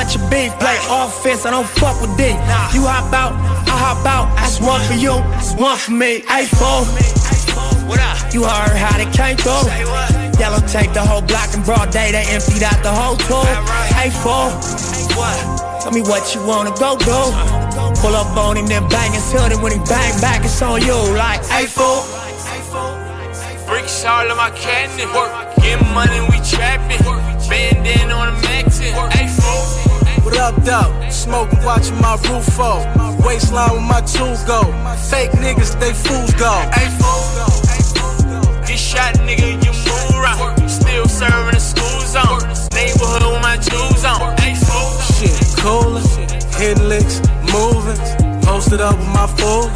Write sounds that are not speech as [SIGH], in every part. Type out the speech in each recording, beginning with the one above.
Bunch of beef, play offense, I don't fuck with D. You hop out, I hop out, that's one for you, one for me. A4, what up? You heard how they came through. Yellow take the whole block and broad day, they emptied out the whole. A4, what? Tell me what you wanna go do. Pull up on him, then bang his hood, and when he bang back, it's on you. Like A4. Bricks all of my cabinet. Work. Get money, we trapping. Bandin on the maxin. A4. What up, though? Smoking, watching my roof fall. Waistline with my tool go. Fake niggas, they fools go. A4. Get shot, nigga, you move around. Still serving the school zone. Neighborhood with my jewels on. A4. Shit, cooler. Hitting licks. Posted up with my fool.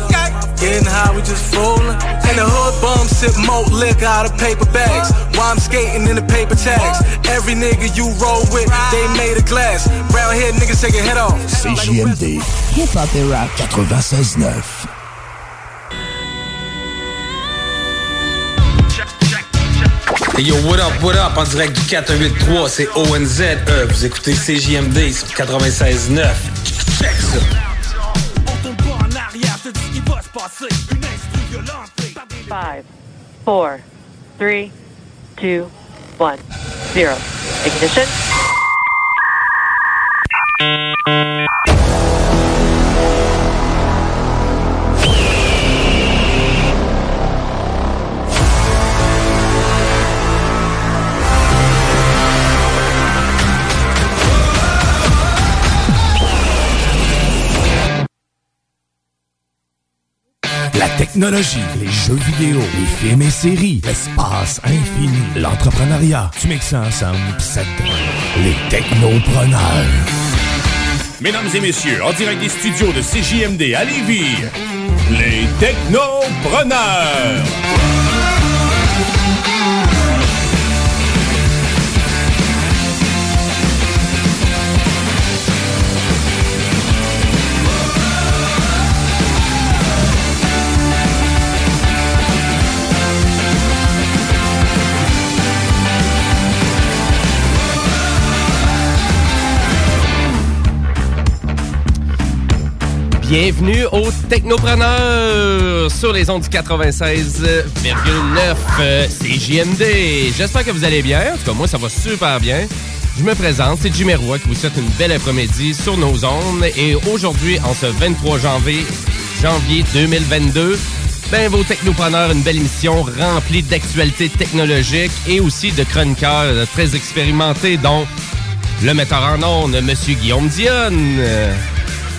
Getting high, we just fooling. And the hood bum sip malt liquor out of paper bags. While I'm skating in the paper tags. Every nigga you roll with, they made of glass. Brown hair niggas take your head off. CJMD. Hip-hop et rap 96.9. Hey yo, what up, what up, en direct du 483, c'est ONZE, vous écoutez CJMD sur 96.9. Check ça. Five, four, three, two, one, zero. Ignition. Technologie, les jeux vidéo, les films et séries, l'espace infini, l'entrepreneuriat. Tu mixes ça ensemble ça les technopreneurs. Mesdames et messieurs, en direct des studios de CJMD à Lévis, les technopreneurs. Bienvenue aux Technopreneurs sur les ondes du 96,9 euh, CJMD. J'espère que vous allez bien. En tout cas, moi, ça va super bien. Je me présente, c'est Jimmy Roy qui vous souhaite une belle après-midi sur nos ondes. Et aujourd'hui, en ce 23 janvier, janvier 2022, ben, vos technopreneurs, une belle émission remplie d'actualités technologiques et aussi de chroniqueurs très expérimentés, dont le metteur en ondes, Monsieur Guillaume Dionne.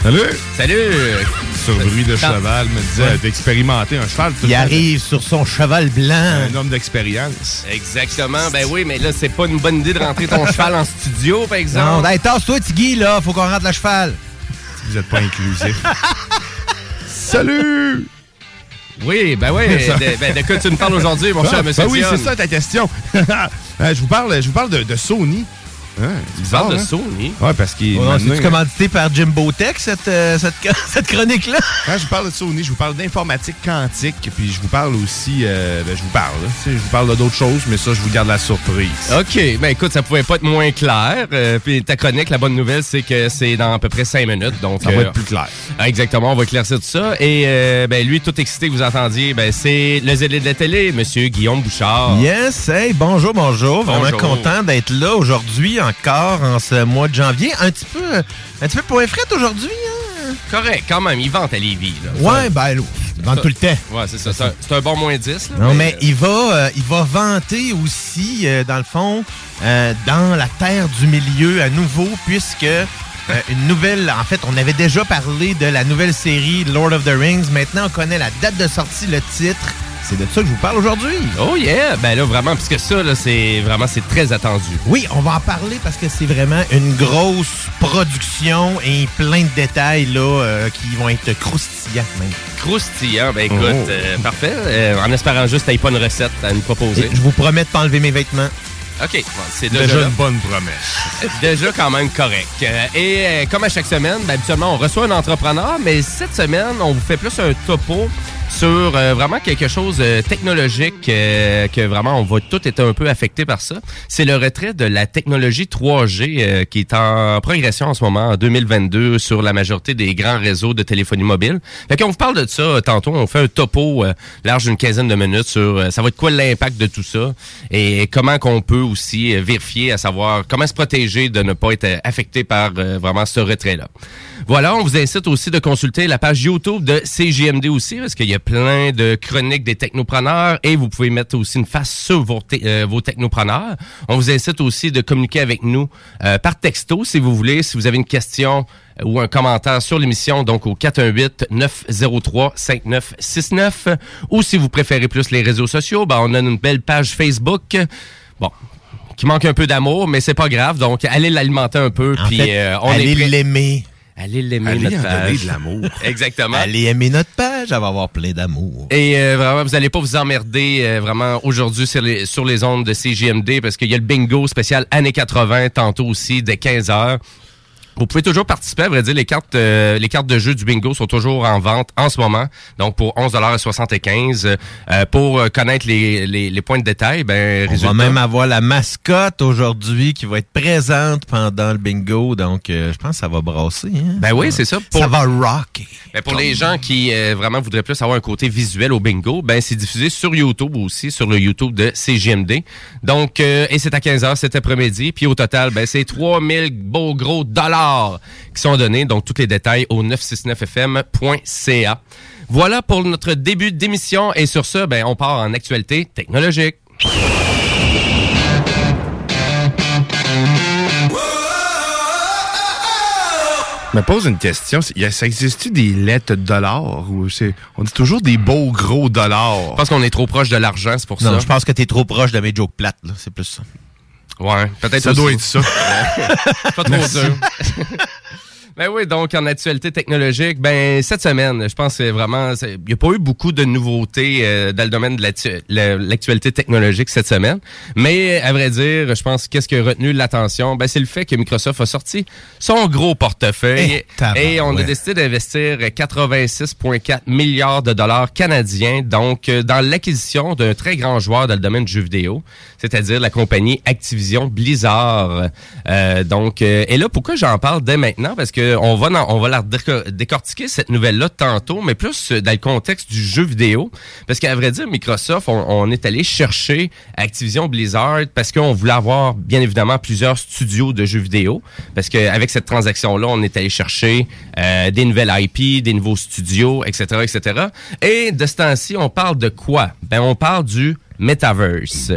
Salut! Salut! Sur bruit de cheval me disait Ouais. d'expérimenter un cheval. tout Il arrive sur son cheval blanc. Un homme d'expérience. Exactement. Ben oui, mais là, c'est pas une bonne idée de rentrer ton cheval en studio, par Non, exemple. hey, tasse-toi, Tiggy, là. Faut qu'on rentre le cheval. Vous êtes pas inclusif. [LAUGHS] Salut! Oui, ben oui. De, ben, de quoi tu me parles aujourd'hui, mon Ah, cher ben monsieur oui, Dionne? c'est ça ta question. [LAUGHS] Euh, je vous parle, je vous parle de, de Sony. Tu parles de Sony. Ouais, parce qu'il. Oh non, maintenant- C'est-tu commandité par Jimbo Tech, cette, euh, [LAUGHS] cette, cette chronique-là? Quand je vous parle de Sony, je vous parle d'informatique quantique, puis je vous parle aussi, euh, ben, je vous parle, là. Je vous parle de d'autres choses, mais ça, je vous garde la surprise. OK. Ben écoute, ça pouvait pas être moins clair. Euh, puis ta chronique, la bonne nouvelle, c'est que c'est dans à peu près cinq minutes. Donc, Ça va être plus clair. ah, Exactement, on va éclaircir tout ça. Et euh, ben lui, tout excité que vous entendiez, ben c'est le zélé de la télé, Monsieur Guillaume Bouchard. Yes, hey, bonjour, bonjour. Vraiment Bonjour. content d'être là aujourd'hui encore en ce mois de janvier. Un petit peu, un petit peu point fret aujourd'hui, hein? Correct, quand même, il vante à Lévis. Là. Ouais, ben, là, il vente tout le temps. Ouais, c'est ça. C'est un, bon moins 10. Là, Non, mais il va, euh, il va vanter aussi, euh, dans le fond, euh, dans la terre du milieu à nouveau, puisque euh, une nouvelle. En fait, on avait déjà parlé de la nouvelle série Lord of the Rings. Maintenant, on connaît la date de sortie, le titre. C'est de ça que je vous parle aujourd'hui. Oh yeah! Ben là, vraiment, puisque ça, là, c'est vraiment, c'est très attendu. Oui, on va en parler parce que c'est vraiment une grosse production et plein de détails là, euh, qui vont être croustillants même. Croustillant, ben écoute, Oh. euh, parfait. Euh, en espérant juste que t'aies pas une recette à nous proposer. Et je vous promets de pas enlever mes vêtements. OK, bon, c'est déjà, une bonne promesse. [LAUGHS] Déjà quand même correct. Euh, Et euh, comme à chaque semaine, ben, habituellement, on reçoit un entrepreneur, mais cette semaine, on vous fait plus un topo sur euh, vraiment quelque chose de technologique euh, que vraiment on va tout être un peu affecté par ça. C'est le retrait de la technologie 3G euh, qui est en progression en ce moment en 2022 sur la majorité des grands réseaux de téléphonie mobile. Fait qu'on vous parle de ça euh, tantôt, on fait un topo euh, large d'une quinzaine de minutes sur euh, ça va être quoi l'impact de tout ça et comment qu'on peut aussi euh, vérifier à savoir comment se protéger de ne pas être euh, affecté par euh, vraiment ce retrait-là. Voilà, on vous incite aussi de consulter la page YouTube de CGMD aussi, parce qu'il y a plein de chroniques des technopreneurs et vous pouvez mettre aussi une face sur vos, te- euh, vos technopreneurs. On vous incite aussi de communiquer avec nous euh, par texto si vous voulez, si vous avez une question euh, ou un commentaire sur l'émission, donc au 418-903-5969. Ou si vous préférez plus les réseaux sociaux, ben, on a une belle page Facebook. Bon, qui manque un peu d'amour, mais c'est pas grave. Donc, allez l'alimenter un peu. Puis euh, on allez est l'aimer. Allez l'aimer, Allez notre en donner page. de l'amour. [LAUGHS] Exactement. Allez aimer notre page, elle va avoir plein d'amour. Et euh, vraiment, vous allez pas vous emmerder euh, vraiment aujourd'hui sur les, sur les ondes de CGMD parce qu'il y a le bingo spécial années 80 tantôt aussi dès 15 heures. Vous pouvez toujours participer, à vrai dire, les cartes, euh, les cartes de jeu du bingo sont toujours en vente en ce moment, donc pour 11,75 euh, Pour euh, connaître les, les, les points de détail, ben, On résultat, va même avoir la mascotte aujourd'hui qui va être présente pendant le bingo, donc euh, je pense que ça va brasser. Hein? Ben oui, c'est ça. Ça va rocker. Ben pour les gens qui euh, vraiment voudraient plus avoir un côté visuel au bingo, ben c'est diffusé sur YouTube aussi, sur le YouTube de CGMD. Donc, euh, et c'est à 15h cet après-midi. Puis au total, ben c'est 3000 beaux gros dollars qui sont donnés. Donc, tous les détails au 969fm.ca. Voilà pour notre début d'émission. Et sur ce, ben on part en actualité technologique. Je me pose une question. Ça existe-tu des lettres de dollars ou c'est. On dit toujours des beaux gros dollars? Je pense qu'on est trop proche de l'argent, c'est pour Non, ça. je pense que t'es trop proche de mes jokes plates, là. c'est plus ça. Ouais, peut-être Ça aussi. doit être ça. [LAUGHS] Pas trop dur. [LAUGHS] Ben oui, donc en actualité technologique, ben cette semaine, je pense que c'est vraiment, il n'y a pas eu beaucoup de nouveautés euh, dans le domaine de l'actu- la- l'actualité technologique cette semaine. Mais à vrai dire, je pense qu'est-ce qui a retenu l'attention, ben c'est le fait que Microsoft a sorti son gros portefeuille Eh, tabarouette. et on a décidé d'investir 86,4 milliards de dollars canadiens, donc euh, dans l'acquisition d'un très grand joueur dans le domaine du jeu vidéo, c'est-à-dire la compagnie Activision Blizzard. Euh, donc, euh, et là, pourquoi j'en parle dès maintenant? Parce que on va, la déco- décortiquer cette nouvelle-là tantôt, mais plus euh, dans le contexte du jeu vidéo. Parce qu'à vrai dire, Microsoft, on, on est allé chercher Activision Blizzard parce qu'on voulait avoir, bien évidemment, plusieurs studios de jeux vidéo. Parce qu'avec cette transaction-là, on est allé chercher euh, des nouvelles IP, des nouveaux studios, etc., etc. Et de ce temps-ci, on parle de quoi? Ben, on parle du Metaverse.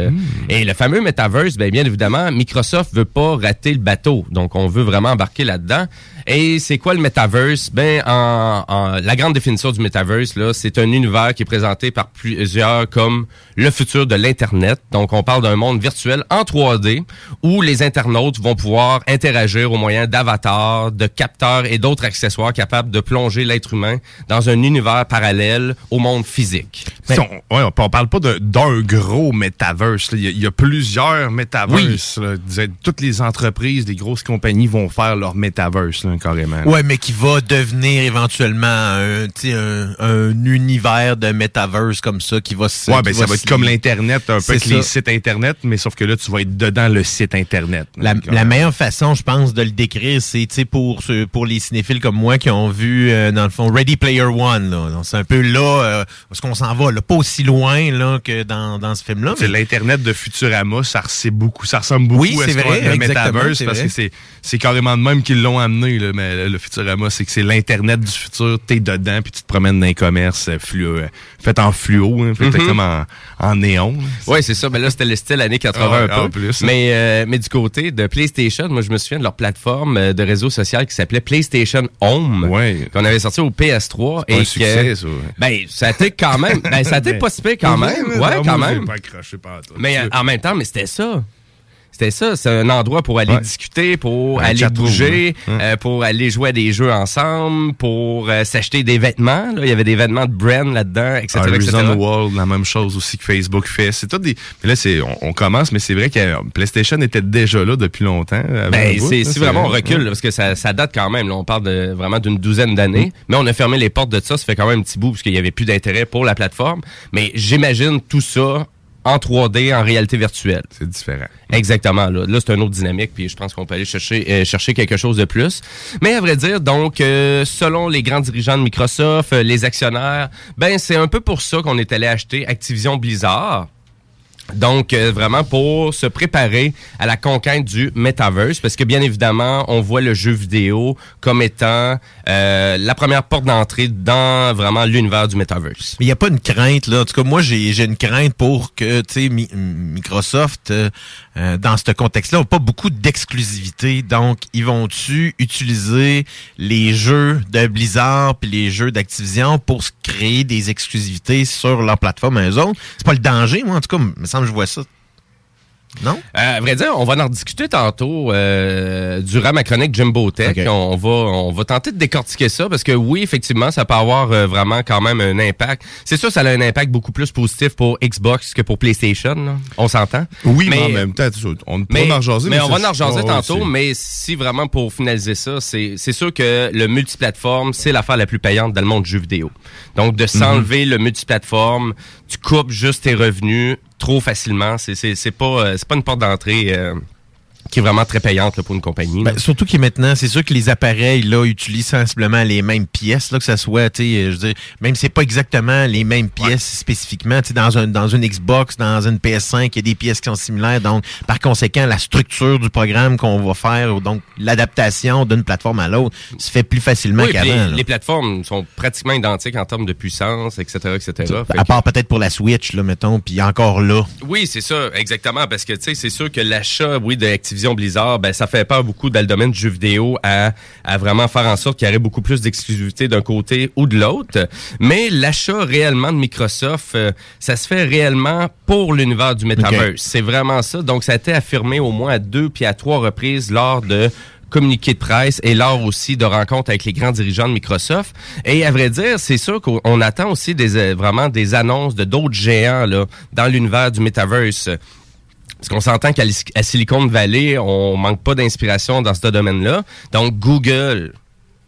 Et le fameux Metaverse, ben, bien évidemment, Microsoft veut pas rater le bateau. Donc, on veut vraiment embarquer là-dedans. Et c'est quoi le Metaverse? Ben, en, en- la grande définition du Metaverse, là, c'est un univers qui est présenté par plusieurs comme le futur de l'Internet. Donc, on parle d'un monde virtuel en 3D où les internautes vont pouvoir interagir au moyen d'avatars, de capteurs et d'autres accessoires capables de plonger l'être humain dans un univers parallèle au monde physique. Si on, ouais, on, on parle pas de- d'un gros metaverse. là. Il y, y a plusieurs. Disais, Toutes les entreprises, les grosses compagnies vont faire leur metaverse, là, carrément. Ouais, mais qui va devenir éventuellement un, un, un univers de metaverse comme ça qui va se. Qui ben ça va être comme l'Internet, un peu avec les sites Internet, mais sauf que là, tu vas être dedans le site Internet. La, la meilleure façon, je pense, de le décrire, c'est pour pour les cinéphiles comme moi qui ont vu, euh, dans le fond, Ready Player One. C'est un peu là, euh, parce qu'on s'en va, là, pas aussi loin là, que dans, dans ce film-là. C'est mais- l'Internet de Futurama, ça, ressemble beaucoup, ça ressemble beaucoup Oui, à ce vrai, le Metaverse, parce vrai. que c'est, carrément de même qu'ils l'ont amené, là, mais le Futurama, c'est que c'est l'Internet du futur, t'es dedans, puis tu te promènes dans les commerces euh, fluo, euh, fait en fluo, hein, fait comme en, en néon. Oui, c'est ça. Mais là, c'était le style années 80 Ah ouais, un peu. en plus, hein. mais, euh, mais du côté de PlayStation, moi, je me souviens de leur plateforme euh, de réseau social qui s'appelait PlayStation Home. Qu'on avait sorti au PS3. C'est pas un que- succès, ça. Ben, ça a été quand même. Ben, ça a été [LAUGHS] Ben, pas si pire quand même. Ouais, quand même. pas accroché. Mais euh, en même temps, mais c'était ça. C'était ça, c'est un endroit pour aller Ouais. discuter, pour Un aller bouger, hein. euh, pour aller jouer à des jeux ensemble, pour euh, s'acheter des vêtements. Là. Il y avait des vêtements de brand là-dedans, etc. etc. Horizon World, la même chose aussi que Facebook fait. C'est tout des. Mais là, c'est, on, on commence, mais c'est vrai que euh, PlayStation était déjà là depuis longtemps. avant Ben, c'est, si vraiment on recule, là, parce que ça, ça date quand même, là, on parle de, vraiment d'une douzaine d'années, mais on a fermé les portes de ça, ça fait quand même un petit bout, parce qu'il n'y avait plus d'intérêt pour la plateforme. Mais j'imagine tout ça en 3D, en réalité virtuelle. C'est différent. Exactement. Là, là c'est une autre dynamique, puis je pense qu'on peut aller chercher, euh, chercher quelque chose de plus. Mais à vrai dire, donc, euh, selon les grands dirigeants de Microsoft, euh, les actionnaires, ben c'est un peu pour ça qu'on est allé acheter Activision Blizzard. Donc, euh, vraiment pour se préparer à la conquête du metaverse, parce que bien évidemment, on voit le jeu vidéo comme étant euh, la première porte d'entrée dans vraiment l'univers du metaverse. Il n'y a pas une crainte, là. En tout cas, moi, j'ai une crainte pour que, tu sais, Mi- Microsoft, euh, euh, dans ce contexte-là, n'a pas beaucoup d'exclusivité. Donc, ils vont-tu utiliser les jeux de Blizzard puis les jeux d'Activision pour créer des exclusivités sur leur plateforme à eux autres? C'est pas le danger, moi, en tout cas, que je vois ça. Non? Euh, à vrai dire, on va en discuter tantôt euh, durant ma chronique Jumbo Tech. On, va, on va tenter de décortiquer ça parce que oui, effectivement, ça peut avoir euh, vraiment quand même un impact. C'est sûr, ça a un impact beaucoup plus positif pour Xbox que pour PlayStation. là. On s'entend. Oui, mais, en même temps, on peut mais, en jaser. mais on va en ouais, tantôt, mais si vraiment pour finaliser ça, c'est c'est sûr que le multiplateforme, c'est l'affaire la plus payante dans le monde du jeu vidéo. Donc, de s'enlever le multiplateforme, tu coupes juste tes revenus trop facilement. C'est pas, euh, pas une porte d'entrée euh, qui est vraiment très payante là, pour une compagnie. Ben, surtout que maintenant, c'est sûr que les appareils là utilisent sensiblement les mêmes pièces, là, que ça soit, tu sais, euh, je veux dire, même si c'est pas exactement les mêmes pièces spécifiquement, tu sais, dans un dans une Xbox, dans une PS5, il y a des pièces qui sont similaires. Donc, par conséquent, la structure du programme qu'on va faire, donc l'adaptation d'une plateforme à l'autre, se fait plus facilement Oui, qu'avant. les, plateformes sont pratiquement identiques en termes de puissance, etc., etc. À que- part peut-être pour la Switch, là, mettons, puis encore là. Oui, c'est ça, exactement, parce que tu sais, c'est sûr que l'achat, oui, Activision Blizzard, ben ça fait peur beaucoup dans le domaine du jeu vidéo à, à vraiment faire en sorte qu'il y aurait beaucoup plus d'exclusivité d'un côté ou de l'autre. Mais l'achat réellement de Microsoft, euh, ça se fait réellement pour l'univers du metaverse. C'est vraiment ça. Donc, ça a été affirmé au moins à deux puis à trois reprises lors de communiqués de presse et lors aussi de rencontres avec les grands dirigeants de Microsoft. Et à vrai dire, c'est sûr qu'on on attend aussi des, euh, vraiment des annonces de d'autres géants là, dans l'univers du metaverse. Parce qu'on s'entend qu'à Silicon Valley, on manque pas d'inspiration dans ce domaine-là. Donc, Google,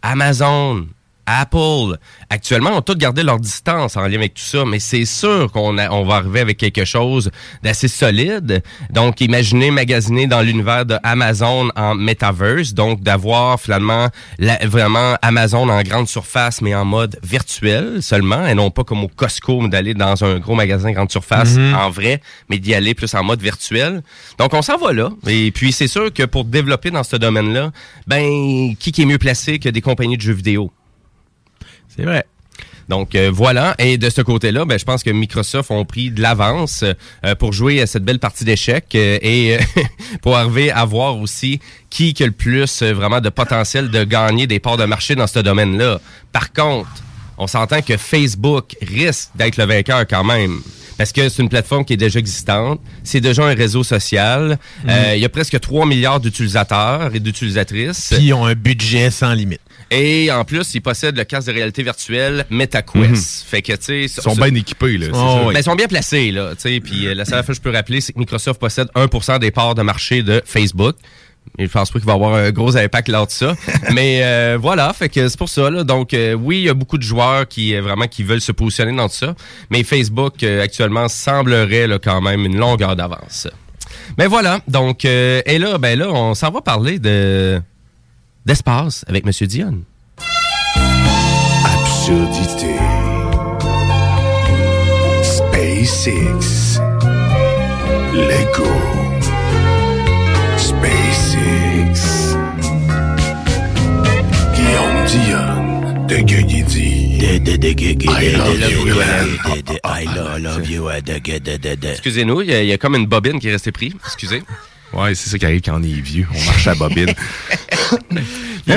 Amazon, Apple, actuellement, ont tous gardé leur distance en lien avec tout ça, mais c'est sûr qu'on a- on va arriver avec quelque chose d'assez solide. Donc, imaginez magasiner dans l'univers de Amazon en metaverse, donc d'avoir finalement la- vraiment Amazon en grande surface, mais en mode virtuel seulement, et non pas comme au Costco d'aller dans un gros magasin grande surface Mhm. en vrai, mais d'y aller plus en mode virtuel. Donc, on s'en va là. Et puis, c'est sûr que pour développer dans ce domaine-là, ben, qui, qui est mieux placé que des compagnies de jeux vidéo? C'est vrai. Donc euh, voilà, et de ce côté-là, ben, je pense que Microsoft ont pris de l'avance euh, pour jouer à cette belle partie d'échecs euh, et euh, [LAUGHS] pour arriver à voir aussi qui qui a le plus euh, vraiment de potentiel de gagner des parts de marché dans ce domaine-là. Par contre, on s'entend que Facebook risque d'être le vainqueur quand même. Parce que c'est une plateforme qui est déjà existante, c'est déjà un réseau social. Euh, Il y a presque 3 milliards d'utilisateurs et d'utilisatrices. Ils ont un budget sans limite. Et en plus, ils possèdent le casque de réalité virtuelle MetaQuest. Fait que, tu sais... Ils sont bien équipés, là. Oh, ben, ils sont bien placés, là. tu sais. Puis euh, la seule affaire que je peux rappeler, c'est que Microsoft possède 1% des parts de marché de Facebook. Et je pense pas qu'il va avoir un gros impact lors de ça. [LAUGHS] Mais euh, voilà, fait que c'est pour ça. Là. Donc euh, oui, il y a beaucoup de joueurs qui euh, vraiment qui veulent se positionner dans tout ça. Mais Facebook euh, actuellement semblerait là, quand même une longueur d'avance. Mais voilà, donc euh, et là, ben là, on s'en va parler de d'espace avec Monsieur Dion. Absurdité. SpaceX. Lego. SpaceX. Guillaume Dion de Gueugui-Di. I love you, Excusez-nous, il y, y a comme une bobine qui est restée prise. Excusez. Ouais, c'est ça qui arrive quand on est vieux. On marche à bobine. [LAUGHS] Là,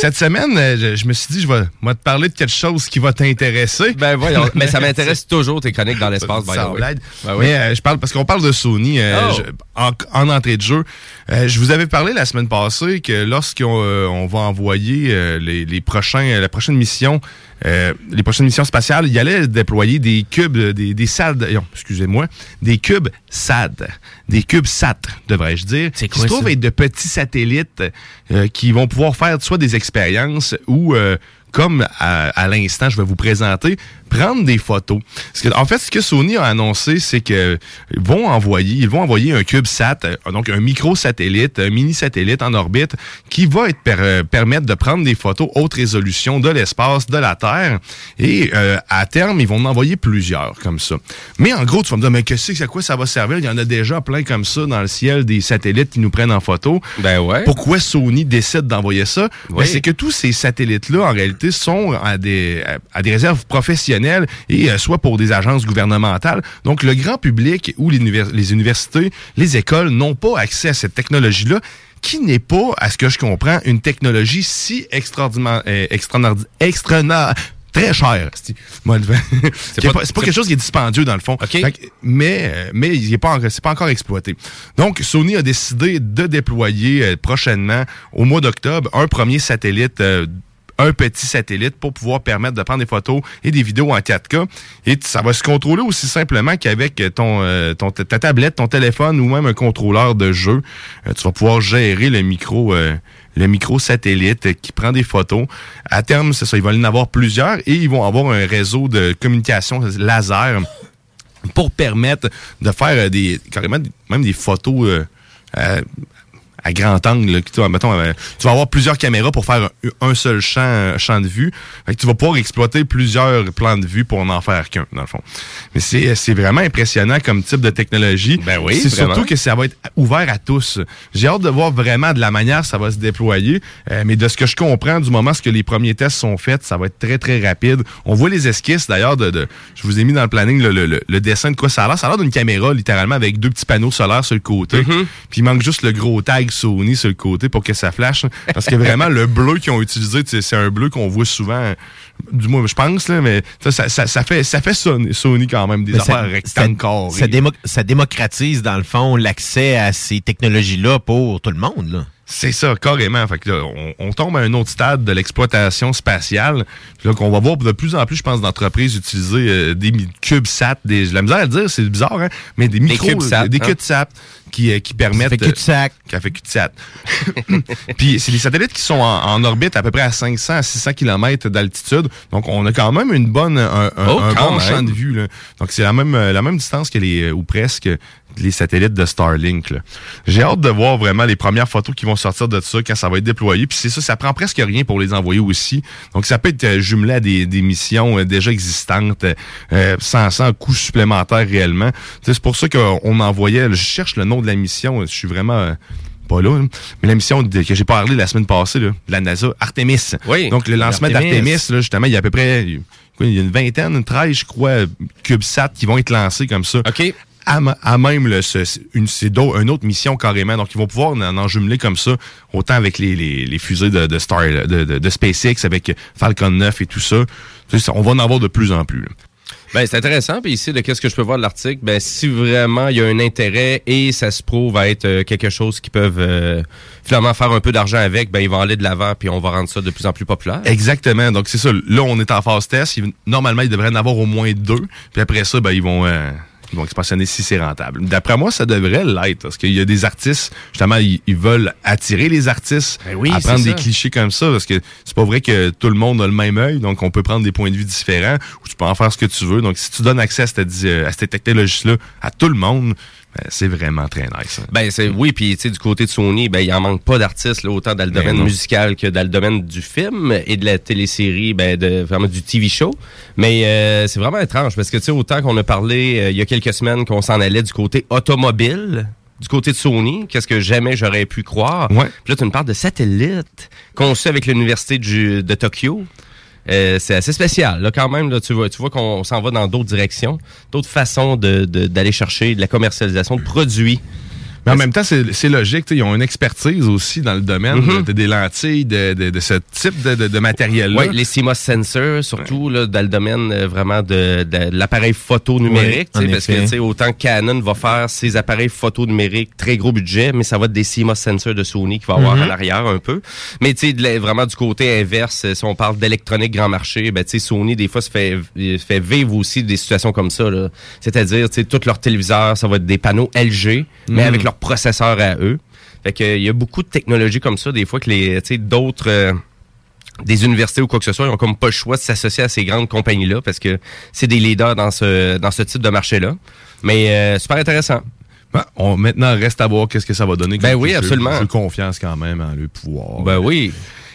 Cette semaine, euh, je, je me suis dit, je vais, moi, te parler de quelque chose qui va t'intéresser. Ben voyons, mais ça [LAUGHS] m'intéresse toujours tes chroniques dans l'espace, by. Ben oui. Mais euh, je parle parce qu'on parle de Sony euh, Oh. je- en, en entrée de jeu. Euh, je vous avais parlé la semaine passée que lorsqu'on on va envoyer les, les prochains, la prochaine mission, euh, les prochaines missions spatiales, il allait déployer des cubes, euh, des, des SAD, non, excusez-moi, des cubes SAD, des cubes SAT, devrais-je dire, qui quoi se trouvent être de petits satellites euh, qui vont pouvoir faire soit des expériences ou euh, comme à, à l'instant, je vais vous présenter, prendre des photos. Parce que, en fait, ce que Sony a annoncé, c'est que ils vont envoyer, ils vont envoyer un CubeSat, euh, donc un micro-satellite, un mini-satellite en orbite, qui va être per- euh, permettre de prendre des photos haute résolution de l'espace, de la Terre. Et euh, à terme, ils vont en envoyer plusieurs comme ça. Mais en gros, tu vas me dire, mais qu'est-ce que c'est, à quoi ça va servir? Il y en a déjà plein comme ça dans le ciel, des satellites qui nous prennent en photo. Ben ouais. Pourquoi Sony décide d'envoyer ça? Ben, c'est que tous ces satellites-là, en réalité, sont à des, à des réserves professionnelles et euh, soit pour des agences gouvernementales. Donc, le grand public ou les universités, les écoles n'ont pas accès à cette technologie-là qui n'est pas, à ce que je comprends, une technologie si extraordinaire, euh, extraordi- extraordinaire- très chère. [LAUGHS] C'est pas- pas, quelque chose qui est dispendieux dans le fond. Que- mais euh, mais il est pas encore- c'est pas encore exploité. Donc Sony a décidé de déployer euh, prochainement au mois d'octobre un premier satellite euh, un petit satellite pour pouvoir permettre de prendre des photos et des vidéos en 4K. Et ça va se contrôler aussi simplement qu'avec ton, euh, ta tablette, ton téléphone ou même un contrôleur de jeu. Euh, tu vas pouvoir gérer le micro euh, le micro satellite qui prend des photos. À terme, c'est ça, ils vont en avoir plusieurs et ils vont avoir un réseau de communication laser pour permettre de faire euh, des carrément même des photos euh, euh, à grand angle. là, tu, vois, mettons, euh, tu vas avoir plusieurs caméras pour faire un, un seul champ, un champ de vue. Fait que tu vas pouvoir exploiter plusieurs plans de vue pour en faire qu'un, dans le fond. Mais c'est, c'est vraiment impressionnant comme type de technologie. Ben oui, C'est surtout que ça va être ouvert à tous. J'ai hâte de voir vraiment de la manière ça va se déployer. Euh, mais de ce que je comprends, du moment que les premiers tests sont faits, ça va être très, très rapide. On voit les esquisses, d'ailleurs, de, de- je vous ai mis dans le planning le, le- le- le dessin de quoi ça a l'air. Ça a l'air d'une caméra, littéralement, avec deux petits panneaux solaires sur le côté. Mm-hmm. Puis il manque juste le gros tag Sony sur le côté pour que ça flash. Parce que vraiment, le bleu qu'ils ont utilisé, c'est un bleu qu'on voit souvent, du moins, je pense, là, mais ça, ça, ça fait, ça fait Sony, quand même, des Mais affaires rectangles carrés. Ça, démo- ça démocratise, dans le fond, l'accès à ces technologies-là pour tout le monde. Là. C'est ça, carrément. Fait que là, on, on tombe à un autre stade de l'exploitation spatiale. Puis là, qu'on va voir de plus en plus, je pense, d'entreprises utiliser euh, des mi- CubeSat, des, la misère à le dire, c'est bizarre, hein, mais des micros, des hein. CubeSat qui, euh, qui permettent... fait cul-de-sac. euh, qui a fait cul-de-sac. [LAUGHS] Puis c'est des satellites qui sont en, en orbite à peu près à 500 à 600 km d'altitude. Donc on a quand même une bonne, un, un- Oh, un bon même. champ de vue. Là. Donc c'est la même, euh, la même distance que les, euh, ou presque, les satellites de Starlink. J'ai hâte de voir vraiment les premières photos qui vont sortir de ça quand ça va être déployé. Puis c'est ça, ça prend presque rien pour les envoyer aussi. Donc ça peut être euh, jumelé à des, des missions euh, déjà existantes euh, sans, sans coût supplémentaire réellement. C'est pour ça qu'on envoyait, je cherche le nom de la mission, je suis vraiment... euh, pas là, hein. mais la mission de- que j'ai parlé la semaine passée, là, de la NASA, Artemis. Oui. Donc le lancement Artemis. d'Artemis, justement, il y a à peu près quoi, il y a une vingtaine, une 13, je crois, CubeSat qui vont être lancés comme ça. OK. À, à même le, ce- une, une autre mission carrément. Donc, ils vont pouvoir en, en jumeler comme ça, autant avec les, les, les fusées de, de Star, de, de, de SpaceX, avec Falcon 9 et tout ça. On va en avoir de plus en plus. là. Ben, c'est intéressant. Puis ici, de qu'est-ce que je peux voir de l'article, ben, si vraiment il y a un intérêt et ça se prouve à être euh, quelque chose qui peuvent euh, finalement faire un peu d'argent avec, ben, ils vont aller de l'avant puis on va rendre ça de plus en plus populaire. Exactement. Donc, c'est ça. Là, on est en phase test. Normalement, ils devraient en avoir au moins deux. Puis après ça, ben, ils vont... euh, ils vont expansionner si c'est rentable. D'après moi, ça devrait l'être parce qu'il y a des artistes, justement, ils, ils veulent attirer les artistes Ben oui, à prendre des ça. clichés comme ça parce que c'est pas vrai que tout le monde a le même œil, donc on peut prendre des points de vue différents ou tu peux en faire ce que tu veux. Donc, si tu donnes accès à cette, à cette technologie-là à tout le monde, c'est vraiment très nice. hein. Ben c'est oui, puis tu sais du côté de Sony, ben il en manque pas d'artistes là, autant dans le Ben domaine musical que dans le domaine du film et de la télésérie, ben de vraiment du TV show. Mais euh, c'est vraiment étrange parce que tu sais autant qu'on a parlé euh, il y a quelques semaines qu'on s'en allait du côté automobile. Du côté de Sony, qu'est-ce que jamais j'aurais pu croire. Ouais. Puis là, tu me parles de satellites conçus avec l'université du- de Tokyo. Euh, c'est assez spécial, là, quand même. Là, tu vois, tu vois qu'on s'en va dans d'autres directions, d'autres façons de- de- d'aller chercher de la commercialisation de produits. Mais en même temps, c'est c'est logique. Ils ont une expertise aussi dans le domaine de- des lentilles, de, de- de ce type de, de- de matériel-là. Oui, les CMOS sensors, surtout là, dans le domaine euh, vraiment de, de l'appareil photo numérique. En parce que effet. tu sais, autant Canon va faire ses appareils photo numériques très gros budget, mais ça va être des CMOS sensors de Sony qui va avoir Mhm. en arrière un peu. Mais tu sais, vraiment du côté inverse, euh, si on parle d'électronique grand marché, ben tu sais, Sony des fois se fait, euh, fait vivre aussi des situations comme ça. C'est-à-dire, tu sais, tous leurs téléviseurs, ça va être des panneaux LG, mais Mhm. avec leur processeur à eux. Fait que il y a beaucoup de technologies comme ça, des fois que les, d'autres euh, des universités ou quoi que ce soit, ils ont comme pas le choix de s'associer à ces grandes compagnies-là parce que c'est des leaders dans ce dans ce type de marché-là. Mais euh, super intéressant. Ben, on, maintenant, reste à voir qu'est-ce que ça va donner. Ben oui, absolument. J'ai confiance quand même en le pouvoir. Ben oui.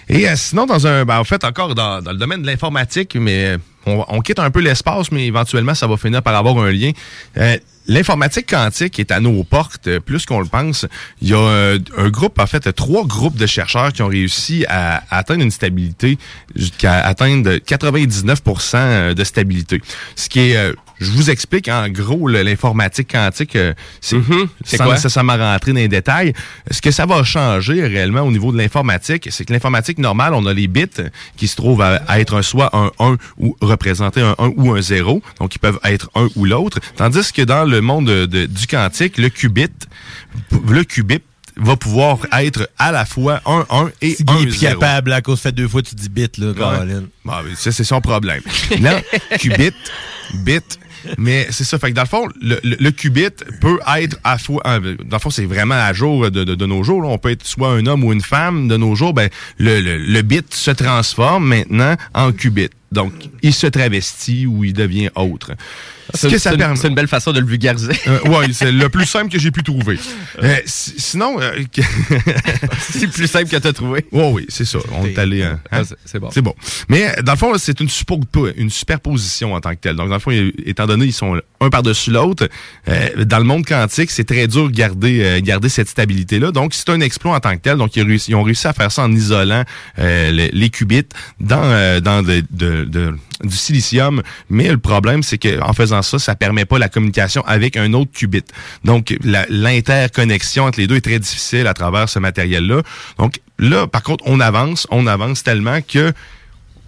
Et euh, sinon, dans un, ben, en fait, encore dans, dans le domaine de l'informatique, mais on, quitte un peu l'espace, mais éventuellement, ça va finir par avoir un lien. Euh, L'informatique quantique est à nos portes, euh, plus qu'on le pense. Il y a euh, un groupe, en fait, trois groupes de chercheurs qui ont réussi à, atteindre une stabilité jusqu'à atteindre 99% de stabilité. Ce qui est, je vous explique en gros l'informatique quantique, euh, c'est C'est sans quoi? nécessairement rentrer dans les détails. Ce que ça va changer réellement au niveau de l'informatique, c'est que l'informatique normale, on a les bits qui se trouvent à, à être un, soit un 1 ou représenter un 1 ou un 0. Donc, ils peuvent être un ou l'autre. Tandis que dans le monde de- de- du quantique, le qubit, le qubit va pouvoir être à la fois un 1 et un Guy est plus 0. capable, à cause fait deux fois, tu dis bit, là, Caroline. Bon, mais ça, c'est son problème. Là, [LAUGHS] qubit, bit, [LAUGHS] mais c'est ça. Fait que dans le fond, le, le- le qubit peut être à fois. euh, Dans le fond, c'est vraiment à jour de, de- de nos jours. On peut être soit un homme ou une femme. De nos jours, ben, le, le- le bit se transforme maintenant en qubit. Donc, il se travestit ou il devient autre. Ce que ça permet. c'est une belle façon de le vulgariser? Euh, ouais, c'est le plus simple que j'ai pu trouver. [LAUGHS] Euh, si- sinon, euh, [LAUGHS] c'est le plus simple que tu as trouvé. Ouais, oui, c'est ça. On est allé. hein, Ah, c'est- c'est bon. C'est bon. Mais euh, dans le fond, c'est une, superposition en tant que telle. Donc, dans le fond, étant donné ils sont un par-dessus l'autre, euh, dans le monde quantique, c'est très dur de garder, euh, garder cette stabilité-là. Donc, c'est un exploit en tant que tel. Donc, ils, ont réussi, ils ont réussi à faire ça en isolant euh, les, les qubits dans, euh, dans de- de- de- du silicium. Mais le problème, c'est qu'en faisant ça, ça permet pas la communication avec un autre qubit. Donc, l'interconnexion entre les deux est très difficile à travers ce matériel-là. Donc, là, par contre, on avance, on avance tellement que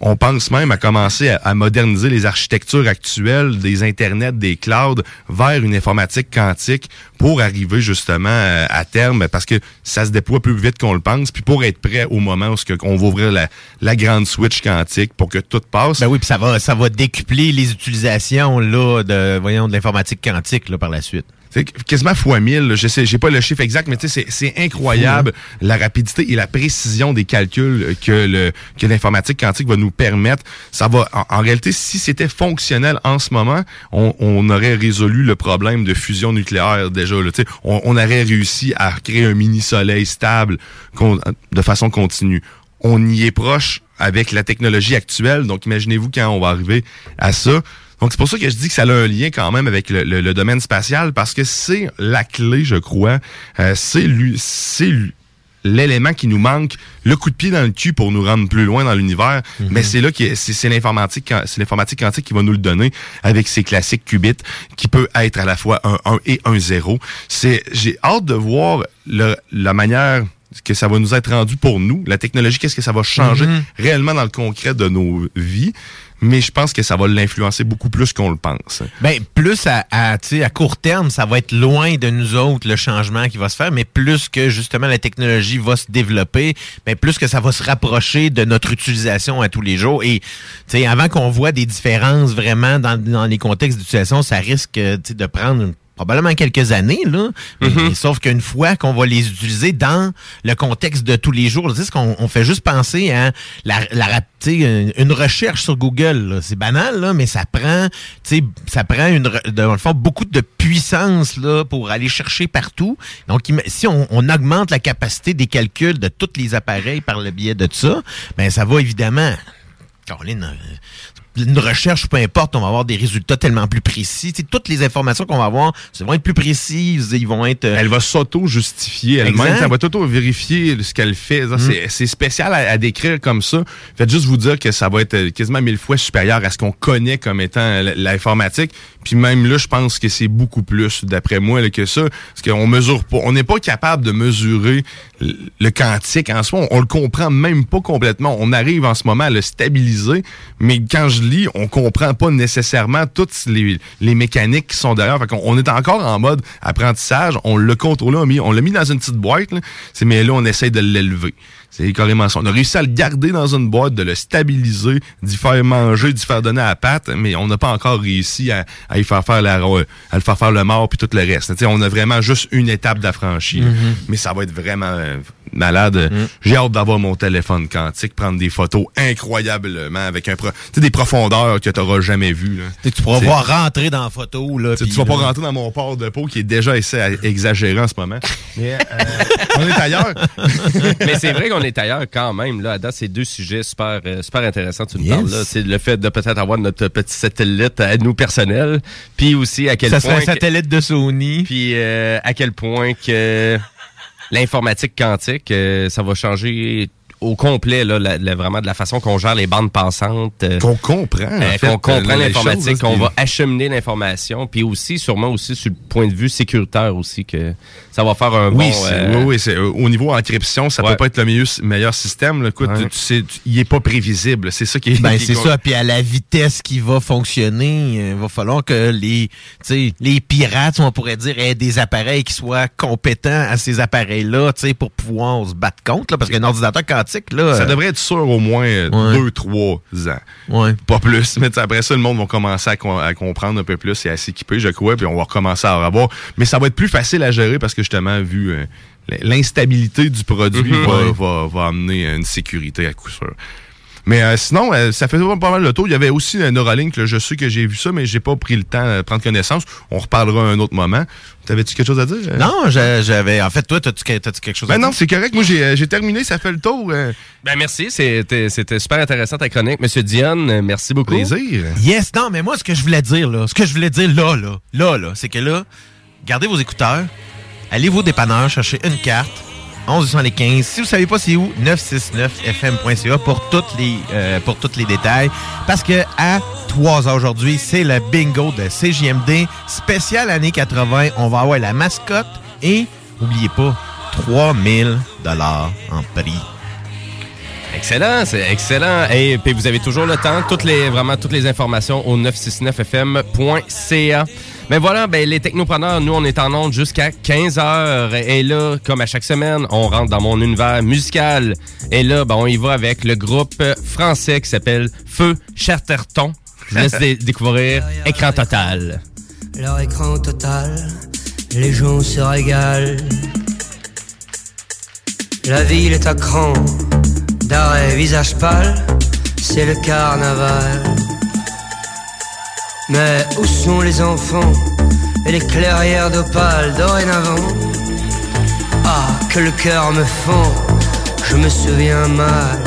on pense même à commencer à, moderniser les architectures actuelles des internets, des clouds vers une informatique quantique pour arriver justement euh, à terme parce que ça se déploie plus vite qu'on le pense puis pour être prêt au moment où on va ouvrir la, la grande switch quantique pour que tout passe. Ben oui, puis ça va, ça va décupler les utilisations là, de, voyons, de l'informatique quantique là, par la suite. C'est quasiment fois 1000. là. Je sais, j'ai pas le chiffre exact, mais tu sais, c'est- incroyable la rapidité et la précision des calculs que le que l'informatique quantique va nous permettre. Ça va, en, en réalité, si c'était fonctionnel en ce moment, on, on aurait résolu le problème de fusion nucléaire déjà. Là, on, on aurait réussi à créer un mini soleil stable de façon continue. On y est proche avec la technologie actuelle. Donc, imaginez-vous quand on va arriver à ça. Donc, c'est pour ça que je dis que ça a un lien quand même avec le, le- le domaine spatial, parce que c'est la clé, je crois. Euh, c'est lui, c'est lui- l'élément qui nous manque, le coup de pied dans le cul pour nous rendre plus loin dans l'univers. Mais c'est là que c'est l'informatique, c'est l'informatique quantique qui va nous le donner avec ses classiques qubits, qui peut être à la fois un 1 et un 0. C'est, j'ai hâte de voir le- la manière que ça va nous être rendu pour nous, la technologie, qu'est-ce que ça va changer Mhm. réellement dans le concret de nos vies. Mais je pense que ça va l'influencer beaucoup plus qu'on le pense. Ben, plus à, à, à court terme, ça va être loin de nous autres le changement qui va se faire, mais plus que justement la technologie va se développer, ben, plus que ça va se rapprocher de notre utilisation à tous les jours. Et avant qu'on voit des différences vraiment dans, dans les contextes d'utilisation, ça risque de prendre probablement quelques années, là. Mais- Mhm. Sauf qu'une fois qu'on va les utiliser dans le contexte de tous les jours, tu sais, ce qu'on on fait juste penser à la, la une, recherche sur Google. C'est banal, là, mais ça prend, ça prend une, dans le fond, beaucoup de puissance là, pour aller chercher partout. Donc, si on, on augmente la capacité des calculs de tous les appareils par le biais de ça, ben ça va évidemment. Caroline, euh, une recherche, peu importe, on va avoir des résultats tellement plus précis. Tu sais, toutes les informations qu'on va avoir, elles vont être plus précises, ils vont être... euh, Elle va s'auto-justifier elle-même. Elle va auto-vérifier ce qu'elle fait. Ça, Mm. C'est spécial à, à décrire comme ça. Faites juste vous dire que ça va être euh, quasiment mille fois supérieur à ce qu'on connaît comme étant l- l'informatique. Puis même là, je pense que c'est beaucoup plus, d'après moi, là, que ça. Parce qu'on mesure pas. On n'est pas capable de mesurer le quantique en soi. On, on le comprend même pas complètement. On arrive en ce moment à le stabiliser. Mais quand je lis, on comprend pas nécessairement toutes les, les mécaniques qui sont derrière. Fait qu'on on est encore en mode apprentissage. On l'a contrôlé, on, l'a mis dans une petite boîte. C'est- Mais là, on essaie de l'élever. C'est carrément ça. On a réussi à le garder dans une boîte, de le stabiliser, d'y faire manger, d'y faire donner à la pâte, mais on n'a pas encore réussi à, à y faire faire la, à le faire faire le mort puis tout le reste. On a vraiment juste une étape d'affranchi. Mhm. Mais ça va être vraiment malade. J'ai hâte d'avoir mon téléphone quantique, prendre des photos incroyablement avec un pro- tu sais, des profondeurs que tu n'auras jamais vues. là. Tu pourras voir rentrer dans la photo. Là, tu vas pas rentrer dans mon port de peau qui est déjà assez exagéré en ce moment. [LAUGHS] Mais euh, on est ailleurs. [LAUGHS] Mais c'est vrai qu'on est ailleurs quand même. Là, Adam, c'est deux sujets super, euh, super intéressants. Tu nous Yes. parles là. C'est le fait de peut-être avoir notre petit satellite à nous personnel, puis aussi à quel Ça point. serait un que- satellite de Sony. Puis euh, à quel point que l'informatique quantique, euh, ça va changer au complet, là, la- la- vraiment de la façon qu'on gère les bandes passantes. euh, Qu'on comprend. en euh, fait, qu'on comprend euh, les l'informatique, qu'on va acheminer l'information, puis aussi, sûrement aussi sur le point de vue sécuritaire aussi, que ça va faire un Oui, bon... euh, oui, oui, c'est- euh, au niveau encryption, ça Ouais. peut pas être le meilleur, meilleur système. là. Écoute, Ouais. tu, tu sais, tu- il est pas prévisible. C'est ça qui est. Ben, c'est ça. Puis à la vitesse qui va fonctionner, il va falloir que les, tu sais, les pirates, on pourrait dire, aient des appareils qui soient compétents à ces appareils-là, tu sais, pour pouvoir se battre contre, là, parce qu'un ordinateur là. Ça euh, devrait être sûr au moins euh, Ouais. deux, trois ans. Ouais. Pas plus. [LAUGHS] Mais après ça, le monde va commencer à, com- à comprendre un peu plus et à s'équiper, je crois, puis on va recommencer à en avoir. Mais ça va être plus facile à gérer parce que justement, vu euh, l'instabilité du produit va, Ouais. va, va amener une sécurité à coup sûr. Mais euh, sinon, euh, ça fait pas mal le tour. Il y avait aussi un Neuralink. là. je sais que j'ai vu ça, mais j'ai pas pris le temps de prendre connaissance. On reparlera à un autre moment. T'avais-tu quelque chose à dire? euh? Non, j'a- j'avais. En fait, toi, t'as-tu quelque chose à Ben dire? non, c'est correct. Moi, j'ai euh, terminé. Ça fait le tour. euh. Ben merci, c'était c'était super intéressant ta chronique, Monsieur Dion. euh, Merci beaucoup. Plaisir. Yes, non, mais moi, ce que je voulais dire, là, ce que je voulais dire là, là, là, là, c'est que là, gardez vos écouteurs, allez vos dépanneurs, cherchez une carte, 1115. Si vous savez pas c'est où, 969fm.ca pour euh, pour tous les détails. Parce que à 3 heures aujourd'hui, c'est le bingo de CJMD spécial années 80. On va avoir la mascotte et, n'oubliez pas, 3000 dollars en prix. Excellent, c'est excellent. Et puis vous avez toujours le temps, toutes les vraiment toutes les informations au 969fm.ca. Mais voilà, ben les technopreneurs, nous on est en onde jusqu'à 15 heures et là comme à chaque semaine, on rentre dans mon univers musical et là ben on y va avec le groupe français qui s'appelle Feu Charterton. Je vous laisse dé- [LAUGHS] découvrir Écran total. Leur écran total, les gens se régalent. La ville est à cran, d'arrêt visage pâle, c'est le carnaval. Mais où sont les enfants et les clairières d'opale dorénavant Ah, que le cœur me fend, je me souviens mal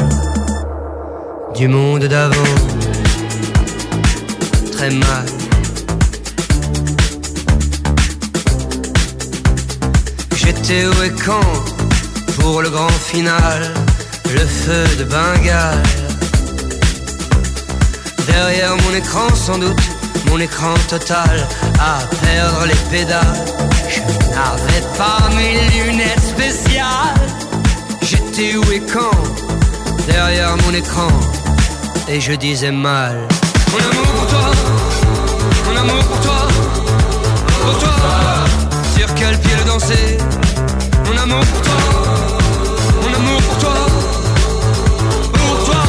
du monde d'avant. Très mal. J'étais où et quand pour le grand final, le feu de Bengale. Derrière mon écran sans doute, mon écran total, à perdre les pédales. Je n'avais pas mes lunettes spéciales. J'étais où et quand Derrière mon écran, et je disais mal. Mon amour pour toi, mon amour pour toi, pour toi. Sur quel pied le danser? Mon amour pour toi, mon amour pour toi, pour toi.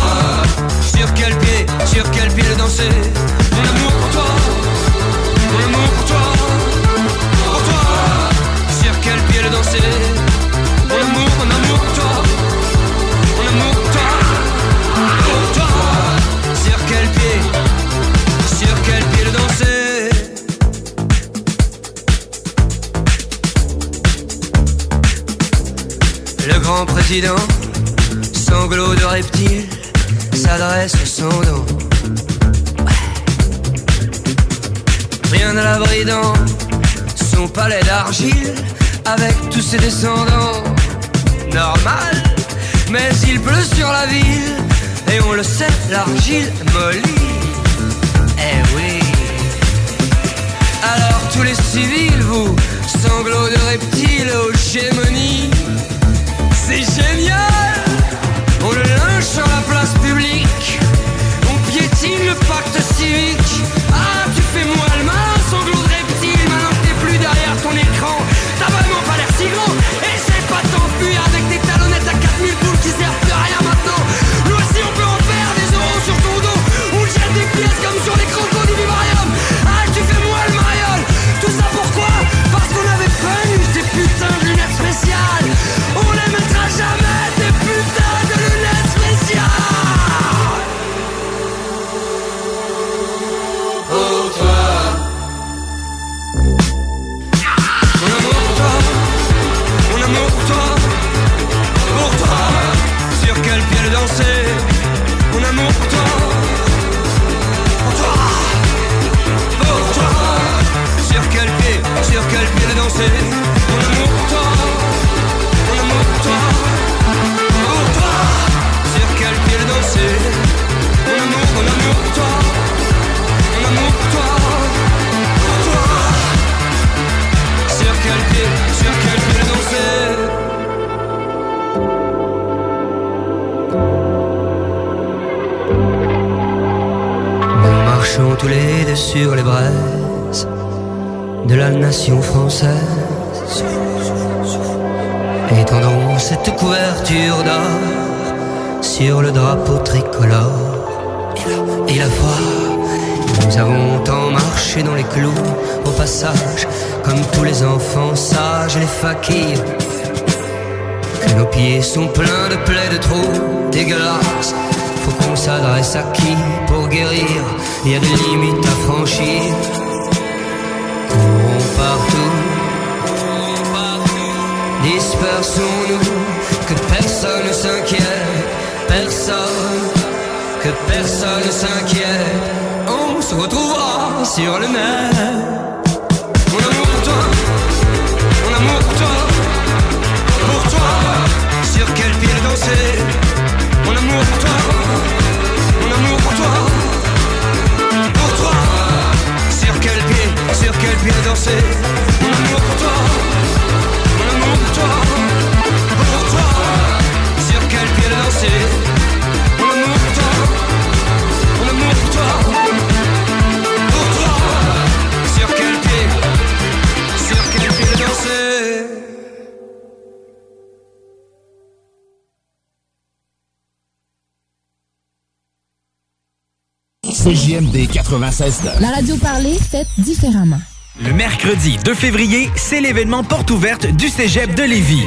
Sur quel pied, sur quel pied le danser? Grand président, sanglot de reptile, s'adresse au sang d'eau. Rien à l'abri dans son palais d'argile, avec tous ses descendants. Normal, mais il pleut sur la ville, et on le sait, l'argile mollit. Eh oui. Alors tous les civils, vous, sanglots de reptiles aux gémonies, c'est génial. On le linge sur la place publique. On piétine le pacte civique La radio parlée, faite différemment. Le mercredi 2 février, c'est l'événement porte ouverte du Cégep. Cégep de Lévis.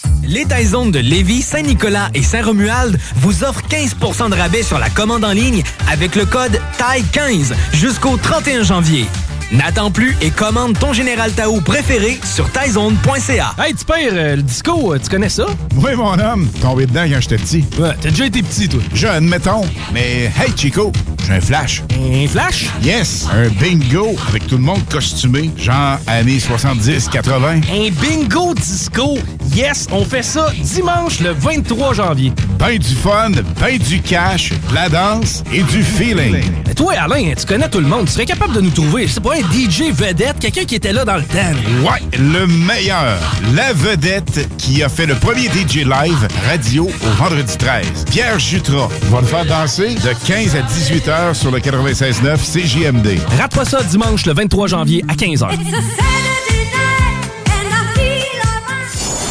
Les Taizones de Lévis, Saint-Nicolas et Saint-Romuald vous offrent 15% de rabais sur la commande en ligne avec le code TAI15 jusqu'au 31 janvier. N'attends plus et commande ton Général Tao préféré sur taizone.ca. Hey, tu pères, euh, le disco, euh, tu connais ça? Oui, mon homme. Tombé dedans quand j'étais petit. Ouais, t'as déjà été petit, toi. Jeune, mettons. Mais hey, Chico, j'ai un flash. Un flash? Yes, un bingo avec tout le monde costumé, genre années 70-80. Un bingo disco? Yes, on fait ça dimanche le 23 janvier. Ben du fun, ben du cash, de la danse et du feeling. Mais toi, Alain, tu connais tout le monde. Tu serais capable de nous trouver, je sais pas, un DJ vedette, quelqu'un qui était là dans le temps. Ouais, le meilleur. La vedette qui a fait le premier DJ live radio au vendredi 13. Pierre Jutras va le faire danser? De 15 à 18 heures sur le 96.9 CJMD. Rate pas ça dimanche le 23 janvier à 15h.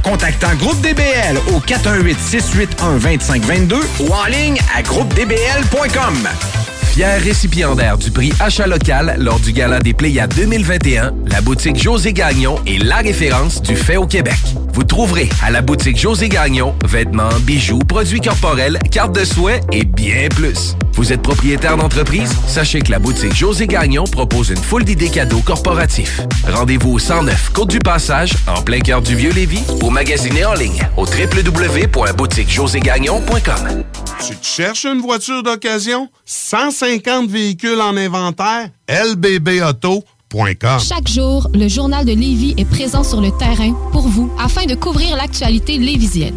contactant Groupe DBL au 418-681-2522 ou en ligne à groupedbl.com. Fier récipiendaire du prix Achat local lors du Gala des Pléiades 2021, la boutique José Gagnon est la référence du fait au Québec. Vous trouverez à la boutique José Gagnon vêtements, bijoux, produits corporels, cartes de soins et bien plus. Vous êtes propriétaire d'entreprise? Sachez que la boutique José Gagnon propose une foule d'idées cadeaux corporatifs. Rendez-vous au 109 Côte du Passage, en plein cœur du Vieux-Lévis, ou magasinez en ligne au www.boutiquejoségagnon.com. Tu te cherches une voiture d'occasion? 150 véhicules en inventaire? lbbauto.com Chaque jour, le journal de Lévis est présent sur le terrain pour vous afin de couvrir l'actualité lévisienne.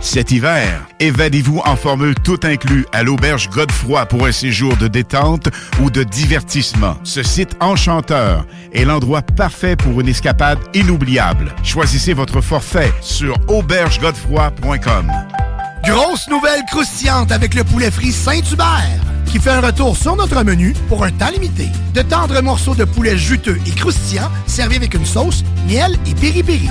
Cet hiver, évadez-vous en formule tout inclus à l'auberge Godefroy pour un séjour de détente ou de divertissement. Ce site enchanteur est l'endroit parfait pour une escapade inoubliable. Choisissez votre forfait sur aubergegodefroy.com. Grosse nouvelle croustillante avec le poulet frit Saint-Hubert qui fait un retour sur notre menu pour un temps limité. De tendres morceaux de poulet juteux et croustillants servis avec une sauce, miel et piri-piri.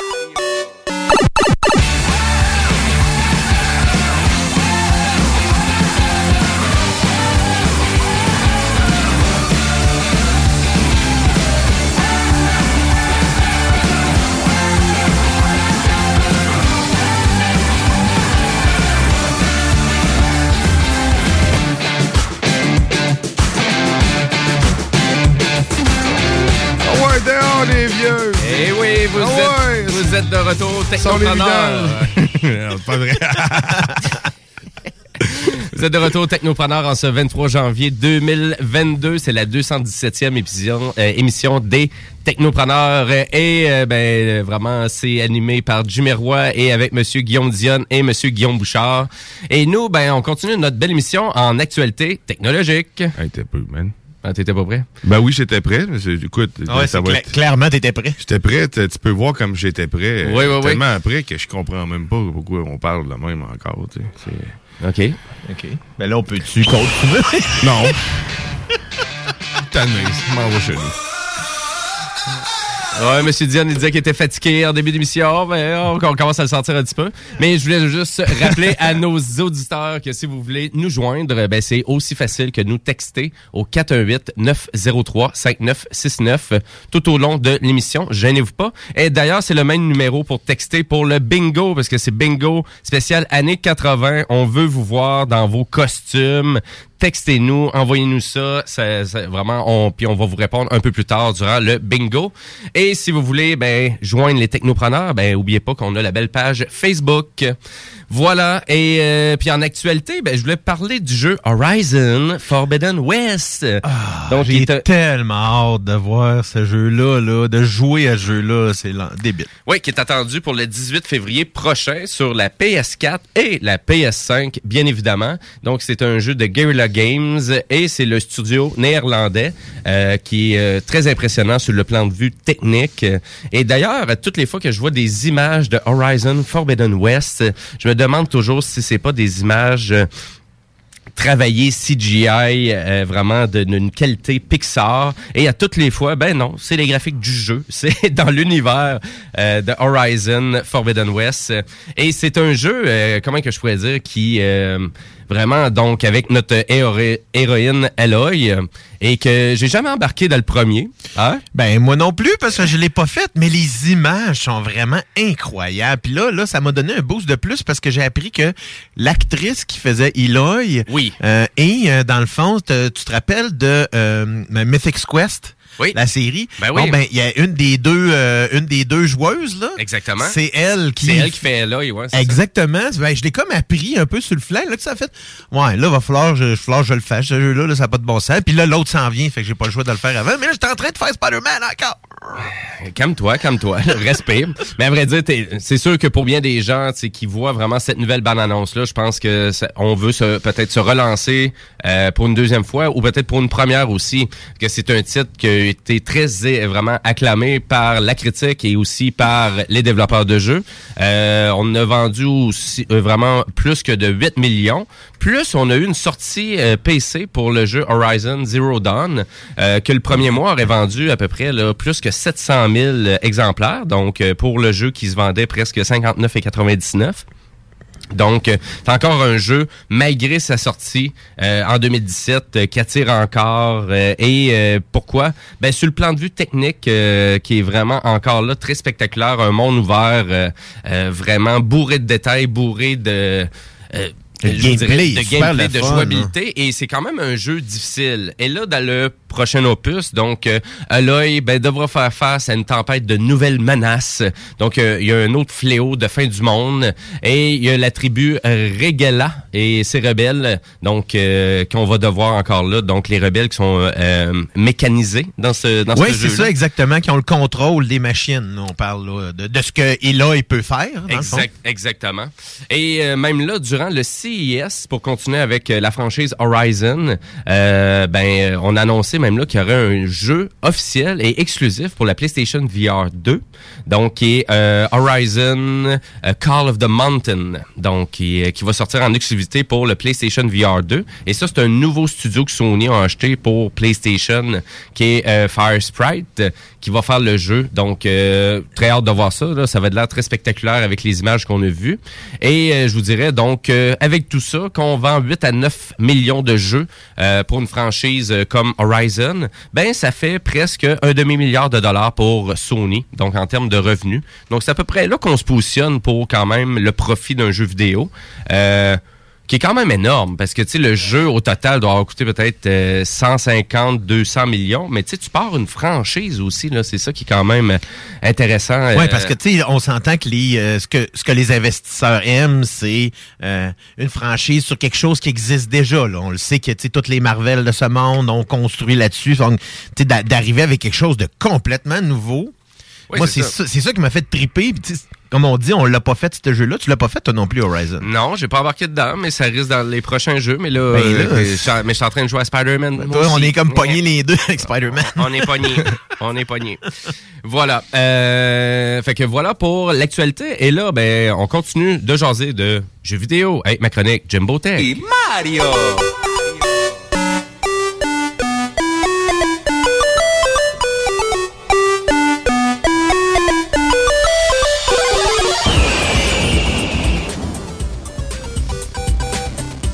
Dehors, les vieux! Eh oui, vous, Ah êtes, vous êtes de retour, technopreneur. Non, [LAUGHS] pas vrai. [LAUGHS] Vous êtes de retour Technopreneur en ce 23 janvier 2022. C'est la 217e émission, euh, émission des Technopreneurs. Et euh, ben, vraiment, c'est animé par Jumérois et avec Monsieur Guillaume Dionne et Monsieur Guillaume Bouchard. Et nous, ben, on continue notre belle émission en actualité technologique. Hey, t'es peu, man. Ah, t'étais pas prêt? Ben oui, j'étais prêt. Écoute, Ah ouais, ça va cla- être- clairement, t'étais prêt. J'étais prêt. Tu peux voir comme j'étais prêt. Oui, oui, oui. Tellement prêt que je comprends même pas pourquoi on parle de même encore. tu sais. C'est- OK. OK. Ben là, on peut-tu continuer? Non. [LAUGHS] Tanné, je m'en vais chez nous. Ouais, Monsieur Dion, il disait qu'il était fatigué en début d'émission. Ben, on, on commence à le sentir un petit peu. Mais je voulais juste rappeler à nos auditeurs que si vous voulez nous joindre, ben, c'est aussi facile que nous texter au 418-903-5969 tout au long de l'émission. Gênez-vous pas. Et d'ailleurs, c'est le même numéro pour texter pour le bingo, parce que c'est bingo spécial années 80. On veut vous voir dans vos costumes. Textez-nous, envoyez-nous ça, ça- vraiment, on, puis on va vous répondre un peu plus tard durant le bingo. Et si vous voulez ben, joindre les technopreneurs, ben oubliez pas qu'on a la belle page Facebook. Voilà. Et euh, puis en actualité, ben, je voulais parler du jeu Horizon Forbidden West. Donc, j'ai tellement hâte de voir ce jeu-là, là, de jouer à ce jeu-là. C'est débile. Oui, qui est attendu pour le 18 février prochain sur la PS4 et la PS5, bien évidemment. Donc, c'est un jeu de Guerrilla Games et c'est le studio néerlandais euh, qui est euh, très impressionnant sur le plan de vue technique. Et d'ailleurs, toutes les fois que je vois des images de Horizon Forbidden West, je me demande toujours si c'est pas des images... euh, travailler CGI euh, vraiment d'une qualité Pixar. Et à toutes les fois ben non c'est les graphiques du jeu. [LAUGHS] C'est dans l'univers euh, de Horizon Forbidden West. Et c'est un jeu euh, comment que je pourrais dire qui vraiment donc avec notre héro- héroïne Aloy euh, et que j'ai jamais embarqué dans le premier hein? Ben moi non plus parce que je l'ai pas fait, mais les images sont vraiment incroyables. Puis là, là, ça m'a donné un boost de plus parce que j'ai appris que l'actrice qui faisait Eloy, oui, et euh, dans le fond, te- tu te rappelles de euh, Mythic's Quest? Oui. La série. Ben oui. Bon, ben, il y a une des deux, euh, une des deux joueuses, là. exactement C'est elle qui. c'est elle qui fait ouais ça. Exactement. Ben, je l'ai comme appris un peu sur le flanc, là, que ça a fait. Ouais, là, va falloir, je, va falloir que je le fasse, ce jeu-là, là, ça n'a pas de bon sens. Puis là, l'autre s'en vient, fait que j'ai pas le choix de le faire avant. Mais là, j'étais en train de faire Spider-Man encore. Calme-toi, calme-toi, [LAUGHS] respire. Mais à vrai dire, c'est sûr que pour bien des gens qui voient vraiment cette nouvelle bande-annonce-là, je pense que ça- on veut peut-être se relancer euh, pour une deuxième fois ou peut-être pour une première aussi, que c'est un titre qui a été très vraiment acclamé par la critique et aussi par les développeurs de jeux. Euh, on a vendu aussi euh, vraiment plus que de 8 millions. Plus, on a eu une sortie euh, PC pour le jeu Horizon Zero Dawn, que le premier mois aurait vendu à peu près plus que 700 000 exemplaires. Donc, pour le jeu qui se vendait presque 59,99. Donc, euh, c'est encore un jeu, malgré sa sortie euh, en 2017, euh, qui attire encore. euh, et euh, pourquoi? Ben, sur le plan de vue technique, euh, qui est vraiment encore là, très spectaculaire, un monde ouvert, euh, euh, vraiment bourré de détails, bourré de... euh, Le dirais gameplay, de gameplay, de fun, jouabilité, et c'est quand même un jeu difficile. Et là, dans le prochain opus, donc, euh, Aloy ben, devra faire face à une tempête de nouvelles menaces. Donc, euh, il y a un autre fléau de fin du monde, et il y a la tribu Regala et ses rebelles, donc, euh, qu'on va devoir encore là, donc les rebelles qui sont euh, mécanisés dans ce, dans Oui, ce c'est ça, exactement, qui ont le contrôle des machines. On parle là, de, de ce que Eloy peut faire. Dans le fond. Exact, exactement. Et euh, même là, durant le CES, pour continuer avec euh, la franchise Horizon, euh, ben, on a annoncé même là qu'il y aurait un jeu officiel et exclusif pour la PlayStation VR 2, donc qui est euh, Horizon euh, Call of the Mountain, donc qui, euh, qui va sortir en exclusivité pour le PlayStation VR 2. Et ça, c'est un nouveau studio que Sony a acheté pour PlayStation, qui est Fire Sprite, qui va faire le jeu. Donc, euh, très hâte de voir ça. Ça va de l'air très spectaculaire avec les images qu'on a vues. Et euh, je vous dirais donc, euh, avec tout ça, qu'on vend 8 à 9 millions de jeux pour une franchise comme Horizon, ben ça fait presque un demi-milliard de dollars pour Sony, donc en termes de revenus. Donc, c'est à peu près là qu'on se positionne pour quand même le profit d'un jeu vidéo. Qui est quand même énorme parce que tu sais le jeu au total doit avoir coûté peut-être euh, 150 200 millions mais tu sais tu pars une franchise aussi là c'est ça qui est quand même euh, intéressant Oui, euh, parce que tu sais, on s'entend que les euh, ce que ce que les investisseurs aiment, c'est euh, une franchise sur quelque chose qui existe déjà. Là. On le sait que tu sais, toutes les Marvel de ce monde ont construit là-dessus. Donc, tu sais, d'a- d'arriver avec quelque chose de complètement nouveau. Oui, Moi, c'est c'est ça. ça, qui m'a fait triper. Puis, Comme on dit, on l'a pas fait ce jeu-là. Tu l'as pas fait toi non plus, Horizon? non j'ai pas embarqué dedans mais ça risque dans les prochains jeux mais là, Ben euh, là, je suis en- mais je suis en train de jouer à Spider-Man Toi, on est comme Ouais. pognés les deux avec Spider-Man. On est pognés. [LAUGHS] On est pognés. Voilà. Euh, fait que voilà pour l'actualité. Et là, ben, on continue de jaser de jeux vidéo avec ma chronique Jimbo Tech. Mario.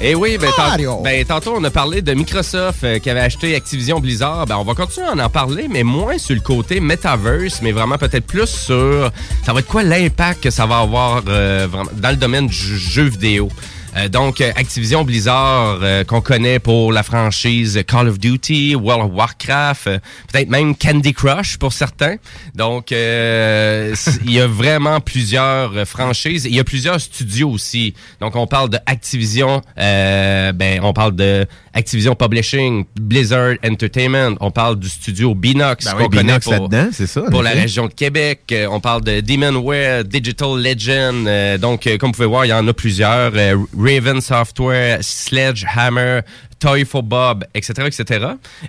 Et oui, ben, tant- ben, tantôt, on a parlé de Microsoft euh, qui avait acheté Activision Blizzard. Ben, on va continuer à en parler, mais moins sur le côté metaverse, mais vraiment peut-être plus sur ça va être quoi l'impact que ça va avoir euh, vraiment dans le domaine du jeu vidéo? Euh, donc, euh, Activision Blizzard, euh, qu'on connaît pour la franchise Call of Duty, World of Warcraft, peut-être même Candy Crush pour certains. Donc, [LAUGHS] il y a vraiment plusieurs franchises. Il y a plusieurs studios aussi. Donc, on parle de Activision, ben, on parle de Activision Publishing, Blizzard Entertainment. On parle du studio Binox Ben oui, connaît pour, ça, la région de Québec. Euh, on parle de Demonware, Digital Legend. Euh, donc, euh, comme vous pouvez voir, il y en a plusieurs. Euh, Raven Software, Sledgehammer, Toy for Bob, etc., etc.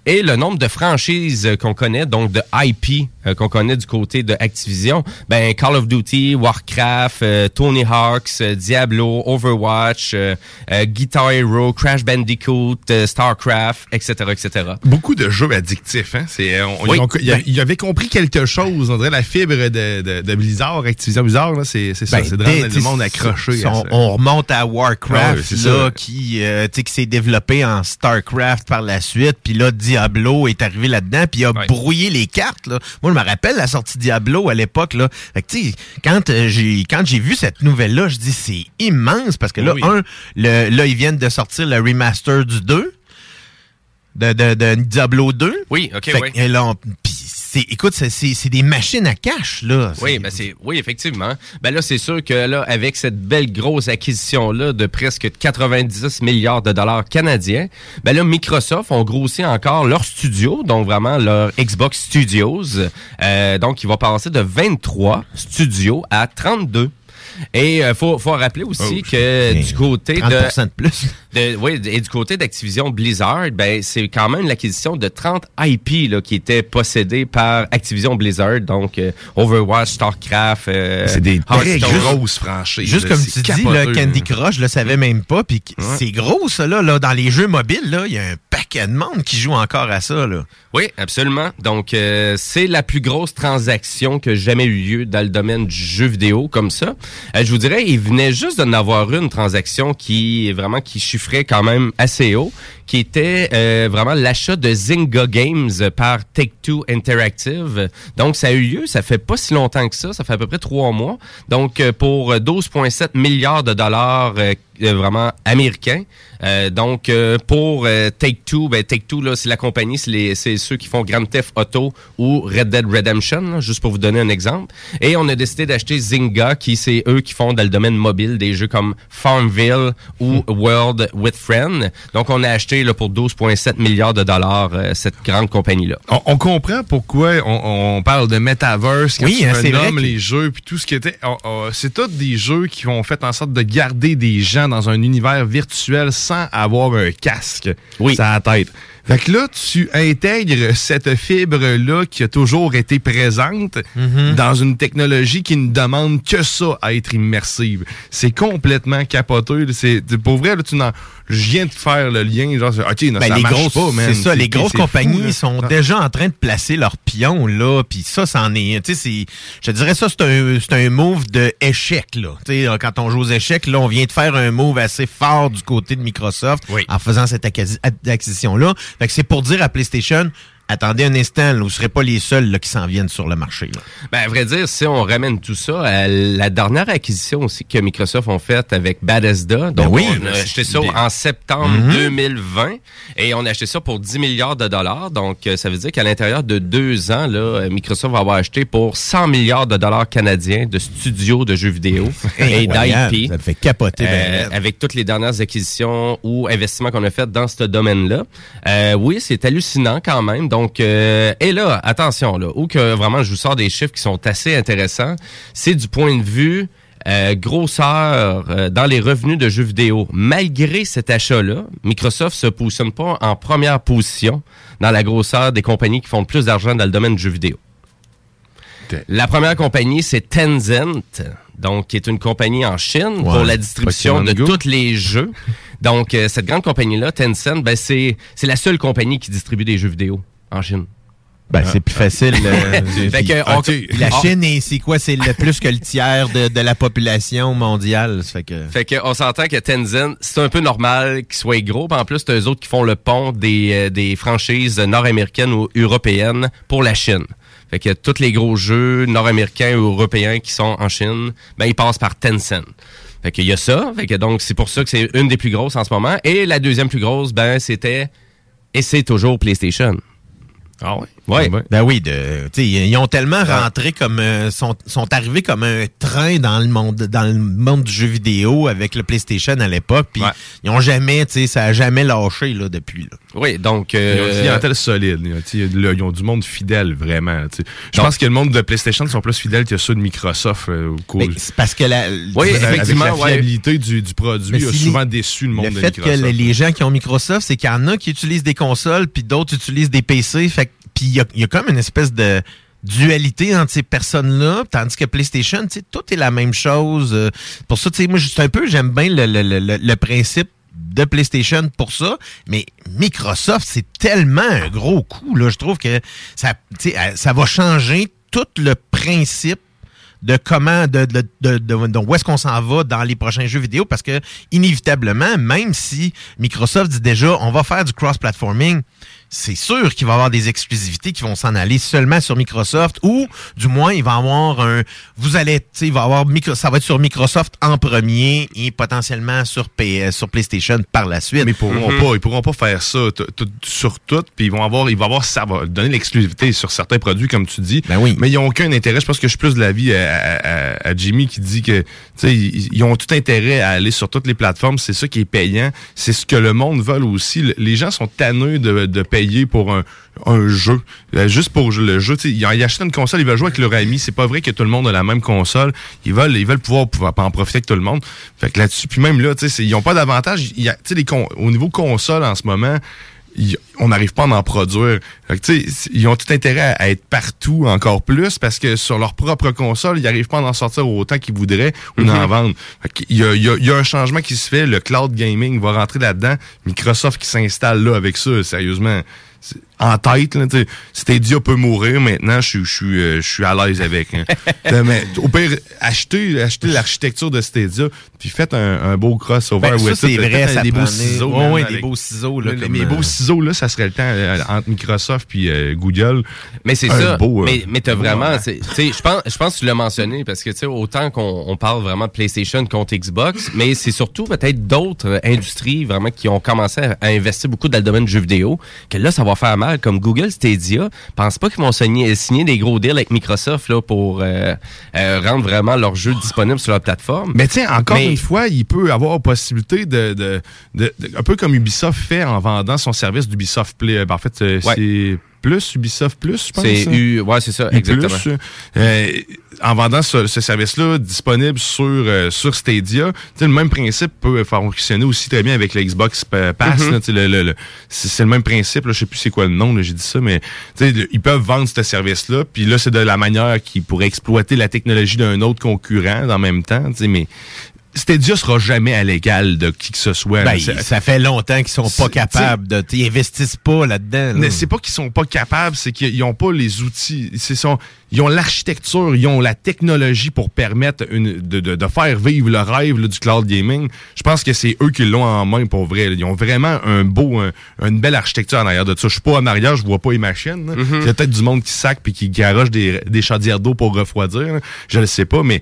Et le nombre de franchises euh, qu'on connaît, donc de IP euh, qu'on connaît du côté de Activision, ben Call of Duty, Warcraft, euh, Tony Hawks, euh, Diablo, Overwatch, euh, euh, Guitar Hero, Crash Bandicoot, Starcraft, etc., etc. Beaucoup de jeux addictifs, hein? C'est, on, Oui. ils ont- il, Ben- il avait compris quelque chose. On dirait la fibre de, de, de Blizzard, Activision Blizzard, là, c'est, c'est ça. Ben, C'est rendre le monde accroché. on, on remonte à Warcraft, Ah ouais, c'est là, ça. qui, qui s'est développé en Starcraft par la suite, puis là, Diablo est arrivé là-dedans, puis il a brouillé les cartes. Là. Moi, je me rappelle la sortie Diablo à l'époque. Là. Fait que, tu sais, quand euh, j'ai quand j'ai vu cette nouvelle-là, je dis c'est immense, parce que là, Oui. un, le, là, ils viennent de sortir le remaster du 2, de, de, de Diablo 2. Oui, ok, Fait oui. que, là, on- c'est, écoute, c'est, c'est c'est des machines à cash, là. Oui, ben c'est oui effectivement. Ben là c'est sûr que là avec cette belle grosse acquisition là de presque 90 milliards de dollars canadiens, ben là Microsoft ont grossi encore leur studio, donc vraiment leur Xbox Studios. Euh, donc il va passer de 23 studios à 32. Et euh, faut faut rappeler aussi Oh, que du côté de 30% de plus. [LAUGHS] de- oui, et du côté d'Activision Blizzard, ben c'est quand même l'acquisition de 30 IP là, qui étaient possédés par Activision Blizzard, donc euh, Overwatch, Starcraft. euh, C'est des très grosses franchises. Juste là, comme tu dis, là, Candy là. Crush, je le savais même pas. Puis c'est gros, ça, là, là. Dans les jeux mobiles, là, il y a un paquet de monde qui joue encore à ça, là. Oui, absolument. Donc, euh, c'est la plus grosse transaction que jamais eu lieu dans le domaine du jeu vidéo comme ça. Euh, je vous dirais, il venait juste d'en avoir une transaction qui vraiment qui chiffrait quand même assez haut, qui était euh, vraiment l'achat de Zynga Games par Take-Two Interactive. Donc, ça a eu lieu, ça fait pas si longtemps que ça, ça fait à peu près trois mois. Donc, euh, pour 12,7 milliards de dollars euh, vraiment américains. Euh, donc, euh, pour euh, Take-Two, ben, Take-Two, là, c'est la compagnie, c'est, les- c'est ceux qui font Grand Theft Auto ou Red Dead Redemption, là, juste pour vous donner un exemple. Et on a décidé d'acheter Zynga, qui c'est eux qui font dans le domaine mobile des jeux comme Farmville ou World with Friend. Donc, on a acheté là, pour 12,7 milliards de dollars euh, cette grande compagnie-là. On, on comprend pourquoi on, on parle de metaverse quand Oui, hein, me c'est vrai nommes que- les jeux puis tout ce qui était. on- on- c'est tous des jeux qui ont fait en sorte de garder des gens dans un univers virtuel sans avoir un casque oui. sur la tête. Fait que là, tu intègres cette fibre-là qui a toujours été présente Mm-hmm. dans une technologie qui ne demande que ça à être immersive. C'est complètement capoteux. C'est, pour vrai, là, tu n'en- je viens de faire le lien. Genre, OK, non, Ben, ça les marche grosses, pas, c'est ça, les grosses fou, compagnies sont Ah. déjà en train de placer leurs pions là, puis ça, c'en est, tu sais, c'est, je te dirais ça, c'est un, c'est un move de échec là. Tu sais, quand on joue aux échecs, là, on vient de faire un move assez fort du côté de Microsoft en faisant cette acquisi- acquisition là. Fait que c'est pour dire à PlayStation, attendez un instant, là, vous serez pas les seuls là, qui s'en viennent sur le marché. Là. Ben, à vrai dire, si on ramène tout ça à la dernière acquisition aussi que Microsoft ont faite avec Bethesda, donc Ben oui, on a acheté ça des- en septembre Mhm. 2020 et on a acheté ça pour 10 milliards de dollars. Donc, euh, ça veut dire qu'à l'intérieur de deux ans, là, euh, Microsoft va avoir acheté pour 100 milliards de dollars canadiens de studios de jeux vidéo [LAUGHS] et d'IP. Ça fait capoter. ben, Euh, raide. avec toutes les dernières acquisitions ou investissements qu'on a fait dans ce domaine-là. Euh, oui, c'est hallucinant quand même. Donc, euh, et là, attention, là, où que vraiment je vous sors des chiffres qui sont assez intéressants, c'est du point de vue euh, grosseur euh, dans les revenus de jeux vidéo. Malgré cet achat-là, Microsoft se positionne pas en première position dans la grosseur des compagnies qui font le plus d'argent dans le domaine du jeu vidéo. La première compagnie, c'est Tencent, donc qui est une compagnie en Chine pour la distribution de tous les jeux. [LAUGHS] Donc, euh, cette grande compagnie-là, Tencent, ben, c'est la seule compagnie qui distribue des jeux vidéo en Chine. Ben, c'est plus facile. euh, [LAUGHS] Fait puis- que, on- la on- Chine, est- c'est quoi? C'est le plus que le tiers de, de la population mondiale. Fait que... Fait que on s'entend que Tencent, c'est un peu normal qu'ils soient gros. Puis en plus, c'est eux autres qui font le pont des, euh, des franchises nord-américaines ou européennes pour la Chine. Fait que tous les gros jeux nord-américains ou européens qui sont en Chine, ben ils passent par Tencent. Fait qu'il y a ça. Fait que donc, c'est pour ça que c'est une des plus grosses en ce moment. Et la deuxième plus grosse, ben, c'était, et c'est toujours PlayStation. Ah ouais? Ouais. Ben oui, de, ils ont tellement rentré comme euh, sont, sont arrivés comme un train dans le monde dans le monde du jeu vidéo avec le PlayStation à l'époque, puis ils ont jamais, tu sais, ça a jamais lâché là depuis là. Oui, donc Ils ont euh, une clientèle solide. Ils ont, tu sais, là, ils ont du monde fidèle, vraiment. Je pense que le monde de PlayStation sont plus fidèles que ceux de Microsoft. euh, au c'est parce que la, Oui, effectivement, la la fiabilité du, du produit a si- souvent déçu le monde le de fait que Microsoft. les- les gens qui ont Microsoft, c'est qu'il y en a qui utilisent des consoles, puis d'autres utilisent des PC. Fait que- puis il y y a comme une espèce de dualité entre ces personnes-là, tandis que PlayStation, tout est la même chose. Euh, Pour ça, tu sais, moi, juste un peu, j'aime bien le, le- le- le- principe de PlayStation pour ça, mais Microsoft, c'est tellement un gros coup, là. Je trouve que ça, ça va changer tout le principe de comment, de, de, de- de où est-ce qu'on s'en va dans les prochains jeux vidéo, parce que inévitablement, même si Microsoft dit déjà, on va faire du cross-platforming, c'est sûr qu'il va y avoir des exclusivités qui vont s'en aller seulement sur Microsoft, ou du moins, il va y avoir un, vous allez, tu sais, il va y avoir micro, ça va être sur Microsoft en premier et potentiellement sur, P- sur PlayStation par la suite. Mais ils pourront pas, ils pourront pas faire ça t- t- sur tout, puis ils vont avoir, ils vont avoir, ça va donner l'exclusivité sur certains produits, comme tu dis. Ben oui. Mais ils ont aucun intérêt. Je pense que je suis plus de l'avis à, à, à- à Jimmy qui dit que, tu sais, ils, ils ont tout intérêt à aller sur toutes les plateformes. C'est ça qui est payant. C'est ce que le monde veut aussi. Le- Les gens sont tannés de, de payer pour un, jeu, Euh, juste pour le jeu. Ils, achètent une console, ils veulent jouer avec leur ami. C'est pas vrai que tout le monde a la même console. Ils veulent, ils veulent pouvoir, pouvoir en profiter avec tout le monde. Fait que là-dessus, puis même là, ils ont pas d'avantage. Au niveau console en ce moment, on n'arrive pas à en produire. Fait que, ils ont tout intérêt à, à être partout encore plus parce que sur leur propre console, ils n'arrivent pas à en sortir autant qu'ils voudraient ou d'en Mhm. vendre. Y, il y y a un changement qui se fait. Le cloud gaming va rentrer là-dedans. Microsoft qui s'installe là avec ça, sérieusement. En tête, là, Stadia peut mourir maintenant, je suis- euh, je suis à l'aise avec. hein. [LAUGHS] Mais au pire, achetez, achetez l'architecture de Stadia, puis faites un, un beau crossover. Ben, ça, c'est vrai, ça des beaux ciseaux. Ouais, man, ouais, des avec- beaux ciseaux, là, Mais comme, les beaux euh, ciseaux, là, ça serait le temps euh, entre Microsoft puis euh, Google. Mais c'est ça. beau, mais mais t'as vraiment, je pense, je pense que tu l'as mentionné parce que tu sais, autant qu'on on parle vraiment de PlayStation contre Xbox, mais c'est surtout peut-être d'autres industries vraiment qui ont commencé à, à investir beaucoup dans le domaine du jeu vidéo. Que là, ça va faire mal. Comme Google Stadia, pense pas qu'ils vont signer, signer des gros deals avec Microsoft là pour euh, euh, rendre vraiment leurs jeux disponibles sur leur plateforme. Mais tiens, encore Mais- une fois, il peut avoir possibilité de, de, de- de- un peu comme Ubisoft fait en vendant son service d'Ubisoft Play. Ben, en fait, euh, Ouais. c'est plus Ubisoft Plus, je pense. C'est hein? U- ouais, c'est ça, U+, exactement. euh, en vendant ce, ce service-là disponible sur, euh, sur Stadia, le même principe peut fonctionner aussi très bien avec le Xbox Pa- Pass. Mhm. là, tu sais, le- le- le- c'est le même principe. Là, je sais plus c'est quoi le nom, j'ai dit ça, mais ils peuvent vendre ce service-là. Puis là, c'est de la manière qu'ils pourraient exploiter la technologie d'un autre concurrent en même temps. Mais Stadia sera jamais à l'égal de qui que ce soit. Ben, ça fait longtemps qu'ils sont pas capables de. Ils investissent pas là-dedans. là. mais c'est pas qu'ils sont pas capables, c'est qu'ils ont pas les outils. Son, ils ont l'architecture, ils ont la technologie pour permettre une, de, de, de faire vivre le rêve là, du cloud gaming. Je pense que c'est eux qui l'ont en main pour vrai. là. Ils ont vraiment un beau, un- une belle architecture en arrière de ça. Je suis pas en arrière, je vois pas les machines. Mhm. Il y a peut-être du monde qui sac puis qui garoche des, des chaudières d'eau pour refroidir. là. Je le sais pas, mais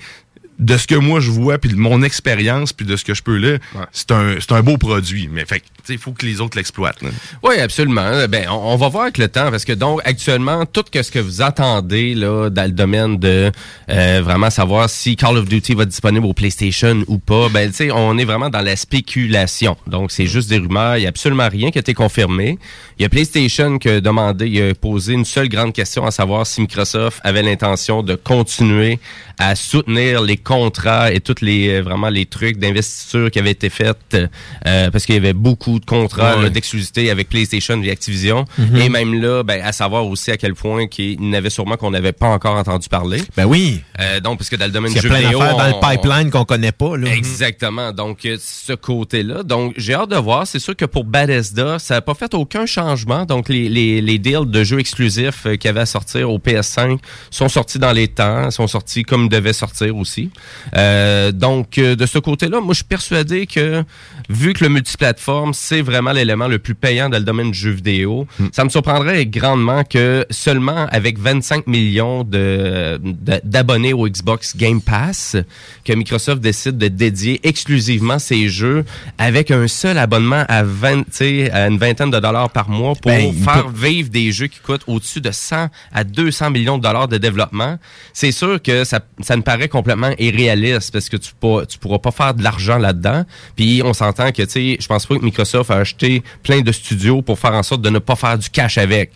de ce que moi je vois, puis de mon expérience, puis de ce que je peux là, c'est un, c'est un beau produit. Mais fait, il faut que les autres l'exploitent. Oui, absolument. Ben, on, va voir avec le temps parce que donc actuellement tout ce que vous attendez là dans le domaine de euh, vraiment savoir si Call of Duty va être disponible au PlayStation ou pas, ben tu sais, on est vraiment dans la spéculation. Donc c'est juste des rumeurs, il y a absolument rien qui a été confirmé. Il y a PlayStation qui a demandé, il a posé une seule grande question à savoir si Microsoft avait l'intention de continuer à soutenir les contrats et tous les euh, vraiment les trucs d'investiture qui avaient été faits euh, parce qu'il y avait beaucoup de contrats Ouais. d'exclusivité avec PlayStation et Activision Mhm. et même là ben, à savoir aussi à quel point qu'il n'avait sûrement qu'on n'avait pas encore entendu parler. Ben oui. Euh, donc parce que dans le domaine Il y a du jeu plein vidéo d'affaires dans le pipeline qu'on connaît pas. Là. Exactement. Donc, euh, ce côté-là. Donc, j'ai hâte de voir. C'est sûr que pour Bethesda, ça n'a pas fait aucun changement. Donc, les, les, les deals de jeux exclusifs euh, qui avaient à sortir au PS5 sont sortis dans les temps, sont sortis comme ils devaient sortir aussi. Euh, donc, de ce côté-là, moi, je suis persuadé que, vu que le multiplateforme, c'est vraiment l'élément le plus payant dans le domaine du jeu vidéo, ça me surprendrait grandement que seulement avec 25 millions de d'abonnés au Xbox Game Pass, que Microsoft décide de dédier exclusivement ses jeux avec un seul abonnement à 20, tu sais, à une vingtaine de dollars par mois pour Ben, faire peut- vivre des jeux qui coûtent au-dessus de 100 à 200 millions de dollars de développement. C'est sûr que ça, ça me paraît complètement irréaliste parce que tu tu pourras pas faire de l'argent là-dedans. Puis on s'entend que, tu sais, je pense pas que Microsoft a acheté plein de studios pour faire en sorte de ne pas faire du cash avec.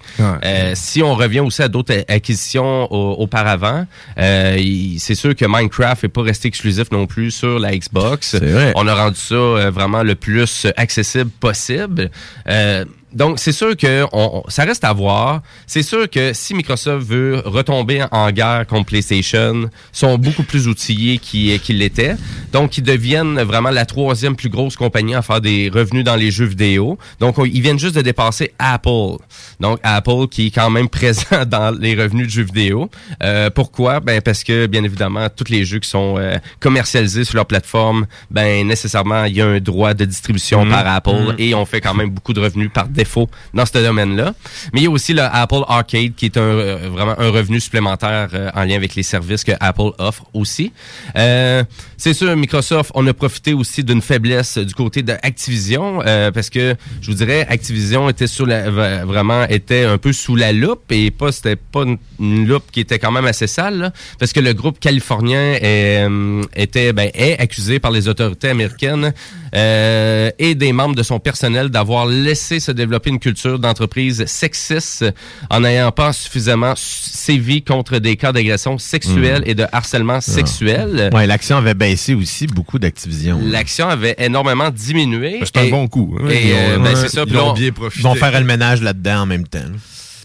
Euh, si on revient aussi à d'autres acquisitions au- auparavant, euh, c'est sûr que Minecraft est pas resté exclusif non plus sur la Xbox. On a rendu ça euh, vraiment le plus accessible possible. Euh, donc, c'est sûr que on, on- ça reste à voir. C'est sûr que si Microsoft veut retomber en guerre contre PlayStation, sont beaucoup plus outillés qu'ils qu'ils l'étaient. Donc, ils deviennent vraiment la troisième plus grosse compagnie à faire des revenus dans les jeux vidéo. Donc, on- ils viennent juste de dépasser Apple. Donc, Apple qui est quand même [LAUGHS] présent dans les revenus de jeux vidéo. Euh, pourquoi? Ben, parce que, bien évidemment, tous les jeux qui sont euh, commercialisés sur leur plateforme, ben, nécessairement, il y a un droit de distribution Mhm. par Apple Mhm. et on fait quand même beaucoup de revenus par défaut dans ce domaine-là. Mais il y a aussi le Apple Arcade qui est un, euh, vraiment un revenu supplémentaire euh, en lien avec les services que Apple offre aussi. Euh, c'est sûr, Microsoft, on a profité aussi d'une faiblesse du côté de Activision euh, parce que je vous dirais, Activision était sur la, vraiment était un peu sous la loupe et pas c'était pas une, loupe qui était quand même assez sale parce que le groupe californien est, était ben, est accusé par les autorités américaines et des membres de son personnel d'avoir laissé se développer une culture d'entreprise sexiste en n'ayant pas suffisamment sévi contre des cas d'agression sexuelle et de harcèlement sexuel. Ouais, l'action avait baissé aussi beaucoup d'Activision. L'action avait énormément diminué. Ben, c'est un Et- bon coup, hein. Et, ont- euh, ben, ouais, c'est ça. ils Puis ont on- bien Ils vont faire le ménage là-dedans en même temps.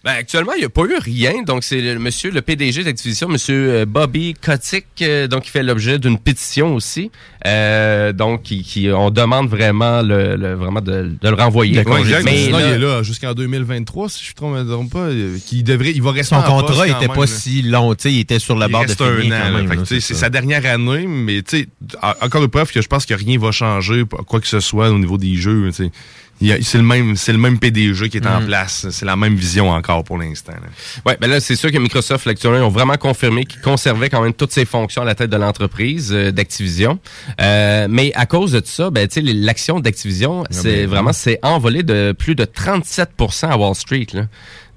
Ben, actuellement, il n'y a pas eu rien. Donc, c'est le monsieur, le PDG d'Activision, monsieur euh, Bobby Kotick, euh, donc, qui fait l'objet d'une pétition aussi. Euh, donc, qui, qui- on demande vraiment le, le- vraiment de, de le renvoyer. Ouais, exact, mais sinon, là- il est là jusqu'en 2023, si je ne me trompe pas. euh, Qui devrait, il va rester Son en contrat quand était même, pas si long. tu sais, Il était sur Il bord de un an. même, là, c'est sa dernière année, mais tu sais, en- encore une preuve que je pense que rien va changer, quoi que ce soit au niveau des jeux. C'est le même, c'est le même PDG qui est en Mhm. place. C'est la même vision encore pour l'instant. Ouais, ben là, c'est sûr que Microsoft, actuellement, ils ont vraiment confirmé qu'ils conservaient quand même toutes ses fonctions à la tête de l'entreprise euh, d'Activision. Euh, mais à cause de tout ça, ben, tu sais, l'action d'Activision, c'est ben, vraiment, c'est envolé de plus de 37% à Wall Street, là.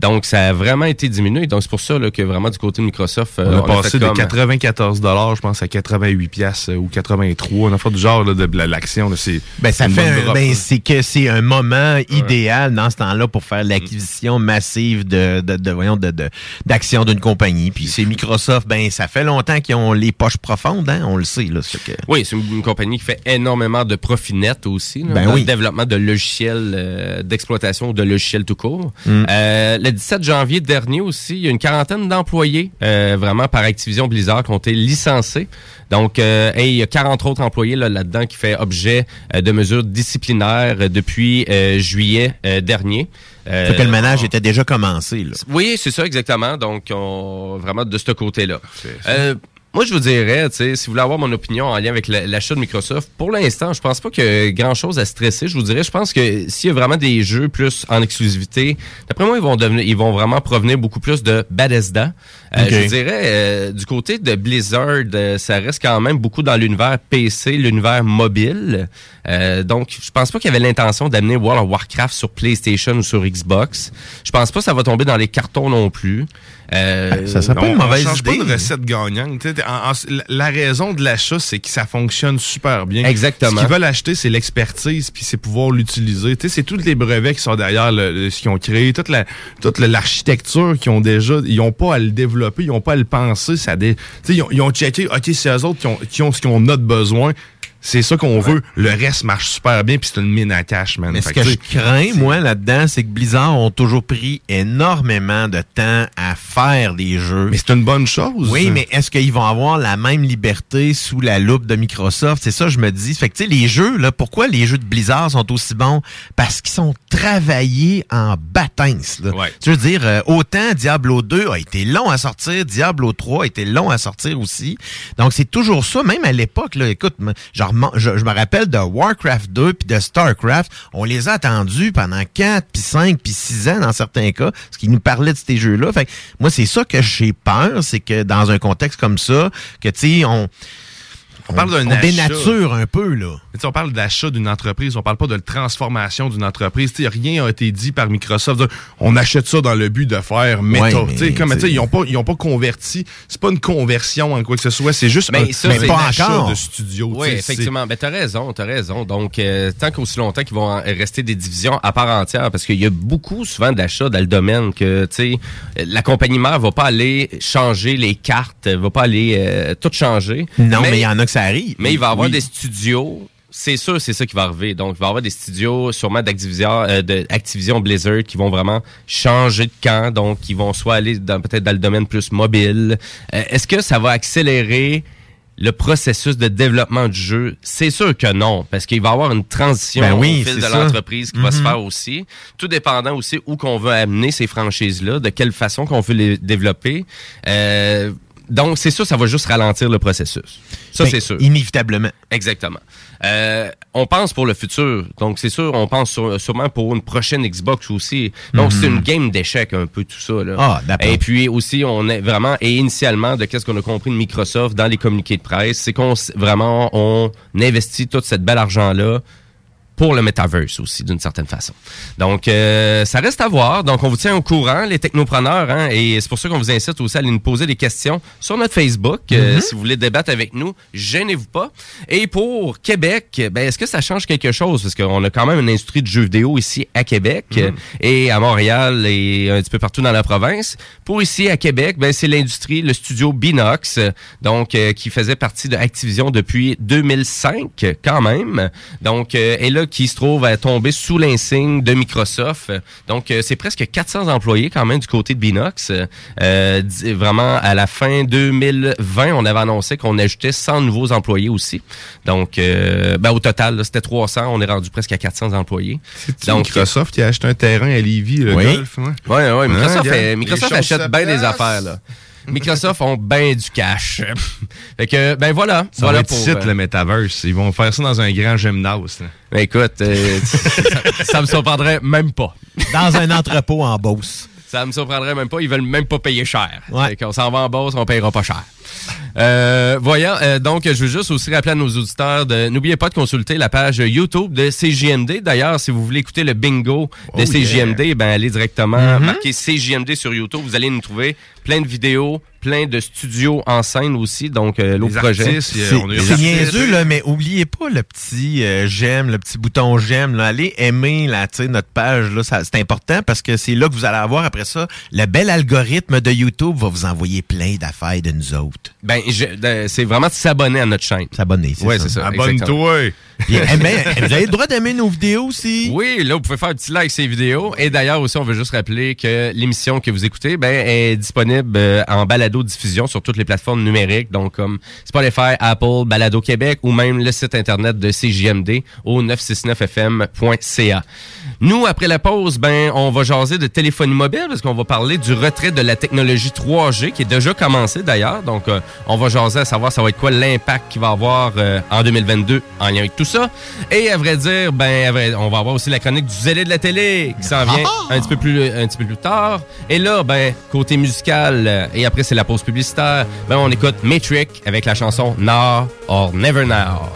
Donc, ça a vraiment été diminué. Donc, c'est pour ça là, que vraiment du côté de Microsoft, euh, On a on a passé fait de comme- 94 je pense, à 88 piastres, euh, ou 83. On a fait du genre là, de la- l'action. là, C'est Ben, ça fait un- ben, c'est que c'est un moment idéal dans ce temps-là pour faire l'acquisition massive de, de, de- voyons, de, de- d'actions d'une compagnie. Puis c'est Microsoft, ben, ça fait longtemps qu'ils ont les poches profondes, hein, on le sait, là. c'est que- Oui, c'est une, une compagnie qui fait énormément de profit net aussi, là, Ben dans oui. le développement de logiciels euh, d'exploitation ou de logiciels tout court. Mm. Euh, le 17 janvier dernier aussi, il y a une quarantaine d'employés euh, vraiment par Activision Blizzard qui ont été licenciés. Donc, euh, et il y a 40 autres employés là, là-dedans qui fait objet euh, de mesures disciplinaires euh, depuis euh, juillet euh, dernier. Euh, que le ménage était déjà commencé, là. oui, c'est ça exactement. Donc, on, vraiment de ce côté-là. Euh, moi, je vous dirais, tu sais, si vous voulez avoir mon opinion en lien avec la- l'achat de Microsoft, pour l'instant, je pense pas qu'il y a grand-chose à stresser. Je vous dirais, je pense que s'il y a vraiment des jeux plus en exclusivité, d'après moi, ils vont devenir, ils vont vraiment provenir beaucoup plus de Bethesda. Euh, Ok. Je vous dirais, euh, du côté de Blizzard, euh, ça reste quand même beaucoup dans l'univers PC, l'univers mobile. Euh, donc, je pense pas qu'il y avait l'intention d'amener World of Warcraft sur PlayStation ou sur Xbox. Je pense pas que ça va tomber dans les cartons non plus. Euh, Ça serait pas On- une mauvaise on change idée. pas de recette gagnante. En- en- la- raison de l'achat, c'est que ça fonctionne super bien. Exactement. Ce qu'ils veulent acheter, c'est l'expertise, puis c'est pouvoir l'utiliser. Tu sais, c'est tous les brevets qui sont derrière le, le- ce qu'ils ont créé, toute la toute le- l'architecture qu'ils ont déjà. Ils ont pas à le développer, ils ont pas à le penser. Ça dé- ils, ont, ils ont checké, ok, c'est eux autres qui ont, qui ont ce qu'on a de besoin. C'est ça qu'on veut. Le reste marche super bien, puis c'est une mine à cash, man. Mais ce que je crains, moi, là-dedans, c'est que Blizzard ont toujours pris énormément de temps à faire des jeux. Mais c'est une bonne chose. Oui, mais est-ce qu'ils vont avoir la même liberté sous la loupe de Microsoft? C'est ça, je me dis. Fait que, tu sais, les jeux, là, pourquoi les jeux de Blizzard sont aussi bons? Parce qu'ils sont travaillés en bâtince, là. Tu veux dire, euh, autant Diablo 2 a été long à sortir, Diablo 3 a été long à sortir aussi. Donc, c'est toujours ça, même à l'époque, là. Écoute, genre, je, je me rappelle de Warcraft 2 puis de Starcraft. On les a attendus pendant 4 puis 5 puis 6 ans dans certains cas, ce qui nous parlait de ces jeux-là. Fait que moi, c'est ça que j'ai peur, c'est que dans un contexte comme ça, que, tu sais, on... On parle d'un dénature un peu, là. Mais on parle d'achat d'une entreprise, on parle pas de transformation d'une entreprise. Rien n'a été dit par Microsoft. On achète ça dans le but de faire méta. Ouais, mais Tu sais, comme, ils ont pas, ils ont pas converti. C'est pas une conversion en quoi que ce soit. C'est juste Mais un, ça, de studio. Oui, effectivement. Ben, t'as raison, t'as raison. Donc, euh, tant qu'aussi longtemps qu'ils vont rester des divisions à part entière, parce qu'il y a beaucoup souvent d'achats dans le domaine que, tu sais, la compagnie mère va pas aller changer les cartes, va pas aller euh, tout changer. Non, mais il y en a que ça arrive. Mais il va y avoir Oui. des studios. C'est sûr, c'est ça qui va arriver. Donc, il va y avoir des studios, sûrement d'Activision, euh, de Activision Blizzard, qui vont vraiment changer de camp. Donc, qui vont soit aller dans- peut-être dans le domaine plus mobile. Euh, Est-ce que ça va accélérer le processus de développement du jeu? C'est sûr que non, parce qu'il va y avoir une transition Ben oui, au fil de ça. l'entreprise qui va se Mhm. faire aussi. Tout dépendant aussi où qu'on veut amener ces franchises-là, de quelle façon qu'on veut les développer. Euh, donc, c'est sûr, ça va juste ralentir le processus. Ça, Ben, c'est sûr. Inévitablement. Exactement. Euh, on pense pour le futur. Donc, c'est sûr, on pense sur- sûrement pour une prochaine Xbox aussi. Donc, Mhm. c'est une game d'échecs un peu tout ça. Là. Ah, d'accord. Et puis aussi, on est vraiment, et initialement, de qu'est-ce qu'on a compris de Microsoft dans les communiqués de presse, c'est qu'on vraiment, on investit tout cet bel argent-là pour le metaverse aussi, d'une certaine façon. Donc, euh, ça reste à voir. Donc, on vous tient au courant, les technopreneurs, hein, et c'est pour ça qu'on vous incite aussi à aller nous poser des questions sur notre Facebook. Euh, Mhm. si vous voulez débattre avec nous, gênez-vous pas. Et pour Québec, ben, est-ce que ça change quelque chose? Parce qu'on a quand même une industrie de jeux vidéo ici à Québec euh, et à Montréal et un petit peu partout dans la province. Pour ici à Québec, ben, c'est l'industrie, le studio Binox, donc euh, qui faisait partie de Activision depuis 2005 euh, quand même. Donc, euh, et là, qui se trouve à tomber sous l'insigne de Microsoft. Donc, euh, c'est presque 400 employés quand même du côté de Binox. Euh, vraiment, à la fin 2020, on avait annoncé qu'on ajoutait 100 nouveaux employés aussi. Donc, euh, ben, au total, c'était 300. On est rendu presque à 400 employés. C'est Microsoft qui a acheté un terrain à Lévis, le Oui. golf. Ouais, Ouais, ouais, Microsoft, Hein, fait-? Microsoft achète bien des affaires, là. [LAUGHS] Microsoft ont bien du cash. [LAUGHS] fait que, ben voilà. Ça voilà va être pour. site, euh, le Metaverse. Ils vont faire ça dans un grand gymnase. là. ben écoute, euh, [LAUGHS] ça, ça me surprendrait même pas. Dans un entrepôt en Beauce. Ça me surprendrait même pas. Ils veulent même pas payer cher. Ouais. Fait qu'on s'en va en bourse, on payera pas cher. Euh, voyons, euh, donc je veux juste aussi rappeler à nos auditeurs de n'oubliez pas de consulter la page YouTube de CJMD. D'ailleurs, si vous voulez écouter le bingo de Oh, CJMD, ben allez directement Mhm. marquer CJMD sur YouTube. Vous allez nous trouver plein de vidéos, plein de studios en scène aussi. Donc euh, l'autre projet. C'est niaiseux, là, mais oubliez pas le petit euh, j'aime, le petit bouton j'aime. là. Allez aimer là, notre page. là, ça- C'est important parce que c'est là que vous allez avoir après ça. Le bel algorithme de YouTube va vous envoyer plein d'affaires de nous autres. Ben, je- c'est vraiment de s'abonner à notre chaîne. S'abonner, c'est Ouais, ça. c'est ça. Abonne-toi. Eh ben, vous avez le droit d'aimer nos vidéos aussi. Oui, là, vous pouvez faire un petit like les vidéos. Et d'ailleurs, aussi, on veut juste rappeler que l'émission que vous écoutez ben, est disponible euh, en balado-diffusion sur toutes les plateformes numériques, donc comme Spotify, Apple, Balado Québec ou même le site Internet de CJMD au 969fm.ca. Nous, après la pause, ben, on va jaser de téléphonie mobile parce qu'on va parler du retrait de la technologie 3G qui est déjà commencé d'ailleurs. Donc, euh, on va jaser à savoir ça va être quoi l'impact qu'il va avoir euh, en 2022 en lien avec tout ça. Et à vrai dire, ben, vrai- on va avoir aussi la chronique du zélé de la télé qui s'en vient un petit peu plus, un petit peu plus tard. Et là, ben, côté musical, euh, et après c'est la pause publicitaire, ben, on écoute Matrix avec la chanson Now or Never Now.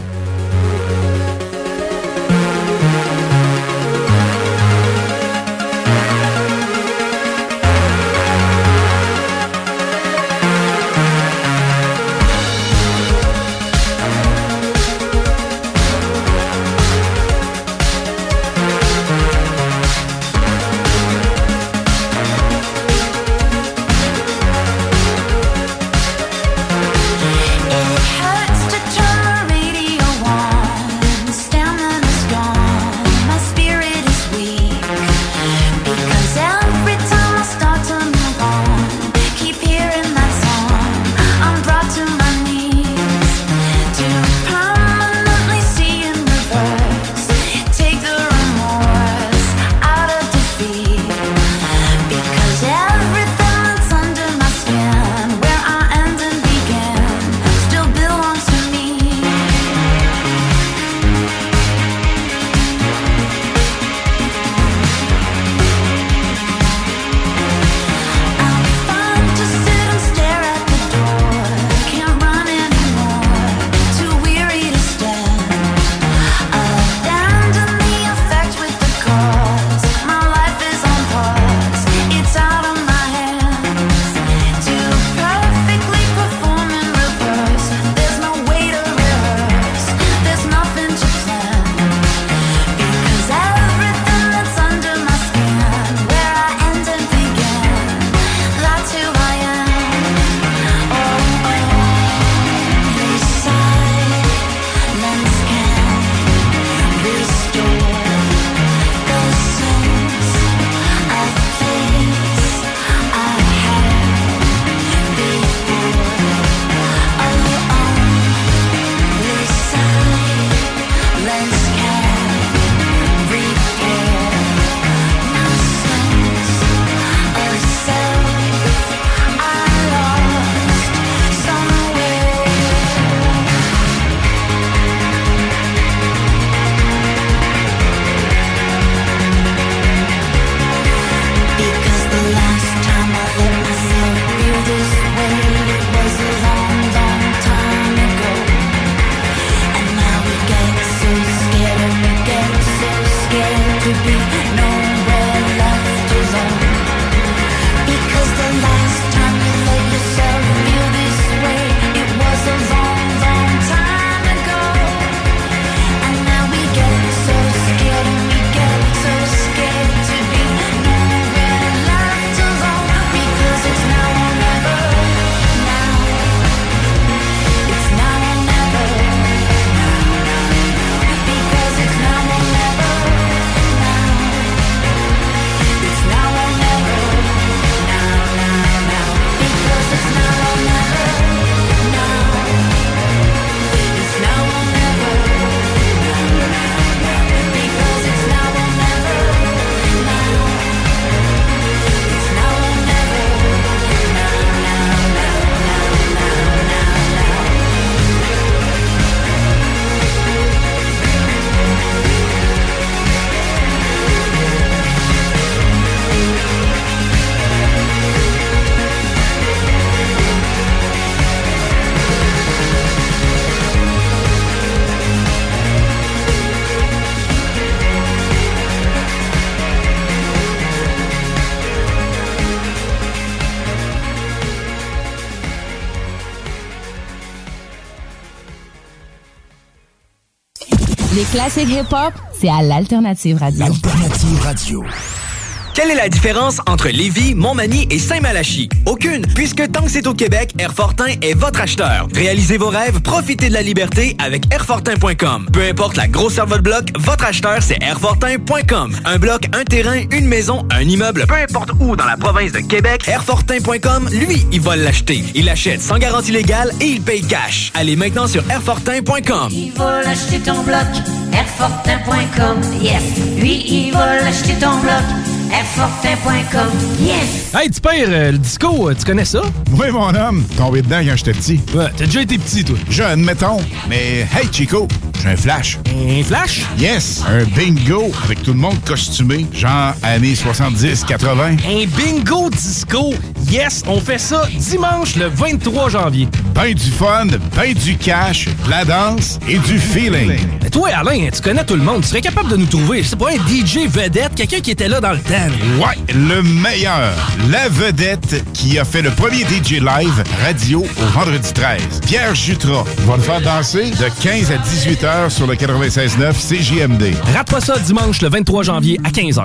Be Les classiques hip-hop, c'est à l'Alternative Radio. Alternative Radio. Quelle est la différence entre Lévis, Montmagny et Saint-Malachie? Aucune, puisque tant que c'est au Québec, Airfortin est votre acheteur. Réalisez vos rêves, profitez de la liberté avec Airfortin.com. Peu importe la grosseur de votre bloc, votre acheteur, c'est Airfortin.com. Un bloc, un terrain, une maison, un immeuble, peu importe où dans la province de Québec, Airfortin.com, lui, il va l'acheter. Il achète sans garantie légale et il paye cash. Allez maintenant sur Airfortin.com. Il va l'acheter ton bloc, Airfortin.com, yes. Lui, il va l'acheter ton bloc, Airfortin.com, yes. Hey, tu pères, euh, le disco, euh, tu connais ça? Oui, mon homme. Tombé dedans quand j'étais petit. Ouais, t'as déjà été petit, toi. Jeune, mettons. Mais hey, Chico, j'ai un flash. Un flash? Yes, un bingo avec tout le monde costumé, genre années 70-80. Un bingo disco. Yes, on fait ça dimanche le 23 janvier. Ben du fun, ben du cash, de la danse et du feeling. Mais toi, Alain, tu connais tout le monde. Tu serais capable de nous trouver, c'est pas un DJ vedette, quelqu'un qui était là dans le temps. Ouais, le meilleur. La vedette qui a fait le premier DJ live radio au vendredi 13. Pierre Jutras va le faire danser? De 15 à 18 heures sur le 96.9 CJMD. Rate pas ça dimanche le 23 janvier à 15h.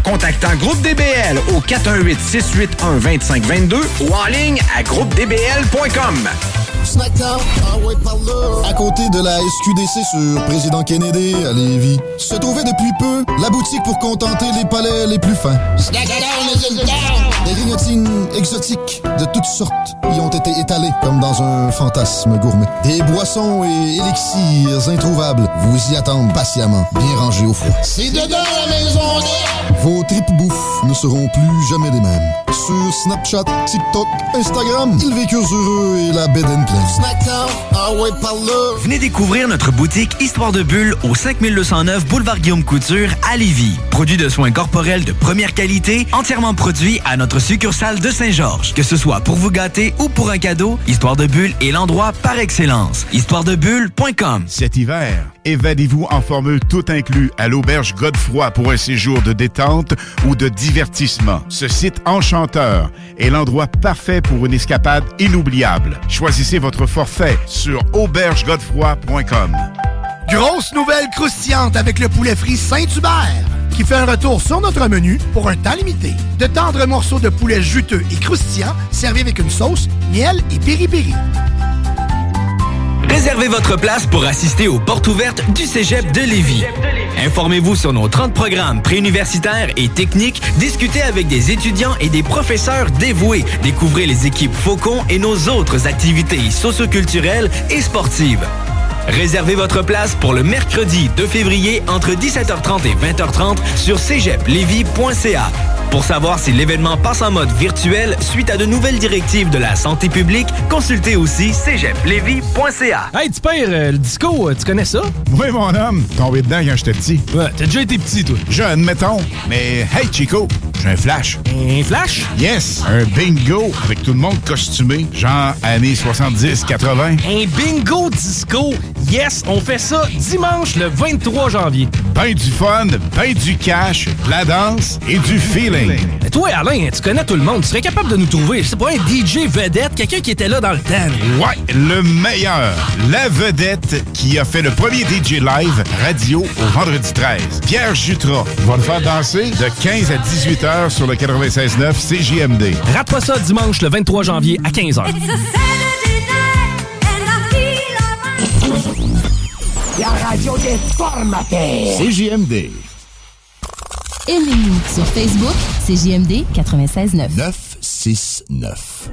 contactant Groupe DBL au 418-681-2522 ou en ligne à groupedbl.com. Snackdown, ah ouais, par là. À côté de la SQDC sur Président Kennedy à Lévis, se trouvait depuis peu la boutique pour contenter les palais les plus fins. Des grignotines exotiques de toutes sortes y ont été étalées comme dans un fantasme gourmet. Des boissons et élixirs introuvables vous y attendent patiemment, bien rangés au froid. C'est dedans la maison Vos tripes bouffe ne seront plus jamais les mêmes. Sur Snapchat, TikTok, Instagram, ils vécurent heureux et la bed and pleine. ah ouais, par là. Venez découvrir notre boutique Histoire de Bulle au 5209 Boulevard Guillaume Couture à Lévis. Produit de soins corporels de première qualité, entièrement produit à notre succursale de Saint-Georges. Que ce soit pour vous gâter ou pour un cadeau, Histoire de Bulle est l'endroit par excellence. Histoiredebulle.com Cet hiver, évadez-vous en formule tout inclus à l'auberge Godefroy pour un séjour de détente ou de divertissement. Ce site enchanteur est l'endroit parfait pour une escapade inoubliable. Choisissez votre forfait sur aubergegodefroy.com. Grosse nouvelle croustillante avec le poulet frit Saint-Hubert qui fait un retour sur notre menu pour un temps limité. De tendres morceaux de poulet juteux et croustillants servis avec une sauce, miel et piri-piri. Réservez votre place pour assister aux portes ouvertes du Cégep de Lévis. Informez-vous sur nos 30 programmes préuniversitaires et techniques, discutez avec des étudiants et des professeurs dévoués, découvrez les équipes Faucon et nos autres activités socioculturelles et sportives. Réservez votre place pour le mercredi 2 février entre 17h30 et 20h30 sur cégeplevy.ca. Pour savoir si l'événement passe en mode virtuel suite à de nouvelles directives de la santé publique, consultez aussi cégeplevy.ca. Hey, tu pères, euh, le disco, euh, tu connais ça? Oui, mon homme. Tombé dedans quand j'étais petit. Ouais, t'as déjà été petit, toi. Jeune, mettons. Mais hey, Chico, j'ai un flash. Un flash? Yes, un bingo avec tout le monde costumé, genre années 70-80. Un bingo disco. Yes, on fait ça dimanche le 23 janvier. Ben du fun, ben du cash, de la danse et du feeling. Mais toi, Alain, tu connais tout le monde. Tu serais capable de nous trouver, c'est pas un DJ vedette, quelqu'un qui était là dans le temps. Ouais, le meilleur. La vedette qui a fait le premier DJ live radio au vendredi 13. Pierre Jutras va le faire danser? De 15 à 18 heures sur le 96.9 CJMD. Rate-toi ça dimanche le 23 janvier à 15h. La radio des formateurs. CJMD. Aimez-nous sur Facebook, c'est JMD 96.9. 969.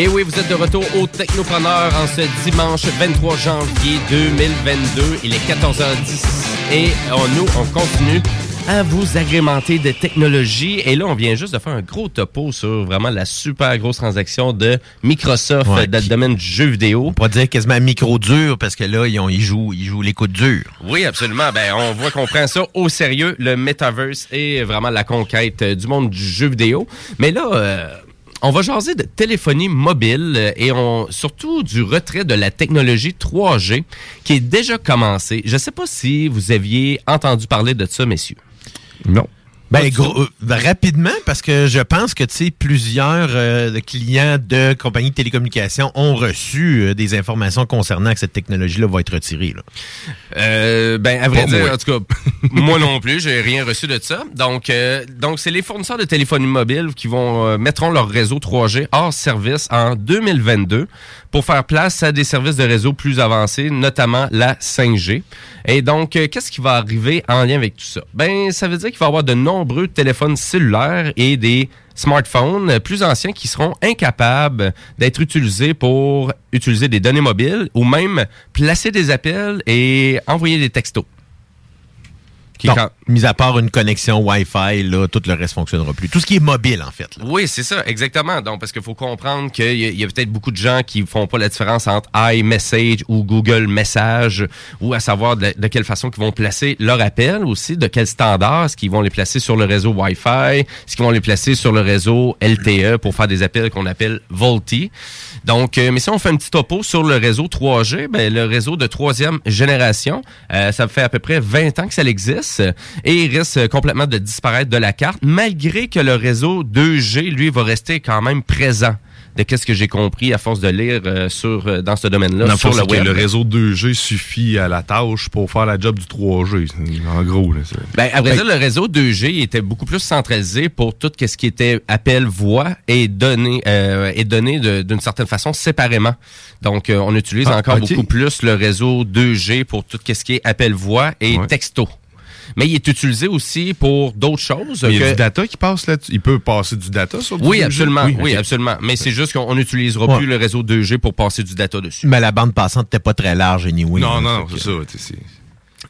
Et oui, vous êtes de retour au Technopreneur en ce dimanche 23 janvier 2022. Il est 14h10 et on, nous, on continue à vous agrémenter de technologie. Et là, on vient juste de faire un gros topo sur vraiment la super grosse transaction de Microsoft Ouais, dans le domaine du jeu vidéo. On pourrait dire quasiment micro dur parce que là, ils, ont- ils jouent, ils jouent les coups durs. Oui, absolument. Ben, on voit qu'on prend ça au sérieux, le metaverse et vraiment la conquête euh, du monde du jeu vidéo. Mais là, euh, on va jaser de téléphonie mobile euh, et on, surtout du retrait de la technologie 3G qui est déjà commencé. Je ne sais pas si vous aviez entendu parler de ça, messieurs. Non. Ben, gros, euh, rapidement, parce que je pense que, tu sais, plusieurs euh, clients de compagnies de télécommunications ont reçu euh, des informations concernant que cette technologie-là va être retirée. Là. Euh, ben, à vrai Pas dire, moi. en tout cas, [LAUGHS] moi non plus, j'ai rien reçu de ça. Donc, donc c'est les fournisseurs de téléphonie mobile qui vont mettront leur réseau 3G hors service en 2022 pour faire place à des services de réseau plus avancés, notamment la 5G. Et donc, qu'est-ce qui va arriver en lien avec tout ça? Ben, ça veut dire qu'il va y avoir de nombreux téléphones cellulaires et des smartphones plus anciens qui seront incapables d'être utilisés pour utiliser des données mobiles ou même placer des appels et envoyer des textos. Qui Donc, quand- mis à part une connexion Wi-Fi, là, tout le reste fonctionnera plus. Tout ce qui est mobile, en fait. là. Oui, c'est ça, exactement. Donc, parce qu'il faut comprendre qu'il y a, il y a peut-être beaucoup de gens qui font pas la différence entre iMessage ou Google Message, ou à savoir de, de quelle façon ils vont placer leur appel aussi, de quel standard, est-ce qu'ils vont les placer sur le réseau Wi-Fi, est-ce qu'ils vont les placer sur le réseau LTE pour faire des appels qu'on appelle VoLTE. Donc, euh, mais si on fait un petit topo sur le réseau 3G, ben, le réseau de troisième génération, euh, ça fait à peu près 20 ans que ça existe et il risque complètement de disparaître de la carte, malgré que le réseau 2G, lui, va rester quand même présent. De qu'est-ce que j'ai compris à force de lire euh, sur euh, dans ce domaine-là le sur fond, le c'est que web. le réseau 2G suffit à la tâche pour faire la job du 3G. En gros, là, Ben, à vrai dire, le réseau 2G était beaucoup plus centralisé pour tout ce qui était appel voix et donné euh, et donné de- d'une certaine façon séparément. Donc, euh, on utilise Ah, encore beaucoup plus le réseau 2G pour tout ce qui est appel voix et Ouais. texto. Mais il est utilisé aussi pour d'autres choses. Il y a que- du data qui passe là-dessus. Il peut passer du data sur du Oui, 2G? absolument. Oui, absolument. Mais c'est juste qu'on n'utilisera Ouais. plus le réseau 2G pour passer du data dessus. Mais la bande passante n'était pas très large, anyway. Non, non, c'est que- ça. c'est-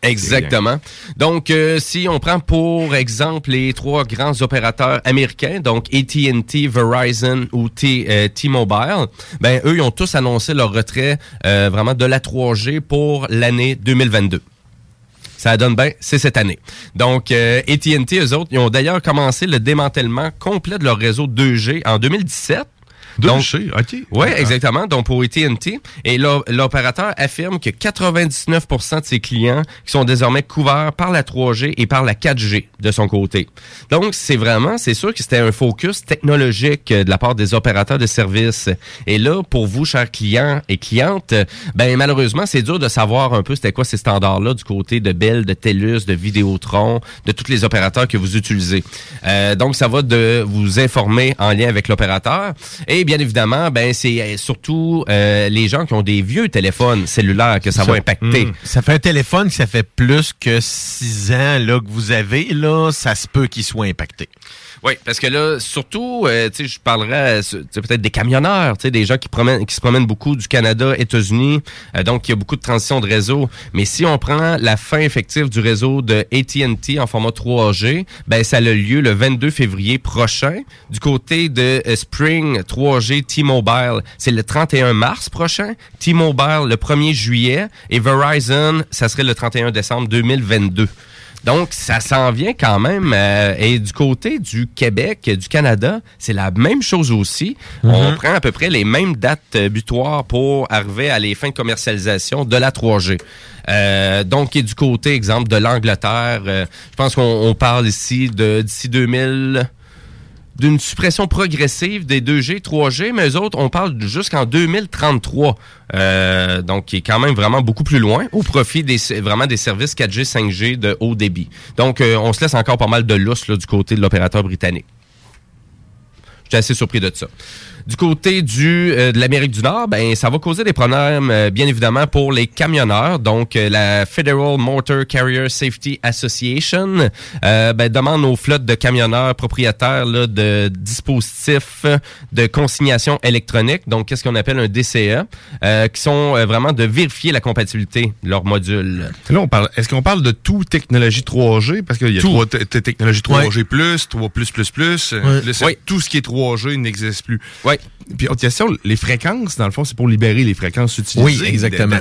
Exactement. Donc, euh, si on prend pour exemple les trois grands opérateurs américains, donc AT&T, Verizon ou T- euh, T-Mobile, ben eux, ils ont tous annoncé leur retrait euh, vraiment de la 3G pour l'année 2022. Ça donne bien, c'est cette année. Donc, euh, AT&T, eux autres, ils ont d'ailleurs commencé le démantèlement complet de leur réseau 2G en 2017. OK. Oui, exactement. Donc, pour AT&T. Et l'o- l'opérateur affirme que 99 de ses clients qui sont désormais couverts par la 3G et par la 4G de son côté. Donc, c'est vraiment, c'est sûr que c'était un focus technologique euh, de la part des opérateurs de services. Et là, pour vous, chers clients et clientes, ben malheureusement, c'est dur de savoir un peu c'était quoi ces standards-là du côté de Bell, de TELUS, de Vidéotron, de tous les opérateurs que vous utilisez. Euh, donc, ça va de vous informer en lien avec l'opérateur. Et bien évidemment, ben c'est euh, surtout euh, les gens qui ont des vieux téléphones cellulaires que ça, va impacter. Mm. Ça fait un téléphone que ça fait plus que six ans là, que vous avez, là, ça se peut qu'il soit impacté. Oui, parce que là, surtout, euh, tu sais, je parlerais euh, peut-être des camionneurs, tu sais, des gens qui, promènent, qui se promènent beaucoup du Canada, États-Unis, euh, donc il y a beaucoup de transition de réseau. Mais si on prend la fin effective du réseau de AT&T en format 3G, ben ça a lieu le 22 février prochain. Du côté de euh, Spring 3G T-Mobile, c'est le 31 mars prochain. T-Mobile le 1er juillet et Verizon, ça serait le 31 décembre 2022. Donc, ça s'en vient quand même. euh, et du côté du Québec, du Canada, c'est la même chose aussi. On prend à peu près les mêmes dates euh, butoirs pour arriver à les fins de commercialisation de la 3G. Euh, donc, et du côté, exemple, de l'Angleterre, euh, je pense qu'on on parle ici de d'ici 2000 d'une suppression progressive des 2G, 3G, mais eux autres, on parle jusqu'en 2033. Euh, donc, qui est quand même vraiment beaucoup plus loin au profit des vraiment des services 4G, 5G de haut débit. Donc, euh, on se laisse encore pas mal de lousse là, du côté de l'opérateur britannique. J'étais assez surpris de ça. Du côté du euh, de l'Amérique du Nord, ben ça va causer des problèmes euh, bien évidemment pour les camionneurs. Donc euh, la Federal Motor Carrier Safety Association euh, ben, demande aux flottes de camionneurs propriétaires là, de dispositifs de consignation électronique, donc qu'est-ce qu'on appelle un DCE, euh, qui sont euh, vraiment de vérifier la compatibilité de leurs modules. Là, on parle. Est-ce qu'on parle de tout technologie 3G parce qu'il y a Tout. trois te- te- technologies 3G plus, 3 plus plus plus. Tout ce qui est 3G n'existe plus. Oui. Puis autre question, les fréquences, dans le fond, c'est pour libérer les fréquences utilisées. Oui, exactement.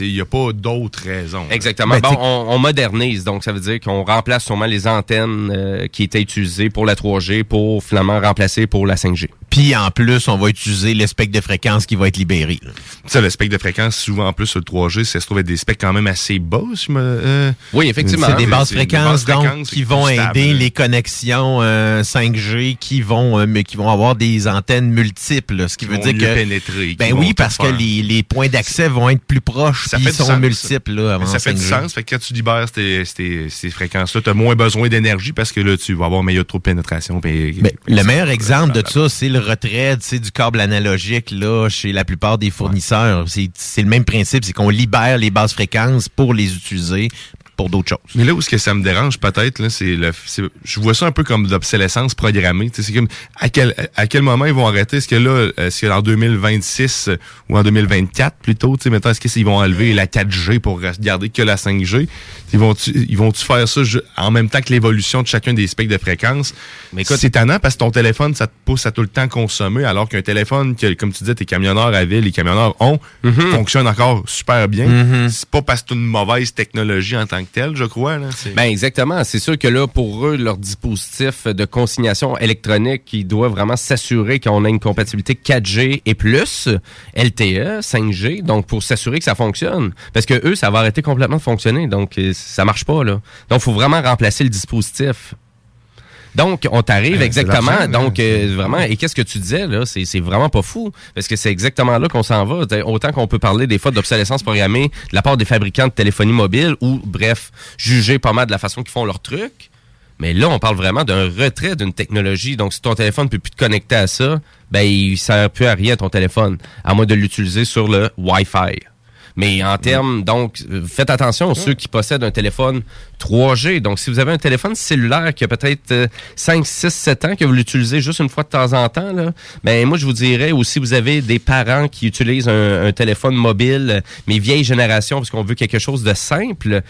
Il n'y a pas d'autres raisons. Exactement. Ben, bon, on modernise, donc ça veut dire qu'on remplace sûrement les antennes euh, qui étaient utilisées pour la 3G pour finalement remplacer pour la 5G. Puis en plus, on va utiliser le spectre de fréquence qui va être libéré. Ça, le spectre de fréquence, souvent en plus sur le 3G, ça se trouve être des specs quand même assez bas. si je me- euh, Oui, effectivement. C'est des basses des fréquences, donc, fréquences, qui vont stable, aider les connexions euh, 5G qui vont euh, mais qui vont avoir des antennes multiples, ce qui, Qui veut dire que pénétrer, ben oui parce que les, les points d'accès vont être plus proches, Ça puis fait ils sont sens. multiples là avant ça fait du 5G. sens. Fait que quand tu libères ces, ces, ces fréquences-là, tu as moins besoin d'énergie parce que là, tu vas avoir meilleur trop de pénétration. puis- Ben, le meilleur exemple de ça, c'est le retrait tu sais, du câble analogique là, chez la plupart des fournisseurs. C'est C'est le même principe, c'est qu'on libère les basses fréquences pour les utiliser pour d'autres choses. Mais là où ce que ça me dérange peut-être, là, c'est le, c'est- je vois ça un peu comme de l'obsolescence programmée. C'est comme à quel à quel moment ils vont arrêter? Est-ce que là, est-ce que en 2026 euh, ou en 2024 plutôt, tu maintenant est-ce qu'ils vont enlever la 4G pour garder que la 5G Ils vont ils vont tu faire ça en même temps que l'évolution de chacun des spectres de fréquence? Mais écoute- c'est tannant parce que ton téléphone ça te pousse à tout le temps consommer alors qu'un téléphone que comme tu disais tes camionneurs avaient, les camionneurs ont fonctionne encore super bien. Mhm. C'est pas parce que c'est une mauvaise technologie en tant que telle, je crois Ben exactement. C'est sûr que là, pour eux, leur dispositif de consignation électronique, ils doivent vraiment s'assurer qu'on a une compatibilité 4G et plus, LTE, 5G, donc pour s'assurer que ça fonctionne. Parce que eux, ça va arrêter complètement de fonctionner, donc euh, ça marche pas là. Donc, faut vraiment remplacer le dispositif. Donc, on t'arrive exactement. Donc, euh, vraiment, et qu'est-ce que tu disais, là? C'est c'est vraiment pas fou. Parce que c'est exactement là qu'on s'en va. Autant qu'on peut parler des fois d'obsolescence programmée de la part des fabricants de téléphonie mobile ou, bref, juger pas mal de la façon qu'ils font leurs trucs. Mais là, on parle vraiment d'un retrait d'une technologie. Donc, si ton téléphone ne peut plus te connecter à ça, ben, il sert plus à rien ton téléphone, à moins de l'utiliser sur le Wi-Fi. Mais en termes, donc, euh, faites attention aux ceux qui possèdent un téléphone 3G. Donc, si vous avez un téléphone cellulaire qui a peut-être euh, 5, 6, 7 ans, que vous l'utilisez juste une fois de temps en temps, là, ben, moi, je vous dirais, ou si vous avez des parents qui utilisent un, un téléphone mobile, euh, mais vieille génération, parce qu'on veut quelque chose de simple,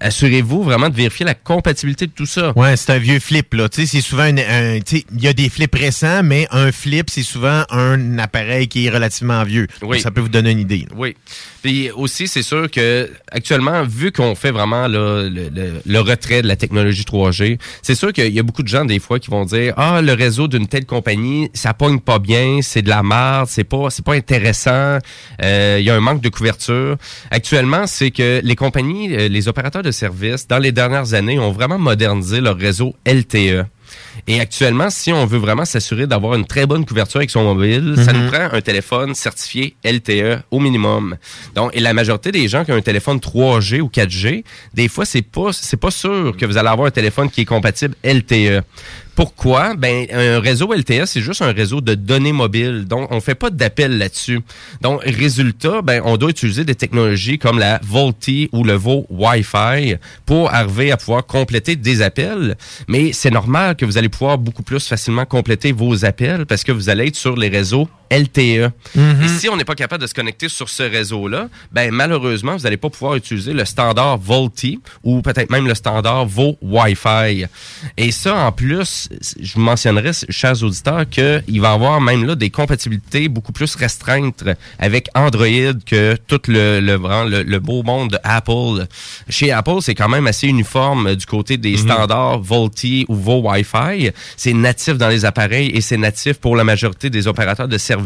assurez-vous vraiment de vérifier la compatibilité de tout ça. Ouais, c'est un vieux flip, là. Tu sais, c'est souvent un, un- tu sais, il y a des flips récents, mais un flip, c'est souvent un appareil qui est relativement vieux. Oui. Ça peut vous donner une idée. là. Oui. Puis aussi, c'est sûr que actuellement, vu qu'on fait vraiment là, le, le- le retrait de la technologie 3G, c'est sûr qu'il y a beaucoup de gens des fois qui vont dire ah le réseau d'une telle compagnie, ça pogne pas bien, c'est de la merde, c'est pas c'est pas intéressant, euh, il y a un manque de couverture. Actuellement, c'est que les compagnies, euh, les opérateurs de services, dans les dernières années, ont vraiment modernisé leur réseau LTE. Et actuellement, si on veut vraiment s'assurer d'avoir une très bonne couverture avec son mobile, ça Mhm. nous prend un téléphone certifié LTE au minimum. Donc, et la majorité des gens qui ont un téléphone 3G ou 4G, des fois, c'est pas, c'est pas sûr que vous allez avoir un téléphone qui est compatible LTE. Pourquoi? Ben, un réseau LTE, c'est juste un réseau de données mobiles. Donc, on fait pas d'appel là-dessus. Donc, résultat, ben, on doit utiliser des technologies comme la VoLTE ou le VO Wi-Fi pour arriver à pouvoir compléter des appels. Mais c'est normal que vous allez pouvoir beaucoup plus facilement compléter vos appels parce que vous allez être sur les réseaux LTE. Mhm. Et si on n'est pas capable de se connecter sur ce réseau-là, ben malheureusement, vous n'allez pas pouvoir utiliser le standard VoLTE ou peut-être même le standard VO Wi-Fi. Et ça, en plus, je vous mentionnerai, chers auditeurs, qu'il va y avoir même là des compatibilités beaucoup plus restreintes avec Android que tout le, le, le, le beau monde de Apple. Chez Apple, c'est quand même assez uniforme euh, du côté des standards VoLTE ou VO Wi-Fi. C'est natif dans les appareils et c'est natif pour la majorité des opérateurs de services.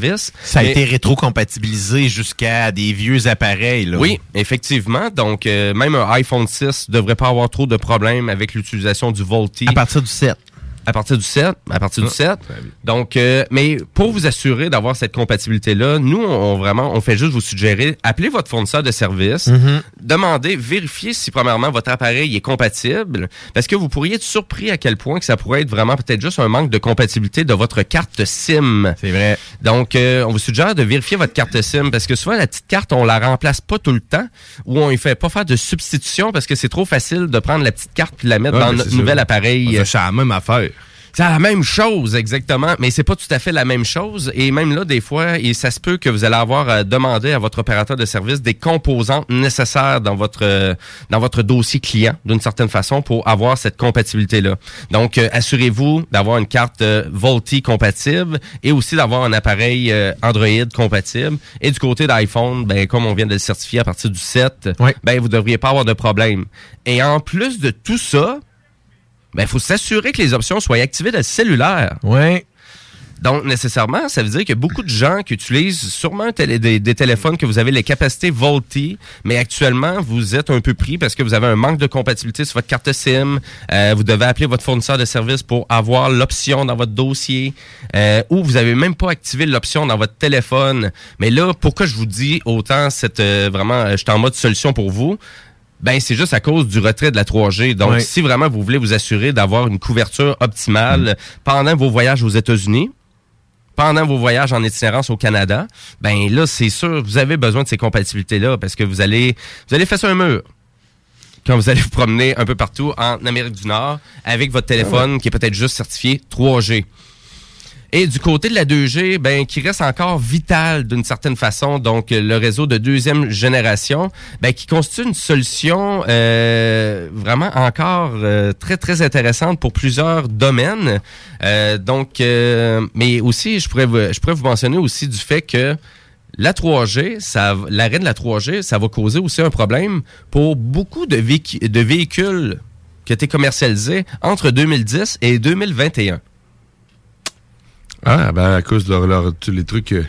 Ça a Mais- été rétro-compatibilisé jusqu'à des vieux appareils. Là. oui, effectivement. Donc, euh, même un iPhone 6 devrait pas avoir trop de problèmes avec l'utilisation du VoLTE. À partir du 7. À partir du 7. À partir du Ah, 7. Donc, euh, mais pour vous assurer d'avoir cette compatibilité-là, nous, on, vraiment, on fait juste vous suggérer, appelez votre fournisseur de service, Mhm. demandez, vérifiez si, premièrement, votre appareil est compatible, parce que vous pourriez être surpris à quel point que ça pourrait être vraiment peut-être juste un manque de compatibilité de votre carte SIM. C'est vrai. Donc, euh, on vous suggère de vérifier votre carte SIM parce que souvent, la petite carte, on la remplace pas tout le temps ou on ne fait pas faire de substitution parce que c'est trop facile de prendre la petite carte et de la mettre Ouais, dans notre nouvel ça. appareil. C'est la même affaire. C'est la même chose, exactement, mais c'est pas tout à fait la même chose. Et même là, des fois, et ça se peut que vous allez avoir à demander à votre opérateur de service des composantes nécessaires dans votre euh, dans votre dossier client, d'une certaine façon, pour avoir cette compatibilité-là. Donc, euh, assurez-vous d'avoir une carte euh, compatible et aussi d'avoir un appareil euh, Android compatible. Et du côté d'iPhone, ben comme on vient de le certifier à partir du 7, ben vous devriez pas avoir de problème. Et en plus de tout ça, ben, il faut s'assurer que les options soient activées dans le cellulaire. Oui. Donc, nécessairement, ça veut dire qu'il y a beaucoup de gens qui utilisent sûrement un télé- des, des téléphones que vous avez les capacités VoLTE, mais actuellement, vous êtes un peu pris parce que vous avez un manque de compatibilité sur votre carte SIM. Euh, vous devez appeler votre fournisseur de service pour avoir l'option dans votre dossier. Euh, ou vous avez même pas activé l'option dans votre téléphone. Mais là, pourquoi je vous dis autant cette euh, vraiment, euh, je suis en mode solution pour vous? Ben, c'est juste à cause du retrait de la 3G. Donc, si vraiment vous voulez vous assurer d'avoir une couverture optimale Mm. pendant vos voyages aux États-Unis, pendant vos voyages en itinérance au Canada, ben là, c'est sûr, vous avez besoin de ces compatibilités-là parce que vous allez, vous allez faire un mur quand vous allez vous promener un peu partout en Amérique du Nord avec votre téléphone qui est peut-être juste certifié 3G. Et du côté de la 2G, ben, qui reste encore vital d'une certaine façon, donc euh, le réseau de deuxième génération, ben, qui constitue une solution euh, vraiment encore euh, très, très intéressante pour plusieurs domaines. Euh, donc, euh, mais aussi, je pourrais, vous, je pourrais vous mentionner aussi du fait que la 3G, ça, l'arrêt de la 3G, ça va causer aussi un problème pour beaucoup de, de véhicules qui été commercialisés entre 2010 et 2021. Ah, ben, à cause de leur, leur- tous les trucs euh,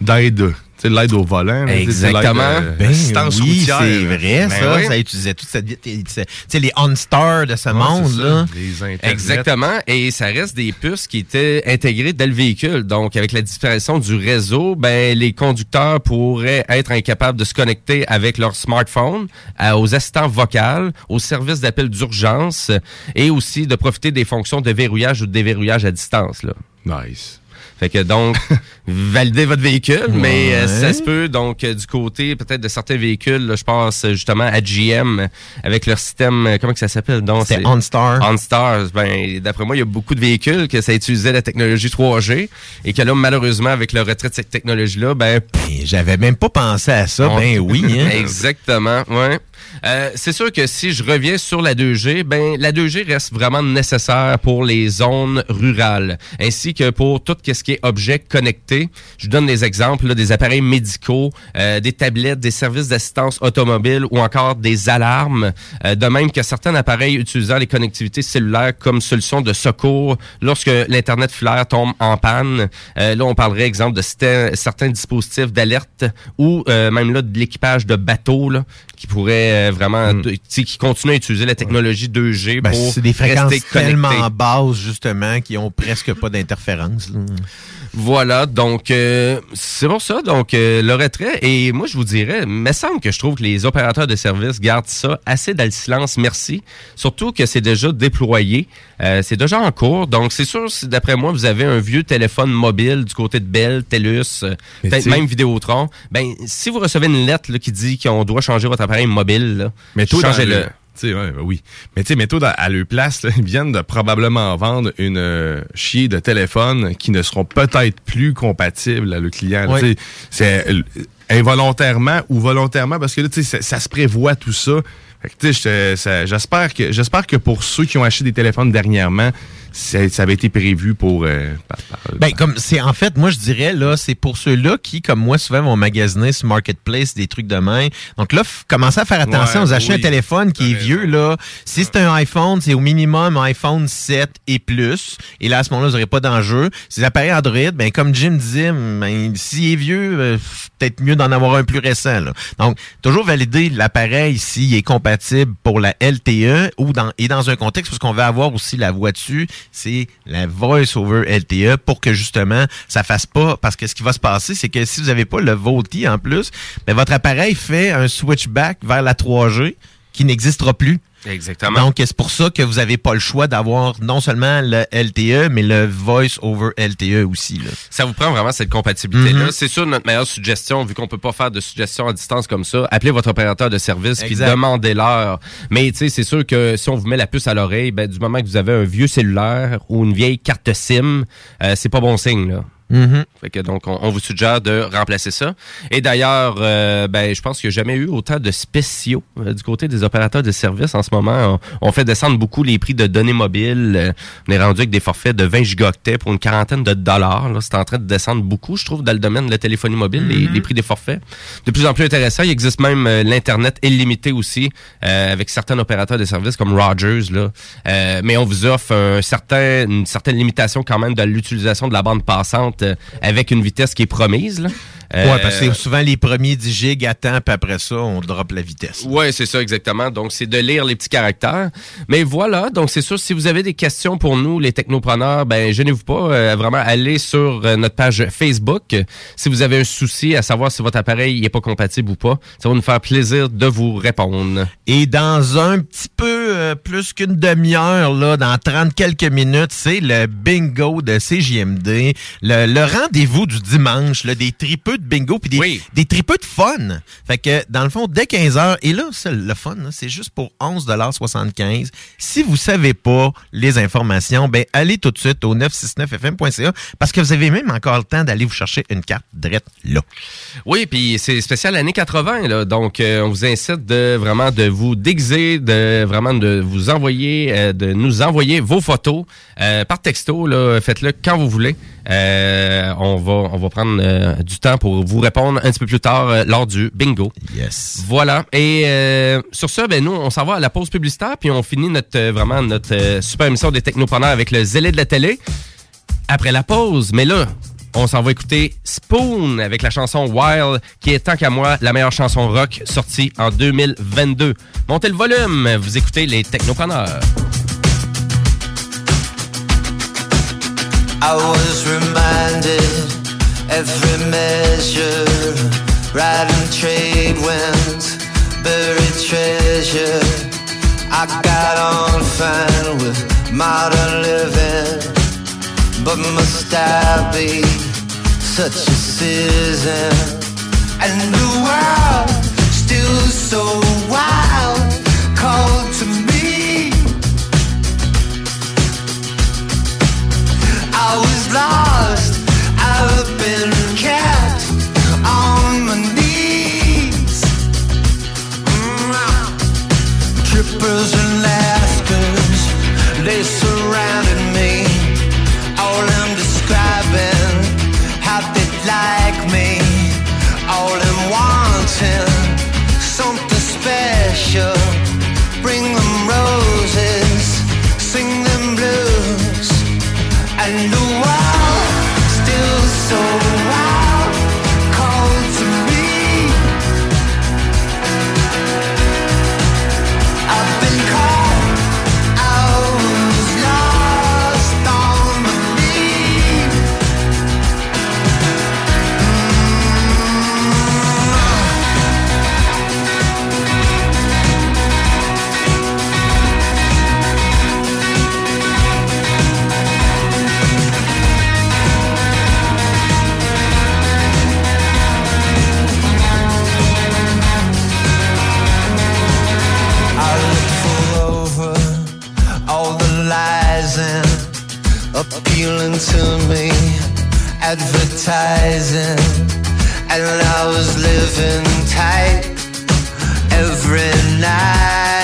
d'aide. Tu sais, l'aide au volant. Exactement. euh, Ben oui, routière. c'est vrai, Ben ça. oui. Ça utilisait toute cette... Tu sais, les OnStar de ce Ouais, monde, c'est ça. là. Les Internet. Exactement. Et ça reste des puces qui étaient intégrées dans le véhicule. Donc, avec la disparition du réseau, ben, les conducteurs pourraient être incapables de se connecter avec leur smartphone, à- aux assistants vocaux, aux services d'appel d'urgence et aussi de profiter des fonctions de verrouillage ou de déverrouillage à distance, là. Nice. Fait que donc, [LAUGHS] validez votre véhicule, mais euh, ça se peut, donc, euh, du côté peut-être de certains véhicules, là, je pense euh, justement à GM, avec leur système, euh, comment que ça s'appelle? donc C'est OnStar. OnStar, ben, d'après moi, il y a beaucoup de véhicules que ça utilisait la technologie 3G et que là, malheureusement, avec le retrait de cette technologie-là, ben... J'avais même pas pensé à ça, on- ben oui. Hein. [LAUGHS] Exactement, ouais. Euh, c'est sûr que si je reviens sur la 2G, ben la 2G reste vraiment nécessaire pour les zones rurales, ainsi que pour tout ce qui est objet connecté. Je donne des exemples des appareils médicaux, euh, des tablettes, des services d'assistance automobile ou encore des alarmes. Euh, de même que certains appareils utilisant les connectivités cellulaires comme solution de secours lorsque l'internet filaire tombe en panne. Euh, là, on parlerait exemple de certains, dispositifs d'alerte ou même là de l'équipage de bateaux qui pourrait euh, vraiment, tu sais, qui continue à utiliser la technologie 2G Hmm. Ben, pour c'est des fréquences rester connecté. tellement basses, justement, qui ont presque pas d'interférence. Là. Voilà, donc euh, c'est pour ça, donc euh, le retrait. Et moi, je vous dirais, il me semble que je trouve que les opérateurs de service gardent ça assez dans le silence, merci. Surtout que c'est déjà déployé, euh, c'est déjà en cours. Donc c'est sûr, si d'après moi, vous avez un vieux téléphone mobile du côté de Bell, TELUS, euh, peut-être même Vidéotron, ben si vous recevez une lettre là, qui dit qu'on doit changer votre appareil mobile, là, changez-le. Tu sais, ouais, ben oui. Mais tu sais, dans- à leur place, là, ils viennent de probablement vendre une euh, chier de téléphone qui ne seront peut-être plus compatibles à le client. C'est euh, involontairement ou volontairement, parce que là, tu sais, ça, ça se prévoit tout ça. J'espère que j'espère que pour ceux qui ont acheté des téléphones dernièrement, ça avait été prévu pour. euh, par- par- Ben, comme c'est en fait, moi je dirais là, c'est pour ceux-là qui, comme moi, souvent vont magasiner sur Marketplace des trucs de main. Donc là, commencez à faire attention Ouais, aux achats oui. un téléphone qui est vieux là. Si c'est un iPhone, c'est au minimum un iPhone 7 et plus. Et là, à ce moment-là, vous n'aurez pas d'enjeu. Ces appareils Android, ben comme Jim disait, ben, s'il est vieux, euh, peut-être mieux d'en avoir un plus récent. Là. Donc, toujours valider l'appareil s'il est compatible pour la LTE ou dans et dans un contexte parce qu'on va avoir aussi la voix dessus, c'est la voice over LTE pour que justement ça fasse pas parce que ce qui va se passer c'est que si vous avez pas le VoLTE en plus, ben votre appareil fait un switchback vers la 3G qui n'existera plus. Exactement. Donc, c'est pour ça que vous n'avez pas le choix d'avoir non seulement le LTE, mais le Voice over LTE aussi. Là. Ça vous prend vraiment cette compatibilité-là. Mhm. C'est sûr, notre meilleure suggestion, vu qu'on peut pas faire de suggestions à distance comme ça, appelez votre opérateur de service puis demandez-leur. Mais tu sais, c'est sûr que si on vous met la puce à l'oreille, ben, du moment que vous avez un vieux cellulaire ou une vieille carte SIM, euh, c'est pas bon signe, là. Mhm. Fait que donc, on, on vous suggère de remplacer ça. Et d'ailleurs, euh, ben, je pense qu'il n'y a jamais eu autant de spéciaux euh, du côté des opérateurs de services en ce moment. On, on fait descendre beaucoup les prix de données mobiles. Euh, on est rendu avec des forfaits de 20 gigaoctets pour une quarantaine de dollars. Là, C'est en train de descendre beaucoup, je trouve, dans le domaine de la téléphonie mobile, les, les prix des forfaits. De plus en plus intéressant. Il existe même euh, l'Internet illimité aussi, euh, avec certains opérateurs de services comme Rogers. Là. Euh, mais on vous offre un certain, une certaine limitation quand même de l'utilisation de la bande passante euh, avec une vitesse qui est promise. Euh, Ouais, parce que c'est souvent les premiers 10 gigs à temps, puis après ça, on drop la vitesse. Ouais, c'est ça exactement. Donc c'est de lire les petits caractères. Mais voilà, donc c'est sûr si vous avez des questions pour nous les technopreneurs, ben gênez-vous pas euh, vraiment allez sur euh, notre page Facebook. Si vous avez un souci à savoir si votre appareil n'est pas compatible ou pas, ça va nous faire plaisir de vous répondre. Et dans un petit peu euh, plus qu'une demi-heure, là, dans 30 quelques minutes, c'est le bingo de CJMD, le, le rendez-vous du dimanche, là, des tripeux de bingo, puis des, des tripeux de fun. Fait que, dans le fond, dès 15 heures, et là, le fun, c'est juste pour 11,75 Si vous savez pas les informations, ben allez tout de suite au 969fm.ca parce que vous avez même encore le temps d'aller vous chercher une carte drette là. Oui, puis c'est spécial années 80 là, donc euh, on vous incite de vraiment de vous déguiser, de vraiment de vous envoyer, euh, de nous envoyer vos photos euh, par texto là, faites-le quand vous voulez. Euh, on va on va prendre euh, du temps pour vous répondre un petit peu plus tard euh, lors du bingo. Yes. Voilà. Et sur ça, ben nous on s'en va à la pause publicitaire puis on finit notre vraiment notre super émission des technopreneurs avec le zélé de la télé après la pause. Mais là, on s'en va écouter Spoon avec la chanson Wild, qui est tant qu'à moi la meilleure chanson rock sortie en 2022. Montez le volume, vous écoutez les technopreneurs. I was reminded every measure, riding trade winds, buried treasure. I got on fine with modern living, but must I be such a citizen? And the world still so wild, Clippers advertising, and I was living tight every night.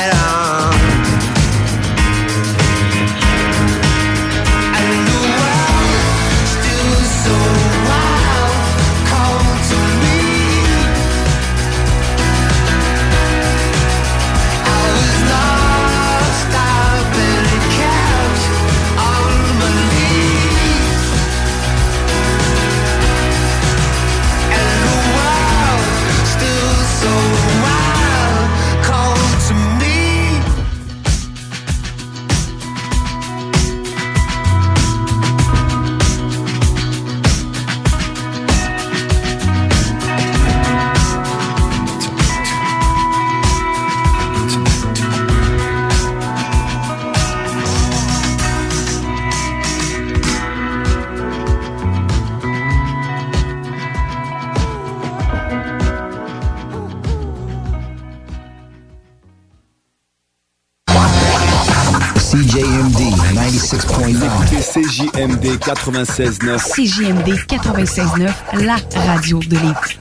CJMD 96.9. CJMD 96.9, la radio de Lévis.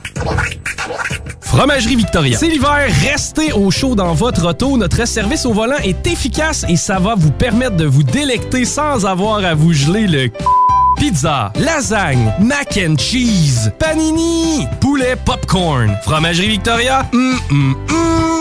Fromagerie Victoria. C'est l'hiver, restez au chaud dans votre auto. Notre service au volant est efficace et ça va vous permettre de vous délecter sans avoir à vous geler le c- Pizza, lasagne, mac and cheese, panini, poulet popcorn. Fromagerie Victoria, hum, hum, hum.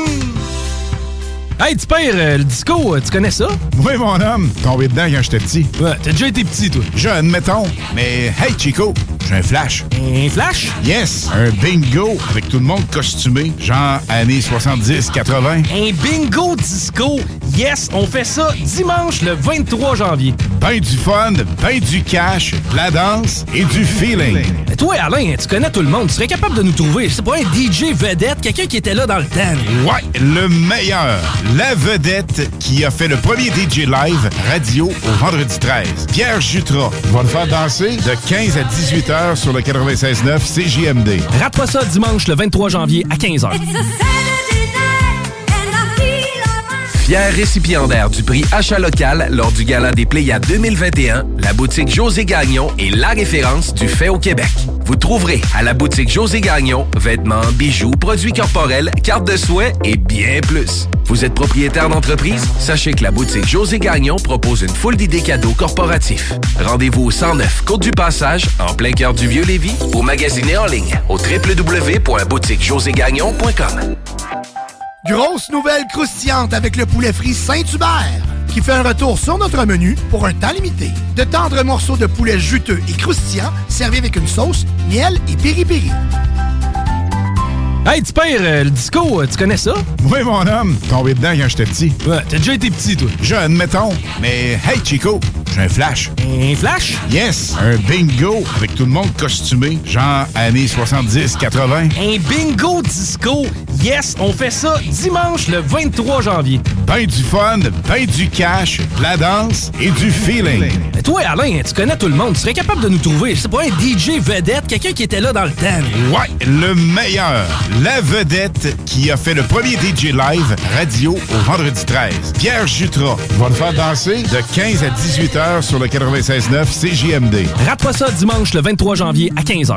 Hey, tu pères, euh, le disco, euh, tu connais ça? Oui, mon homme. Tombé dedans quand j'étais petit. Ouais, t'as déjà été petit, toi. Jeune, mettons. Mais hey, Chico, j'ai un flash. Un flash? Yes, un bingo avec tout le monde costumé, genre années 70-80. Un bingo disco. Yes, on fait ça dimanche le 23 janvier. Ben du fun, ben du cash, de la danse et du feeling. Mais toi, Alain, tu connais tout le monde. Tu serais capable de nous trouver, c'est pas un DJ vedette, quelqu'un qui était là dans le temps. Ouais, le meilleur. La vedette qui a fait le premier DJ live radio au vendredi 13. Pierre Jutras va le faire danser de 15 à 18 heures sur le 96.9 CJMD. Rate-toi ça dimanche le 23 janvier à 15h. Fier récipiendaire du prix Achat local lors du Gala des Pléiades 2021, la boutique José Gagnon est la référence du fait au Québec. Vous trouverez à la boutique José Gagnon vêtements, bijoux, produits corporels, cartes de souhait et bien plus. Vous êtes propriétaire d'entreprise? Sachez que la boutique José Gagnon propose une foule d'idées cadeaux corporatifs. Rendez-vous au 109 Côte du Passage, en plein cœur du Vieux-Lévis, ou magasinez en ligne au www.boutiquejoségagnon.com. Grosse nouvelle croustillante avec le poulet frit Saint-Hubert qui fait un retour sur notre menu pour un temps limité. De tendres morceaux de poulet juteux et croustillants servis avec une sauce, miel et piri-piri. Hey, tu pères, euh, le disco, euh, tu connais ça? Oui, mon homme. Tombé dedans quand j'étais petit. Ouais, t'as déjà été petit, toi. Jeune, mettons. Mais hey, Chico, j'ai un flash. Un flash? Yes, un bingo avec tout le monde costumé, genre années 70-80. Un bingo disco. Yes, on fait ça dimanche le 23 janvier. Ben du fun, ben du cash, de la danse et du feeling. Mais toi, Alain, tu connais tout le monde. Tu serais capable de nous trouver, c'est pas un DJ vedette, quelqu'un qui était là dans le temps. Ouais, le meilleur. La vedette qui a fait le premier DJ live radio au vendredi 13. Pierre Jutras va le faire danser? De 15 à 18 heures sur le 96.9 CJMD. Rate-toi ça dimanche le 23 janvier à 15h.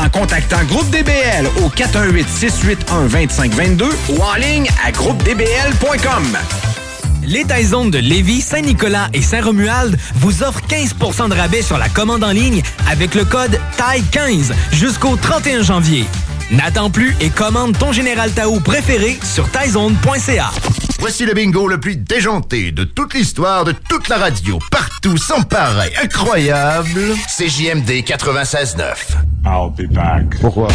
en contactant Groupe DBL au 418-681-2522 ou en ligne à groupedbl.com. Les Taizones de Lévis, Saint-Nicolas et Saint-Romuald vous offrent 15% de rabais sur la commande en ligne avec le code TAI15 jusqu'au 31 janvier. N'attends plus et commande ton Général Tao préféré sur taizone.ca. Voici le bingo le plus déjanté de toute l'histoire de toute la radio. Partout, sans pareil, incroyable. CJMD 96.9. I'll be back. Pourquoi?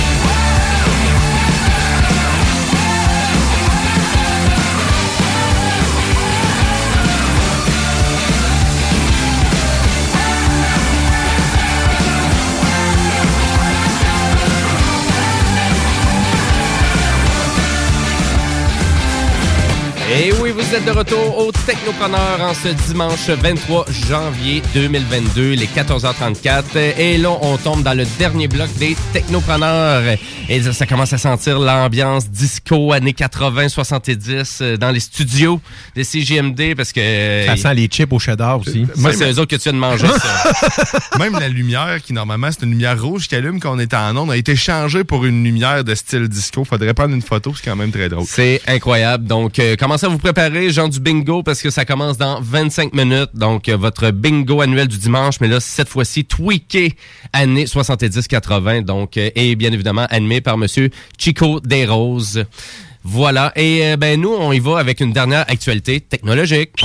Êtes de retour au Technopreneur en ce dimanche 23 janvier 2022, les 14h34. Et là, on tombe dans le dernier bloc des Technopreneurs. Et ça, commence à sentir l'ambiance disco années 80-70 euh, dans les studios des CGMD parce que... Ça sent les chips au cheddar aussi. Moi, c'est eux autres que tu viens de manger, ça. [LAUGHS] Même la lumière, qui normalement c'est une lumière rouge qui allume quand on est en onde, a été changée pour une lumière de style disco. Faudrait prendre une photo, c'est quand même très drôle. C'est incroyable. Donc, euh, commencez à vous préparer, genre du bingo, parce que ça commence dans 25 minutes. Donc, euh, votre bingo annuel du dimanche, mais là, cette fois-ci, tweaké année 70-80. Donc, euh, et bien évidemment, animé par Monsieur Chico Desroses. Voilà. Et euh, ben nous, on y va avec une dernière actualité technologique.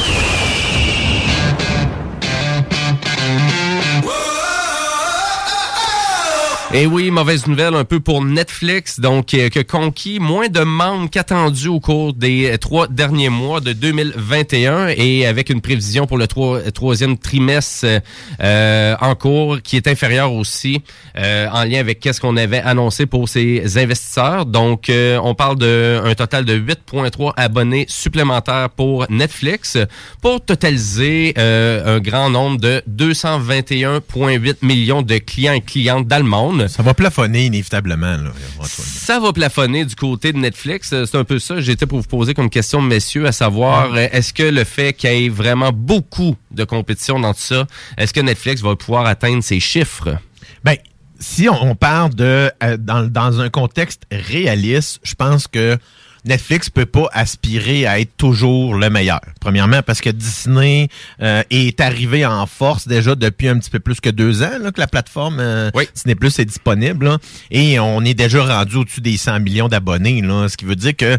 Et oui, mauvaise nouvelle un peu pour Netflix, donc euh, que conquis moins de membres qu'attendu au cours des euh, trois derniers mois de 2021 et avec une prévision pour le troi- troisième trimestre euh, euh, en cours qui est inférieure aussi euh, en lien avec qu'est-ce qu'on avait annoncé pour ses investisseurs. Donc, euh, on parle d'un total de 8,3 abonnés supplémentaires pour Netflix pour totaliser euh, un grand nombre de 221,8 millions de clients et clientes dans le monde. Ça va plafonner inévitablement. Là, Ça va plafonner du côté de Netflix. Euh, C'est un peu ça. J'étais pour vous poser comme question, messieurs, à savoir, euh, est-ce que le fait qu'il y ait vraiment beaucoup de compétition dans tout ça, est-ce que Netflix va pouvoir atteindre ses chiffres? Ben, si on, on parle de euh, dans, dans un contexte réaliste, je pense que Netflix peut pas aspirer à être toujours le meilleur. Premièrement, parce que Disney euh, est arrivé en force déjà depuis un petit peu plus que deux ans là, que la plateforme euh, Disney Plus est disponible. là. et on est déjà rendu au-dessus des 100 millions d'abonnés, là, ce qui veut dire que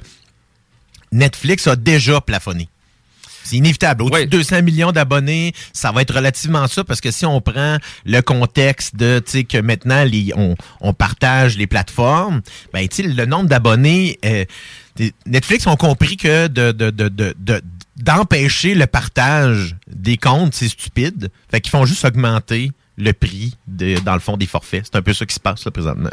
Netflix a déjà plafonné. C'est inévitable. Au-dessus de 200 millions d'abonnés, ça va être relativement ça parce que si on prend le contexte de, tu sais, que maintenant les, on, on partage les plateformes, ben, tu sais, le nombre d'abonnés, euh, Netflix ont compris que de, de, de, de, de- d'empêcher le partage des comptes, c'est stupide. Fait qu'ils font juste augmenter le prix de, dans le fond des forfaits. C'est un peu ça qui se passe là présentement.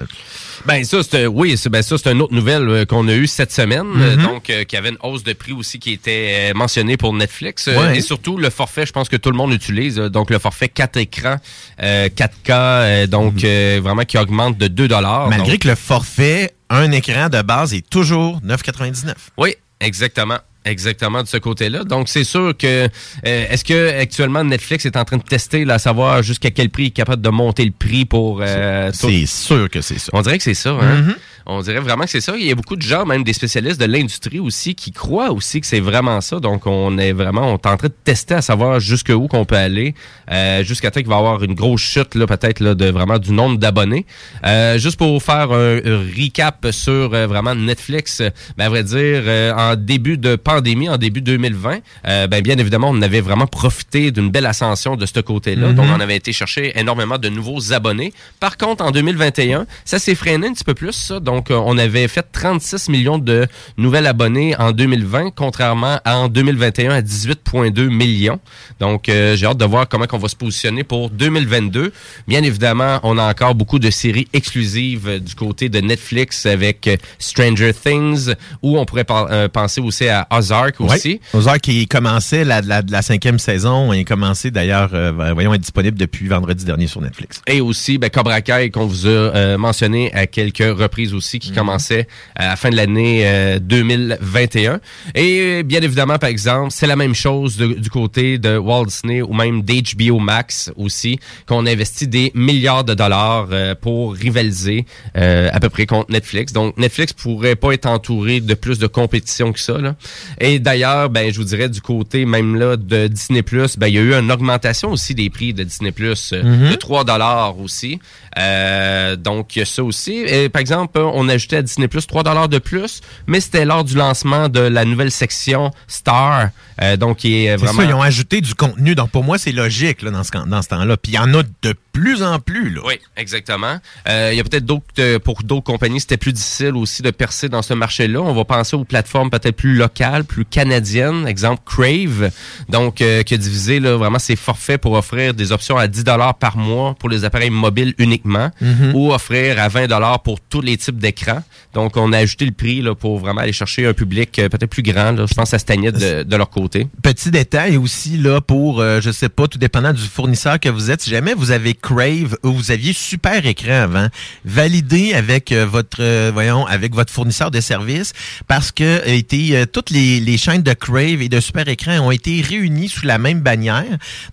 Ben ça, c'est oui, c'est ben ça, c'est une autre nouvelle euh, qu'on a eue cette semaine, euh, Mhm. donc euh, qu'il y avait une hausse de prix aussi qui était euh, mentionnée pour Netflix euh, Ouais. et surtout le forfait, je pense que tout le monde utilise, euh, donc le forfait 4 écrans, euh, 4K, euh, donc euh, vraiment qui augmente de 2 dollars. Malgré que le forfait, un écran de base est toujours 9,99. Oui, exactement. Exactement de ce côté-là. Donc, c'est sûr que euh, est-ce que actuellement Netflix est en train de tester, là, à savoir jusqu'à quel prix il est capable de monter le prix pour. euh, tout- C'est sûr que c'est ça. On dirait que c'est ça. Hein? Mhm. On dirait vraiment que c'est ça. Il y a beaucoup de gens, même des spécialistes de l'industrie aussi, qui croient aussi que c'est vraiment ça. Donc, on est vraiment, on est en train de tester à savoir jusqu'où qu'on peut aller, euh, jusqu'à temps qu'il va y avoir une grosse chute, là, peut-être, là, de vraiment du nombre d'abonnés. Euh, juste pour faire un, un recap sur euh, vraiment Netflix, ben, à vrai dire, euh, en début de pandémie, pandémie en début 2020, euh, ben bien évidemment, on avait vraiment profité d'une belle ascension de ce côté-là. Mhm. Donc, on avait été chercher énormément de nouveaux abonnés. Par contre, en 2021, ça s'est freiné un petit peu plus. Ça. Donc, euh, on avait fait 36 millions de nouvelles abonnés en 2020, contrairement à en 2021 à 18,2 millions. Donc, euh, j'ai hâte de voir comment on va se positionner pour 2022. Bien évidemment, on a encore beaucoup de séries exclusives du côté de Netflix avec Stranger Things, ou on pourrait penser aussi à Ozark aussi. Aux heures qui commençait la, la, la cinquième saison, et commencé d'ailleurs, euh, voyons, être disponible depuis vendredi dernier sur Netflix. Et aussi ben, Cobra Kai qu'on vous a euh, mentionné à quelques reprises aussi qui commençait à la fin de l'année euh, 2021. Et euh, bien évidemment, par exemple, c'est la même chose de- du côté de Walt Disney ou même d'HBO Max aussi, qu'on investit des milliards de dollars euh, pour rivaliser euh, à peu près contre Netflix. Donc Netflix pourrait pas être entouré de plus de compétition que ça. Là. Et d'ailleurs, ben je vous dirais du côté même là de Disney Plus, ben il y a eu une augmentation aussi des prix de Disney Plus euh, Mhm. de 3 dollars aussi. Euh, donc il y a ça aussi. Et, par exemple, on ajoutait à Disney Plus 3 dollars de plus, mais c'était lors du lancement de la nouvelle section Star, euh, donc qui est C'est vraiment ça, ils ont ajouté du contenu. Donc, pour moi, c'est logique là, dans ce, dans ce temps-là. Puis, il y en a de plus en plus. Là. Oui, exactement. Euh, Il y a peut-être d'autres, euh, pour d'autres compagnies, c'était plus difficile aussi de percer dans ce marché-là. On va penser aux plateformes peut-être plus locales, plus canadiennes. Exemple, Crave, donc euh, qui a divisé là, vraiment ses forfaits pour offrir des options à 10 dollars par mois pour les appareils mobiles uniquement, Mhm. ou offrir à 20 dollars pour tous les types d'écrans. Donc, on a ajouté le prix là, pour vraiment aller chercher un public euh, peut-être plus grand. Là. Je pense que ça se teignait de, de leur côté. Petit détail aussi là pour, euh, je sais pas, tout dépendant du fournisseur que vous êtes, si jamais vous avez Crave ou vous aviez super écran avant, validez avec euh, votre, euh, voyons, avec votre fournisseur de services parce que euh, été, euh, toutes les, les chaînes de Crave et de super écran ont été réunies sous la même bannière.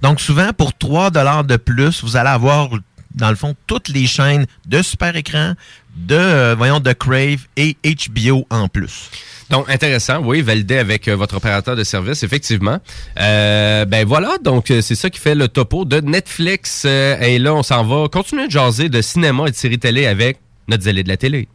Donc souvent pour 3 dollars de plus, vous allez avoir dans le fond toutes les chaînes de super écran, de, euh, voyons, de Crave et HBO en plus. Donc, intéressant, oui, validé avec euh, votre opérateur de service, effectivement. Euh, ben voilà, donc euh, c'est ça qui fait le topo de Netflix. Et là, on s'en va continuer de jaser de cinéma et de séries télé avec notre zélé de la télé.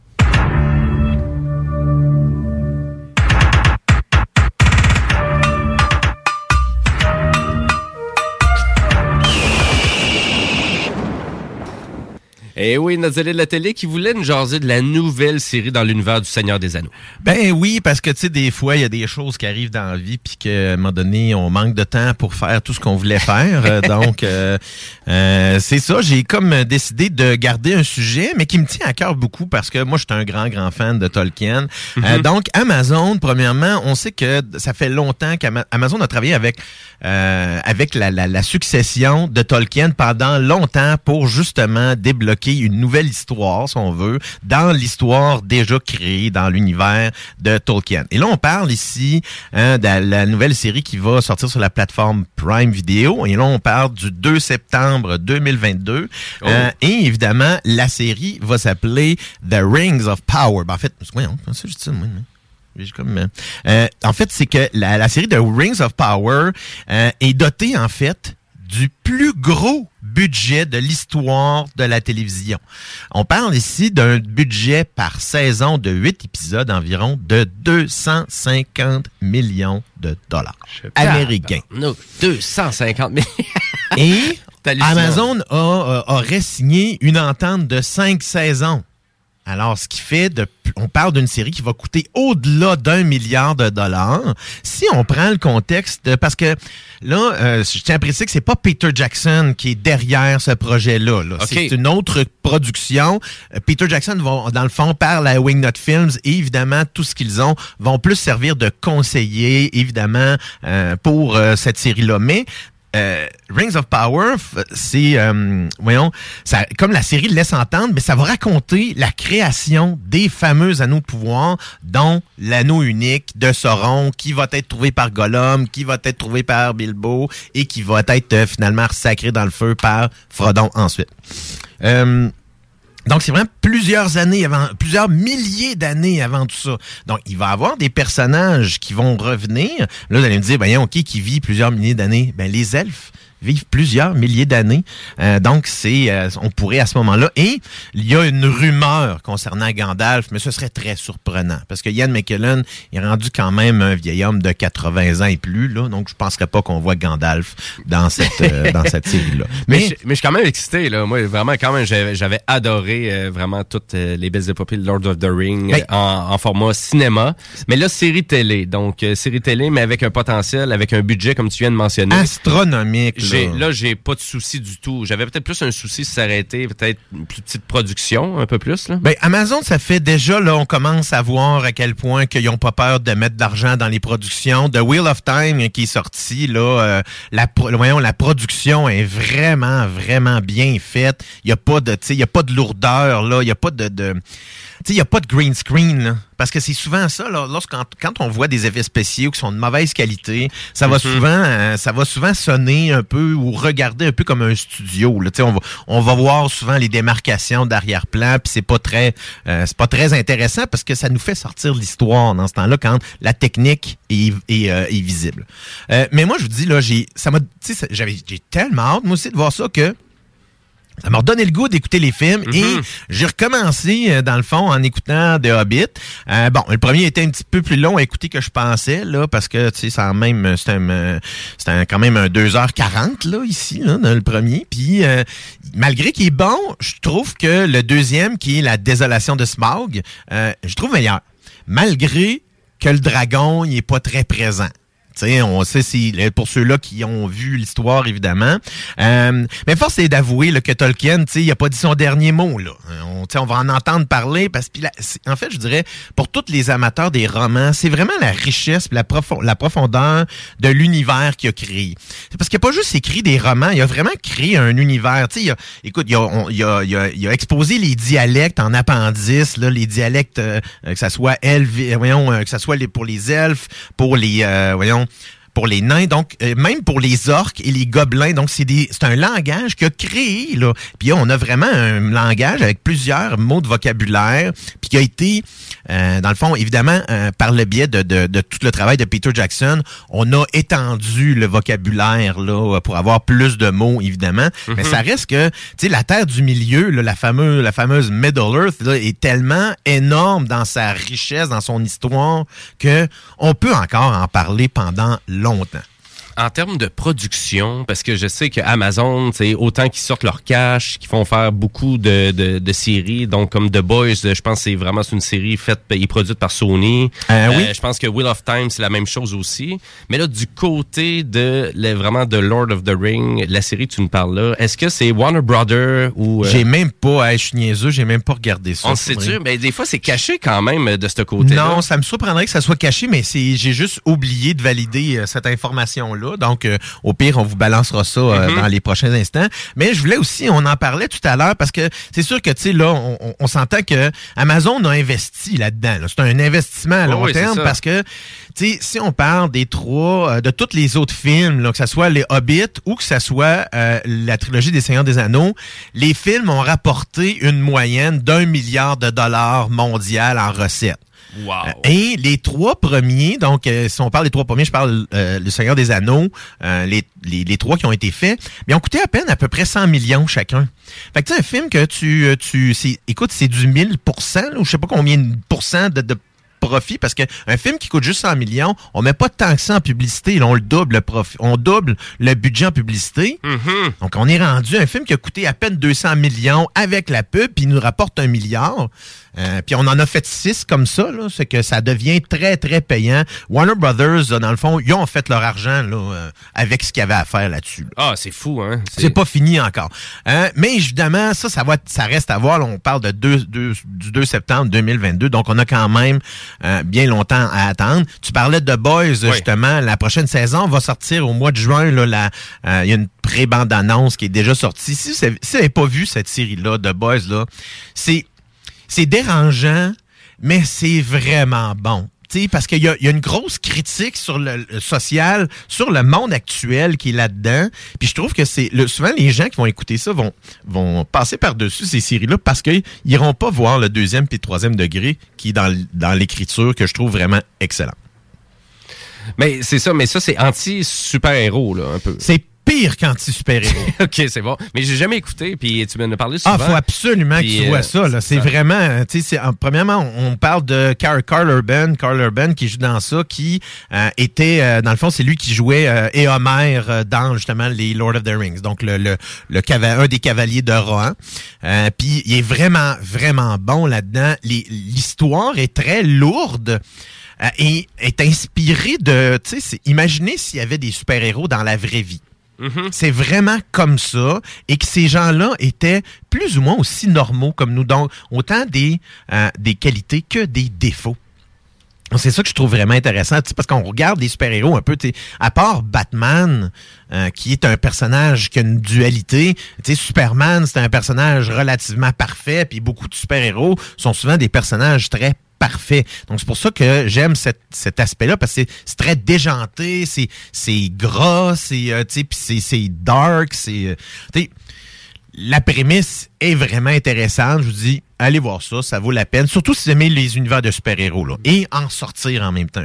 Et oui, notre de la télé qui voulait nous jaser de la nouvelle série dans l'univers du Seigneur des Anneaux. Ben oui, parce que tu sais, des fois, il y a des choses qui arrivent dans la vie, puis qu'à un moment donné, on manque de temps pour faire tout ce qu'on voulait faire. [LAUGHS] Donc, euh, euh, c'est ça. J'ai comme décidé de garder un sujet, mais qui me tient à cœur beaucoup parce que moi, je suis un grand, grand fan de Tolkien. Euh, Mhm. donc, Amazon, premièrement, on sait que ça fait longtemps qu'Amazon a travaillé avec euh, avec la, la, la succession de Tolkien pendant longtemps pour justement débloquer une nouvelle histoire, si on veut, dans l'histoire déjà créée dans l'univers de Tolkien. Et là, on parle ici hein, de la nouvelle série qui va sortir sur la plateforme Prime Video. Et là, on parle du 2 septembre 2022. Oh. Euh, et évidemment, la série va s'appeler The Rings of Power. Ben, en fait, voyons, comment ça, je dis ça, moi, moi? J'ai comme, euh, euh, en fait, c'est que la, la série de Rings of Power euh, est dotée, en fait, du plus gros budget de l'histoire de la télévision. On parle ici d'un budget par saison de 8 épisodes environ de 250 millions de dollars américains. Nous, 250 000. Et. [LAUGHS] Amazon a, euh, aurait signé une entente de cinq saisons. Alors, ce qui fait, de, on parle d'une série qui va coûter au-delà d'un milliard de dollars. Si on prend le contexte, de- parce que là, euh, je tiens à préciser que c'est pas Peter Jackson qui est derrière ce projet-là. là. C'est une autre production. Euh, Peter Jackson va, dans le fond, par la Wingnut Films et évidemment, tout ce qu'ils ont vont plus servir de conseiller, évidemment, euh, pour euh, cette série-là. Mais euh, Rings of Power, c'est, euh, voyons, ça, comme la série laisse entendre, mais ça va raconter la création des fameux anneaux de pouvoir, dont l'anneau unique de Sauron, qui va être trouvé par Gollum, qui va être trouvé par Bilbo, et qui va être euh, finalement sacré dans le feu par Frodon ensuite. Donc, c'est vraiment plusieurs années avant, plusieurs milliers d'années avant tout ça. Donc, il va y avoir des personnages qui vont revenir. Là, vous allez me dire, ben, OK, qui vit plusieurs milliers d'années? Ben, les elfes vivre plusieurs milliers d'années. Euh, donc, c'est, euh, on pourrait à ce moment-là. Et il y a une rumeur concernant Gandalf, mais ce serait très surprenant parce que Ian McKellen est rendu quand même un vieil homme de 80 ans et plus, là. Donc, je penserais pas qu'on voit Gandalf dans cette, euh, [LAUGHS] dans cette série-là. Mais, je, mais je suis quand même excité, là. Moi, vraiment, quand même, j'avais adoré euh, vraiment toutes euh, les belles épopées de Lord of the Ring Ben- euh, en, en format cinéma. Mais là, série télé. Donc, euh, série télé, mais avec un potentiel, avec un budget, comme tu viens de mentionner. Astronomique, là. J'ai, là, j'ai pas de souci du tout. J'avais peut-être plus un souci aurait été peut-être une plus petite production, un peu plus, là. Ben, Amazon, ça fait déjà, là, on commence à voir à quel point qu'ils n'ont pas peur de mettre de l'argent dans les productions. The Wheel of Time qui est sorti, là, euh, la, voyons, la production est vraiment, vraiment bien faite. Il n'y a pas de, tu sais, il y a pas de lourdeur, là. Il n'y a pas de, de il n'y a pas de green screen, là. Parce que c'est souvent ça, là, lorsqu'on, quand on voit des effets spéciaux qui sont de mauvaise qualité, ça va Mhm. souvent, euh, ça va souvent sonner un peu ou regarder un peu comme un studio, là. On va, on va voir souvent les démarcations d'arrière-plan, puis c'est pas très, euh, c'est pas très intéressant parce que ça nous fait sortir l'histoire dans ce temps-là quand la technique est, est, euh, est visible. Euh, mais moi, je vous dis, là, j'ai, ça m'a, tu sais, ça- j'avais, j'ai tellement hâte, moi aussi, de voir ça que ça m'a redonné le goût d'écouter les films et j'ai recommencé, euh, dans le fond, en écoutant The Hobbit. Euh, bon, le premier était un petit peu plus long à écouter que je pensais, là, parce que, tu sais, c'est même, c'est un, euh, un- quand même un 2h40, là, ici, là, dans le premier. Puis, euh, malgré qu'il est bon, je trouve que le deuxième, qui est La désolation de Smaug, euh, je trouve meilleur. Malgré que le dragon, il est pas très présent. Tu sais, on sait si pour ceux-là qui ont vu l'histoire évidemment. Euh, mais force est d'avouer que Tolkien, tu sais, il a pas dit son dernier mot là. On, tu sais, on va en entendre parler parce que en fait, je dirais pour tous les amateurs des romans, c'est vraiment la richesse, la, la profondeur de l'univers qu'il a créé. Parce qu'il a pas juste écrit des romans, il a vraiment créé un univers. Il a, écoute, il a, on- il a, il a- exposé les dialectes en appendice, là, les dialectes euh, que ça soit elfe, voyons, euh, que ça soit pour les elfes, pour les, euh, pour les nains, donc euh, même pour les orques et les gobelins. Donc c'est un langage a créé là. Puis là, on a vraiment un langage avec plusieurs mots de vocabulaire, puis qui a été dans le fond évidemment euh, par le biais de, de, de tout le travail de Peter Jackson, on a étendu le vocabulaire là pour avoir plus de mots évidemment. Mais Mhm. ça reste que tu sais la terre du milieu, là, la fameuse la fameuse Middle Earth là, est tellement énorme dans sa richesse, dans son histoire que on peut encore en parler pendant longtemps. En termes de production, parce que je sais que Amazon, c'est autant qu'ils sortent leur cash, qu'ils font faire beaucoup de, de, de séries, donc comme The Boys, je pense que c'est vraiment une série faite et produite par Sony. Euh, oui. je pense que Wheel of Time, c'est la même chose aussi. Mais là, du côté de vraiment de Lord of the Ring, la série que tu nous parles là, est-ce que c'est Warner Brother ou... euh, J'ai même pas, hey, je suis niaiseux, j'ai même pas regardé ça. on sait tu mais des fois c'est caché quand même de ce côté-là. Non, ça me surprendrait que ça soit caché, mais c'est j'ai juste oublié de valider euh, cette information-là. Donc, euh, au pire, on vous balancera ça euh, Mhm. dans les prochains instants. Mais je voulais aussi, on en parlait tout à l'heure, parce que c'est sûr que, tu sais, là, on, on- on s'entend que Amazon a investi là-dedans. là. C'est un investissement à Oh long oui, terme parce que, tu sais, si on parle des trois, euh, de tous les autres films, là, que ce soit les Hobbits ou que ce soit euh, la trilogie des Seigneurs des Anneaux, les films ont rapporté une moyenne d'un milliard de dollars mondial en recettes. Wow. Et les trois premiers, donc euh, si on parle des trois premiers, je parle euh, le Seigneur des Anneaux, euh, les, les, les trois qui ont été faits, mais ont coûté à peine à peu près 100 millions chacun. Fait que tu sais, un film que tu, euh, tu c'est- écoute, c'est du 1000 là, ou je sais pas combien de pourcents de, de profit parce que un film qui coûte juste 100 millions, on met pas tant que ça en publicité, là, on le double le profit, on double le budget en publicité. Mm-hmm. Donc on est rendu à un film qui a coûté à peine 200 millions avec la pub puis il nous rapporte un milliard. Euh, puis on en a fait six comme ça, c'est que ça devient très très payant. Warner Brothers, là, dans le fond, ils ont fait leur argent là, euh, avec ce qu'il y avait à faire là-dessus. là. Ah, c'est fou, hein? C'est pas fini encore. Hein, mais évidemment, ça, ça va, ça reste à voir. Là, on parle de 2, 2 du 2 septembre 2022, donc on a quand même euh, bien longtemps à attendre. Tu parlais de Boys, justement. La prochaine saison va sortir au mois de juin. Euh, il y a une pré-bande-annonce qui est déjà sortie. Si vous n'avez pas vu cette série-là, de Boys, là, c'est c'est dérangeant, mais c'est vraiment bon. Tu sais, parce qu'il y, y a une grosse critique sur le, le social, sur le monde actuel qui est là-dedans. Puis je trouve que c'est le, souvent les gens qui vont écouter ça vont vont passer par-dessus ces séries-là parce qu'ils iront pas voir le deuxième puis le troisième degré qui est dans, dans l'écriture que je trouve vraiment excellent. Mais c'est ça, mais ça, c'est anti-super-héros, là, un peu. C'est pire qu'anti-super-héros. [LAUGHS] OK, c'est bon. Mais j'ai jamais écouté, puis tu m'en as parlé souvent. Ah, faut absolument que tu euh, vois ça. là. C'est vraiment, tu sais, c'est- en- premièrement, on on parle de Carl, Carl Urban, Carl Urban qui joue dans ça, qui euh, était, euh, dans le fond, c'est lui qui jouait euh, et Homer euh, dans justement les Lord of the Rings, donc le, le, le un des cavaliers de Rohan. Euh, Puis il est vraiment, vraiment bon là-dedans. Les- L'histoire est très lourde. euh, et est inspirée de, tu sais, c'est- imaginez s'il y avait des super-héros dans la vraie vie. C'est vraiment comme ça et que ces gens-là étaient plus ou moins aussi normaux comme nous. Donc, autant des, euh, des qualités que des défauts. C'est ça que je trouve vraiment intéressant, parce qu'on regarde des super-héros un peu, à part Batman, euh, qui est un personnage qui a une dualité, Superman, c'est un personnage relativement parfait, puis beaucoup de super-héros sont souvent des personnages très parfaits. Donc c'est pour ça que j'aime cet, aspect-là, parce que c'est- très déjanté, c'est gras, c'est euh, c'est dark, c'est euh, la prémisse est vraiment intéressante. Je vous dis, allez voir ça, ça vaut la peine. Surtout si vous aimez les univers de super-héros. là. Et en sortir en même temps.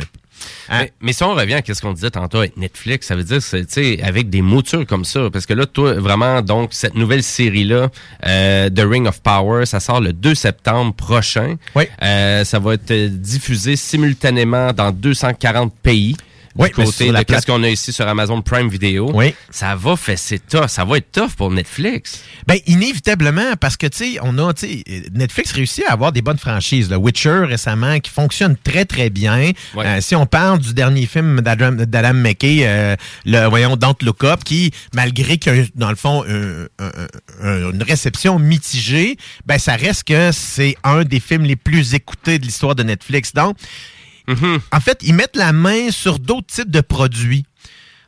Hein? Mais, mais si on revient à ce qu'on disait tantôt avec Netflix, ça veut dire, tu sais, avec des moutures comme ça, parce que là, toi, vraiment, donc, cette nouvelle série-là, euh, The Ring of Power, ça sort le 2 septembre prochain. Oui. Euh, ça va être diffusé simultanément dans 240 pays. Oui, du côté de qu'est-ce qu'on a ici sur Amazon Prime Video. Oui. Ça va c'est tough. Ça va être tough pour Netflix. Ben, inévitablement, parce que, tu sais, on a, tu Netflix réussit à avoir des bonnes franchises. Le Witcher, récemment, qui fonctionne très, très bien. Euh, si on parle du dernier film d'Adam d'Adam McKay, euh, le, voyons, Don't Look Up, qui, malgré qu'il y a, dans le fond, un- un- un- une réception mitigée, ben, ça reste que c'est un des films les plus écoutés de l'histoire de Netflix. Donc, en fait, ils mettent la main sur d'autres types de produits.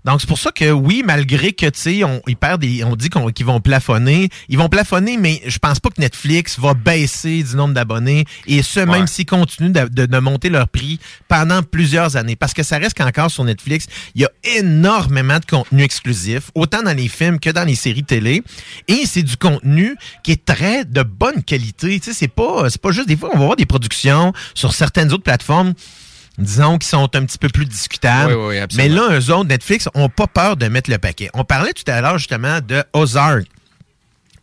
Donc, c'est pour ça que oui, malgré que, tu sais, on, ils perdent des- on dit qu'on- qu'ils vont plafonner, ils vont plafonner, mais je pense pas que Netflix va baisser du nombre d'abonnés, et ce, même s'ils continuent de, de- de monter leur prix pendant plusieurs années. Parce que ça reste qu'encore sur Netflix, il y a énormément de contenu exclusif, autant dans les films que dans les séries télé, et c'est du contenu qui est très de bonne qualité. Tu sais, c'est pas, c'est pas juste des fois, on va voir des productions sur certaines autres plateformes disons, qui sont un petit peu plus discutables. Oui, oui, Mais là, eux autres, Netflix, ont pas peur de mettre le paquet. On parlait tout à l'heure, justement, de Ozark.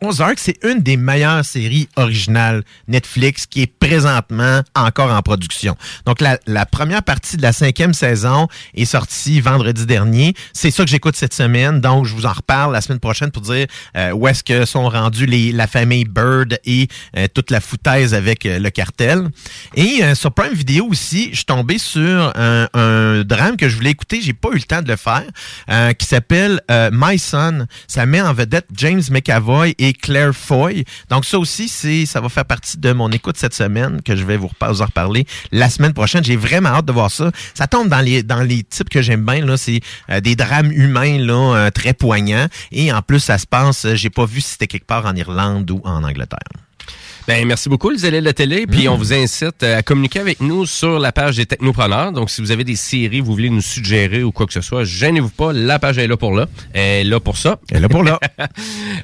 Ozark, c'est une des meilleures séries originales Netflix qui est présentement encore en production. Donc, la, la première partie de la cinquième saison est sortie vendredi dernier. C'est ça que j'écoute cette semaine. Donc, je vous en reparle la semaine prochaine pour dire euh, où est-ce que sont rendus les, la famille Bird et euh, toute la foutaise avec euh, le cartel. Et euh, sur Prime Video aussi, je suis tombé sur un, un drame que je voulais écouter. J'ai pas eu le temps de le faire, euh, qui s'appelle My Son. Ça met en vedette James McAvoy Claire Foy. Donc ça aussi, c'est ça va faire partie de mon écoute cette semaine que je vais vous, en reparler la semaine prochaine. J'ai vraiment hâte de voir ça. Ça tombe dans les dans les types que j'aime bien là. C'est euh, des drames humains là euh, très poignants. Et en plus, ça se passe. euh, J'ai pas vu si c'était quelque part en Irlande ou en Angleterre. Ben, merci beaucoup, les élèves de la télé. Puis, Mm. on vous incite euh, à communiquer avec nous sur la page des Technopreneurs. Donc, si vous avez des séries, vous voulez nous suggérer ou quoi que ce soit, gênez-vous pas. La page est là pour là. Elle est là pour ça. Elle est là pour là. [LAUGHS]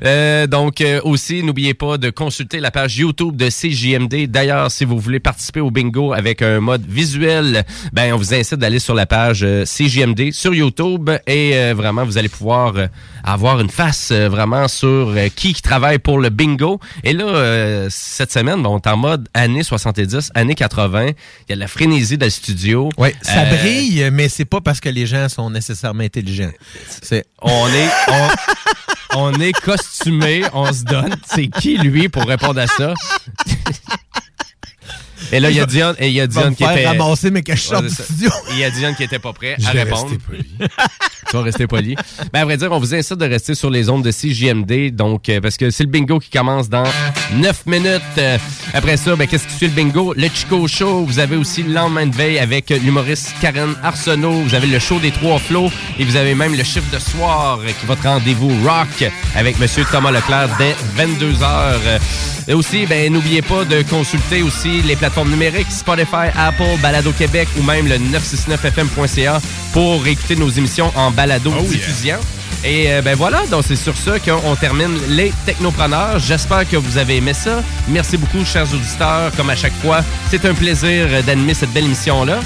Euh, donc, euh, aussi, n'oubliez pas de consulter la page YouTube de CJMD. D'ailleurs, si vous voulez participer au bingo avec un mode visuel, ben, on vous incite d'aller sur la page euh, CJMD sur YouTube et euh, vraiment, vous allez pouvoir euh, avoir une face euh, vraiment sur euh, qui qui travaille pour le bingo. Et là, euh, cette semaine, ben, on est en mode années 70, années 80. Il y a de la frénésie dans le studio. Oui, ça Euh, brille, mais c'est pas parce que les gens sont nécessairement intelligents. C'est On est, on, on est costumé, on se donne. C'est qui, lui, pour répondre à ça? [LAUGHS] Et là, il y a Dion, et il y a Va Dion qui était... ramasser, je sorte Ouais, du studio. Il y a Dion qui était pas prêt Je à répondre. rester poli. [LAUGHS] tu vas rester poli. Ben, à vrai dire, on vous incite de rester sur les ondes de CJMD, donc, euh, parce que c'est le bingo qui commence dans 9 minutes. Euh, après ça, ben, qu'est-ce qui suit le bingo? Le Chico Show. Vous avez aussi le lendemain de veille avec l'humoriste Karen Arsenault. Vous avez le show des trois flots. Et vous avez même le chiffre de soir euh, qui est votre rendez-vous rock avec Monsieur Thomas Leclerc dès 22h. Et aussi, ben, n'oubliez pas de consulter aussi les plateformes numériques Spotify, Apple, Balado Québec ou même le 969fm.ca pour écouter nos émissions en balado diffusion. Et euh, ben voilà, donc c'est sur ça qu'on on termine les technopreneurs. J'espère que vous avez aimé ça. Merci beaucoup, chers auditeurs. Comme à chaque fois, c'est un plaisir d'animer cette belle émission-là.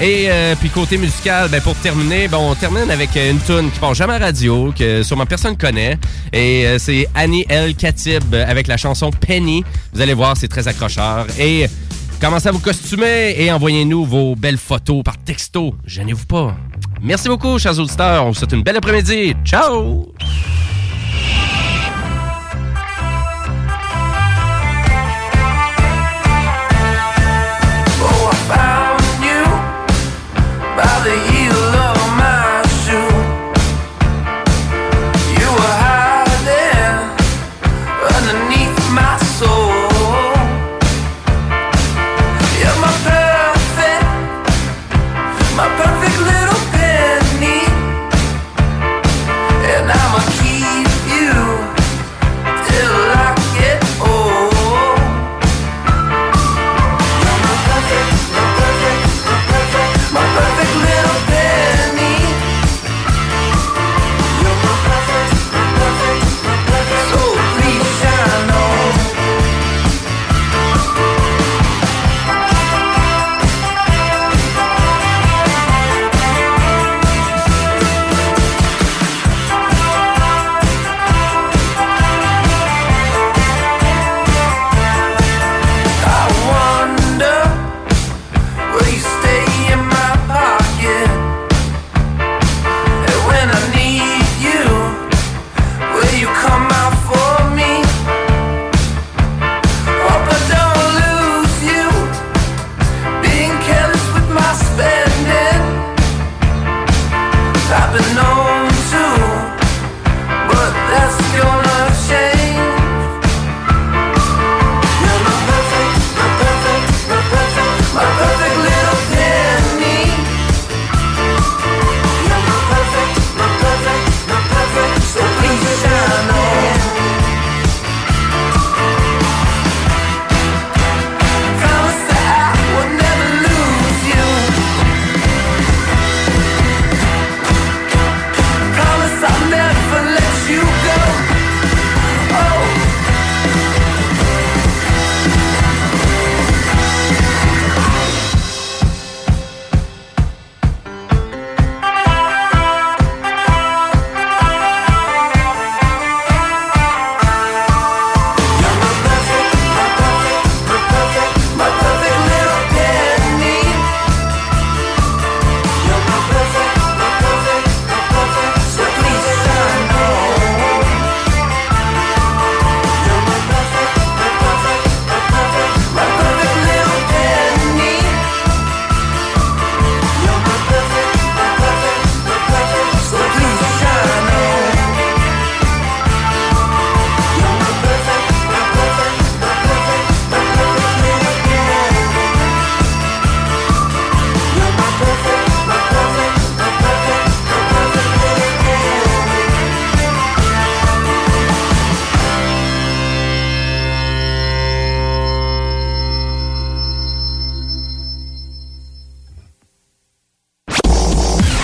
Et euh, puis côté musical, ben, pour terminer, ben, on termine avec une tune qui passe jamais à radio, que sûrement personne connaît. Et euh, c'est Annie El Khatib avec la chanson Penny. Vous allez voir, c'est très accrocheur. Et commencez à vous costumer et envoyez-nous vos belles photos par texto. Gênez-vous pas. Merci beaucoup, chers auditeurs. On vous souhaite une belle après-midi. Ciao!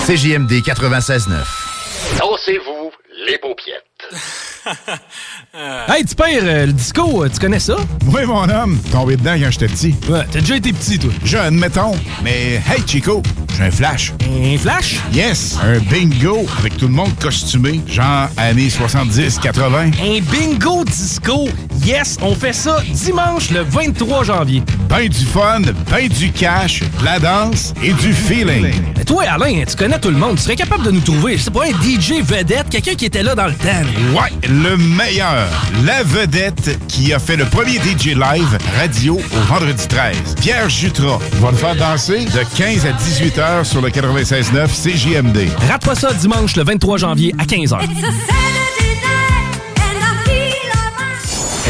CJMD 96.9. Dansez-vous les paupiètes. [LAUGHS] Hey, tu pères, euh, le disco, euh, tu connais ça? Oui, mon homme. Tombé dedans quand j'étais petit. Ouais, t'as déjà été petit, toi. Jeune, mettons. Mais hey, Chico, j'ai un flash. Un flash? Yes, un bingo avec tout le monde costumé, genre années 70-80. Un bingo disco. Yes, on fait ça dimanche le 23 janvier. Ben du fun, ben du cash, de la danse et du feeling. Toi, Alain, tu connais tout le monde. Tu serais capable de nous trouver, c'est pas un DJ vedette, quelqu'un qui était là dans le temps. Ouais, le meilleur. La vedette qui a fait le premier DJ live radio au vendredi 13. Pierre Jutras va le faire danser de 15 à 18 heures sur le 96.9 CJMD. Rate pas ça dimanche le 23 janvier à 15h.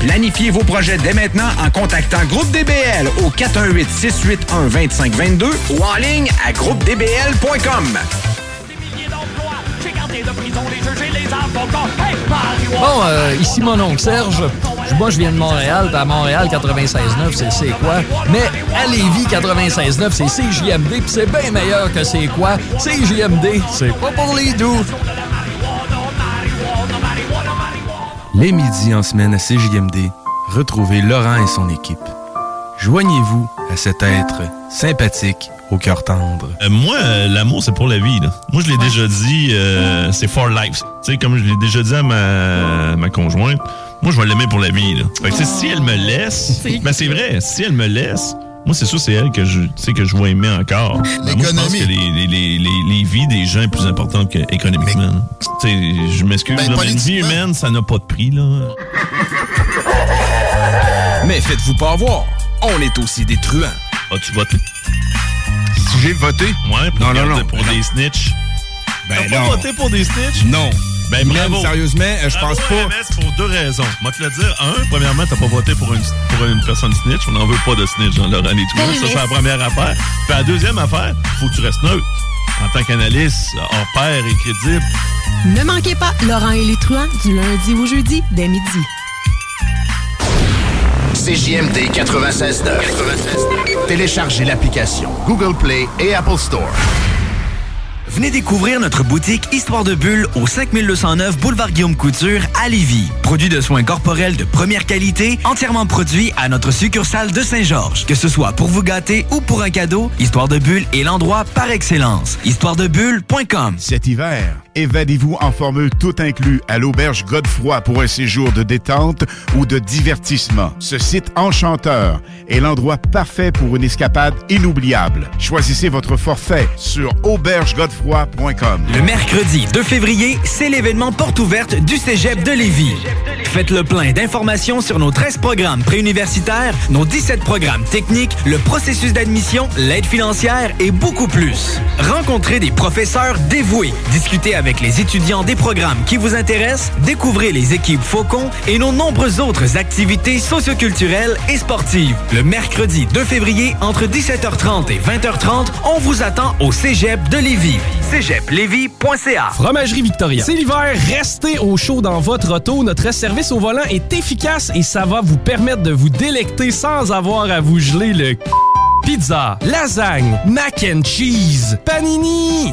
Planifiez vos projets dès maintenant en contactant Groupe DBL au 418-681-2522 ou en ligne à groupedbl.com. Bon, euh, ici mon oncle Serge. Moi, je viens de Montréal. À Montréal, 96.9, c'est c'est quoi? Mais à Lévis, 96.9, c'est CJMD. Puis c'est bien meilleur que c'est quoi? CJMD, c'est pas pour les doux. Les midis en semaine à CJMD, retrouvez Laurent et son équipe. Joignez-vous à cet être sympathique au cœur tendre. Euh, moi, euh, l'amour, c'est pour la vie. là. Moi, je l'ai déjà dit, euh, c'est for life. Tu sais, comme je l'ai déjà dit à ma, ma conjointe, moi, je vais l'aimer pour la vie. Là. Fait que, tu sais, si elle me laisse, [LAUGHS] ben c'est vrai, si elle me laisse, moi, c'est sûr, c'est elle que je, tu sais, que je vais aimer encore. Ben, moi, je pense que les, les, les, les, les vies des gens est plus importante qu'économiquement. là. Tu sais, je m'excuse, Ben, mais une vie humaine, ça n'a pas de prix. là. Mais faites-vous pas avoir, on est aussi des truands. As-tu voté? Si j'ai voté? Ouais, pour, Non, non, non. pour des snitch. Ben T'as pas voté pour des snitch? Non. Ben Même, bravo. sérieusement, je Bravo, pense pas. MS pour deux raisons. Moi, te le dire. Un, premièrement, t'as pas voté pour une, pour une personne snitch. On n'en veut pas de snitch dans Laurent et tout. Ça, c'est la première affaire. Puis la deuxième affaire, faut que tu restes neutre. En tant qu'analyste, hors pair et crédible. Ne manquez pas Laurent et les truands du lundi au jeudi dès midi. CJMD 96.9. Téléchargez l'application Google Play et Apple Store. Venez découvrir notre boutique Histoire de Bulle au 5209 Boulevard Guillaume Couture à Lévis. Produit de soins corporels de première qualité, entièrement produit à notre succursale de Saint-Georges. Que ce soit pour vous gâter ou pour un cadeau, Histoire de Bulle est l'endroit par excellence. Histoiredebulle.com Cet hiver, évadez-vous en formule tout inclus à l'auberge Godefroy pour un séjour de détente ou de divertissement. Ce site enchanteur est l'endroit parfait pour une escapade inoubliable. Choisissez votre forfait sur aubergegodefroy.com. Le mercredi 2 février, c'est l'événement porte ouverte du Cégep de Lévis. Faites le plein d'informations sur nos 13 programmes préuniversitaires, nos 17 programmes techniques, le processus d'admission, l'aide financière et beaucoup plus. Rencontrez des professeurs dévoués, discutez avec les étudiants des programmes qui vous intéressent, découvrez les équipes Faucon et nos nombreuses autres activités socioculturelles et sportives. Le mercredi 2 février, entre 17h30 et 20h30, on vous attend au Cégep de Lévis. cégeplevy.ca Fromagerie Victoria. C'est l'hiver, restez au chaud dans votre auto. Notre service au volant est efficace et ça va vous permettre de vous délecter sans avoir à vous geler le [LAUGHS] Pizza, lasagne, mac and cheese, panini.